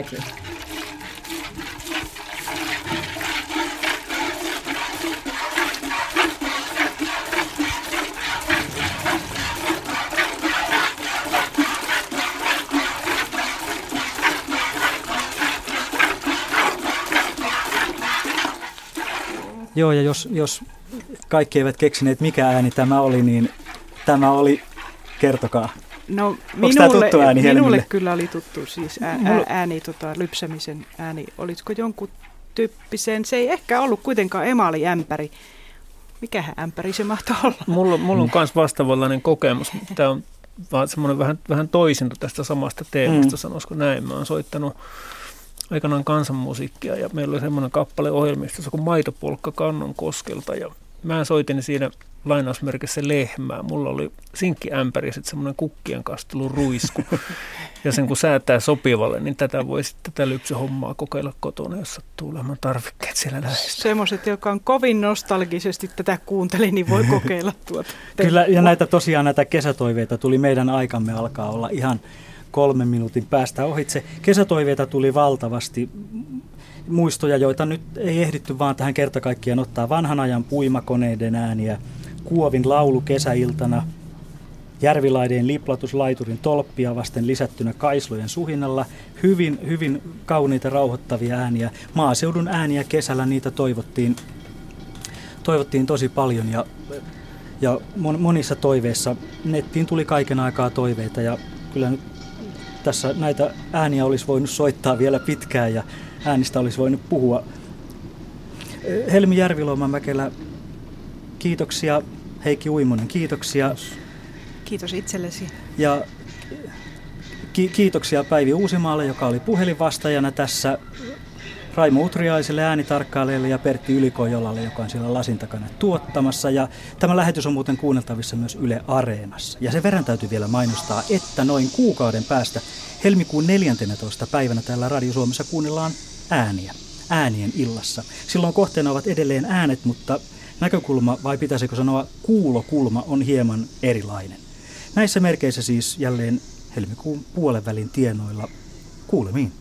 Toisistakin. Joo, ja jos, jos kaikki eivät keksineet, mikä ääni tämä oli, niin tämä oli, kertokaa. No minulle, tuttu ääni minulle kyllä oli tuttu siis ää, ää, ääni, tota, lypsämisen ääni. Olisiko jonkun tyyppisen, se ei ehkä ollut kuitenkaan emaaliämpäri. Mikähän ämpäri se mahtoi olla? Mulla, mulla on myös vastaavanlainen kokemus. Tämä on vaan semmoinen vähän, vähän toisinto tästä samasta teemasta, mm. sanoisiko näin. Mä oon soittanut aikanaan kansanmusiikkia ja meillä oli semmoinen kappale ohjelmistossa kuin Maitopolkka Kannon koskelta ja mä soitin siinä lainausmerkissä lehmää. Mulla oli sinkkiämpäri ja sitten semmoinen kukkien kastelu ruisku. [laughs] ja sen kun säätää sopivalle, niin tätä voi sitten tätä lypsyhommaa kokeilla kotona, jos sattuu olemaan tarvikkeet siellä lähellä. Semmoiset, jotka on kovin nostalgisesti tätä kuunteli, niin voi [laughs] kokeilla tuota. Kyllä, ja näitä tosiaan näitä kesätoiveita tuli meidän aikamme alkaa olla ihan kolmen minuutin päästä ohitse. Kesätoiveita tuli valtavasti muistoja, joita nyt ei ehditty vaan tähän kertakaikkiaan ottaa. Vanhan ajan puimakoneiden ääniä, Kuovin laulu kesäiltana, Järvilaideen liplatuslaiturin tolppia vasten lisättynä kaislojen suhinnalla, hyvin, hyvin kauniita rauhoittavia ääniä. Maaseudun ääniä kesällä niitä toivottiin, toivottiin tosi paljon ja, ja monissa toiveissa nettiin tuli kaiken aikaa toiveita ja kyllä nyt tässä näitä ääniä olisi voinut soittaa vielä pitkään ja äänistä olisi voinut puhua. Helmi Mäkelä, kiitoksia. Heikki Uimonen, kiitoksia. Kiitos itsellesi. Ja ki- kiitoksia Päivi Uusimaalle, joka oli puhelinvastaajana tässä. Raimo Utriaiselle äänitarkkailijalle ja Pertti Ylikojolalle, joka on siellä lasin takana tuottamassa. Ja tämä lähetys on muuten kuunneltavissa myös Yle Areenassa. Ja sen verran täytyy vielä mainostaa, että noin kuukauden päästä helmikuun 14. päivänä täällä Radio Suomessa kuunnellaan ääniä. Äänien illassa. Silloin kohteena ovat edelleen äänet, mutta näkökulma, vai pitäisikö sanoa kuulokulma, on hieman erilainen. Näissä merkeissä siis jälleen helmikuun puolen välin tienoilla kuulemiin.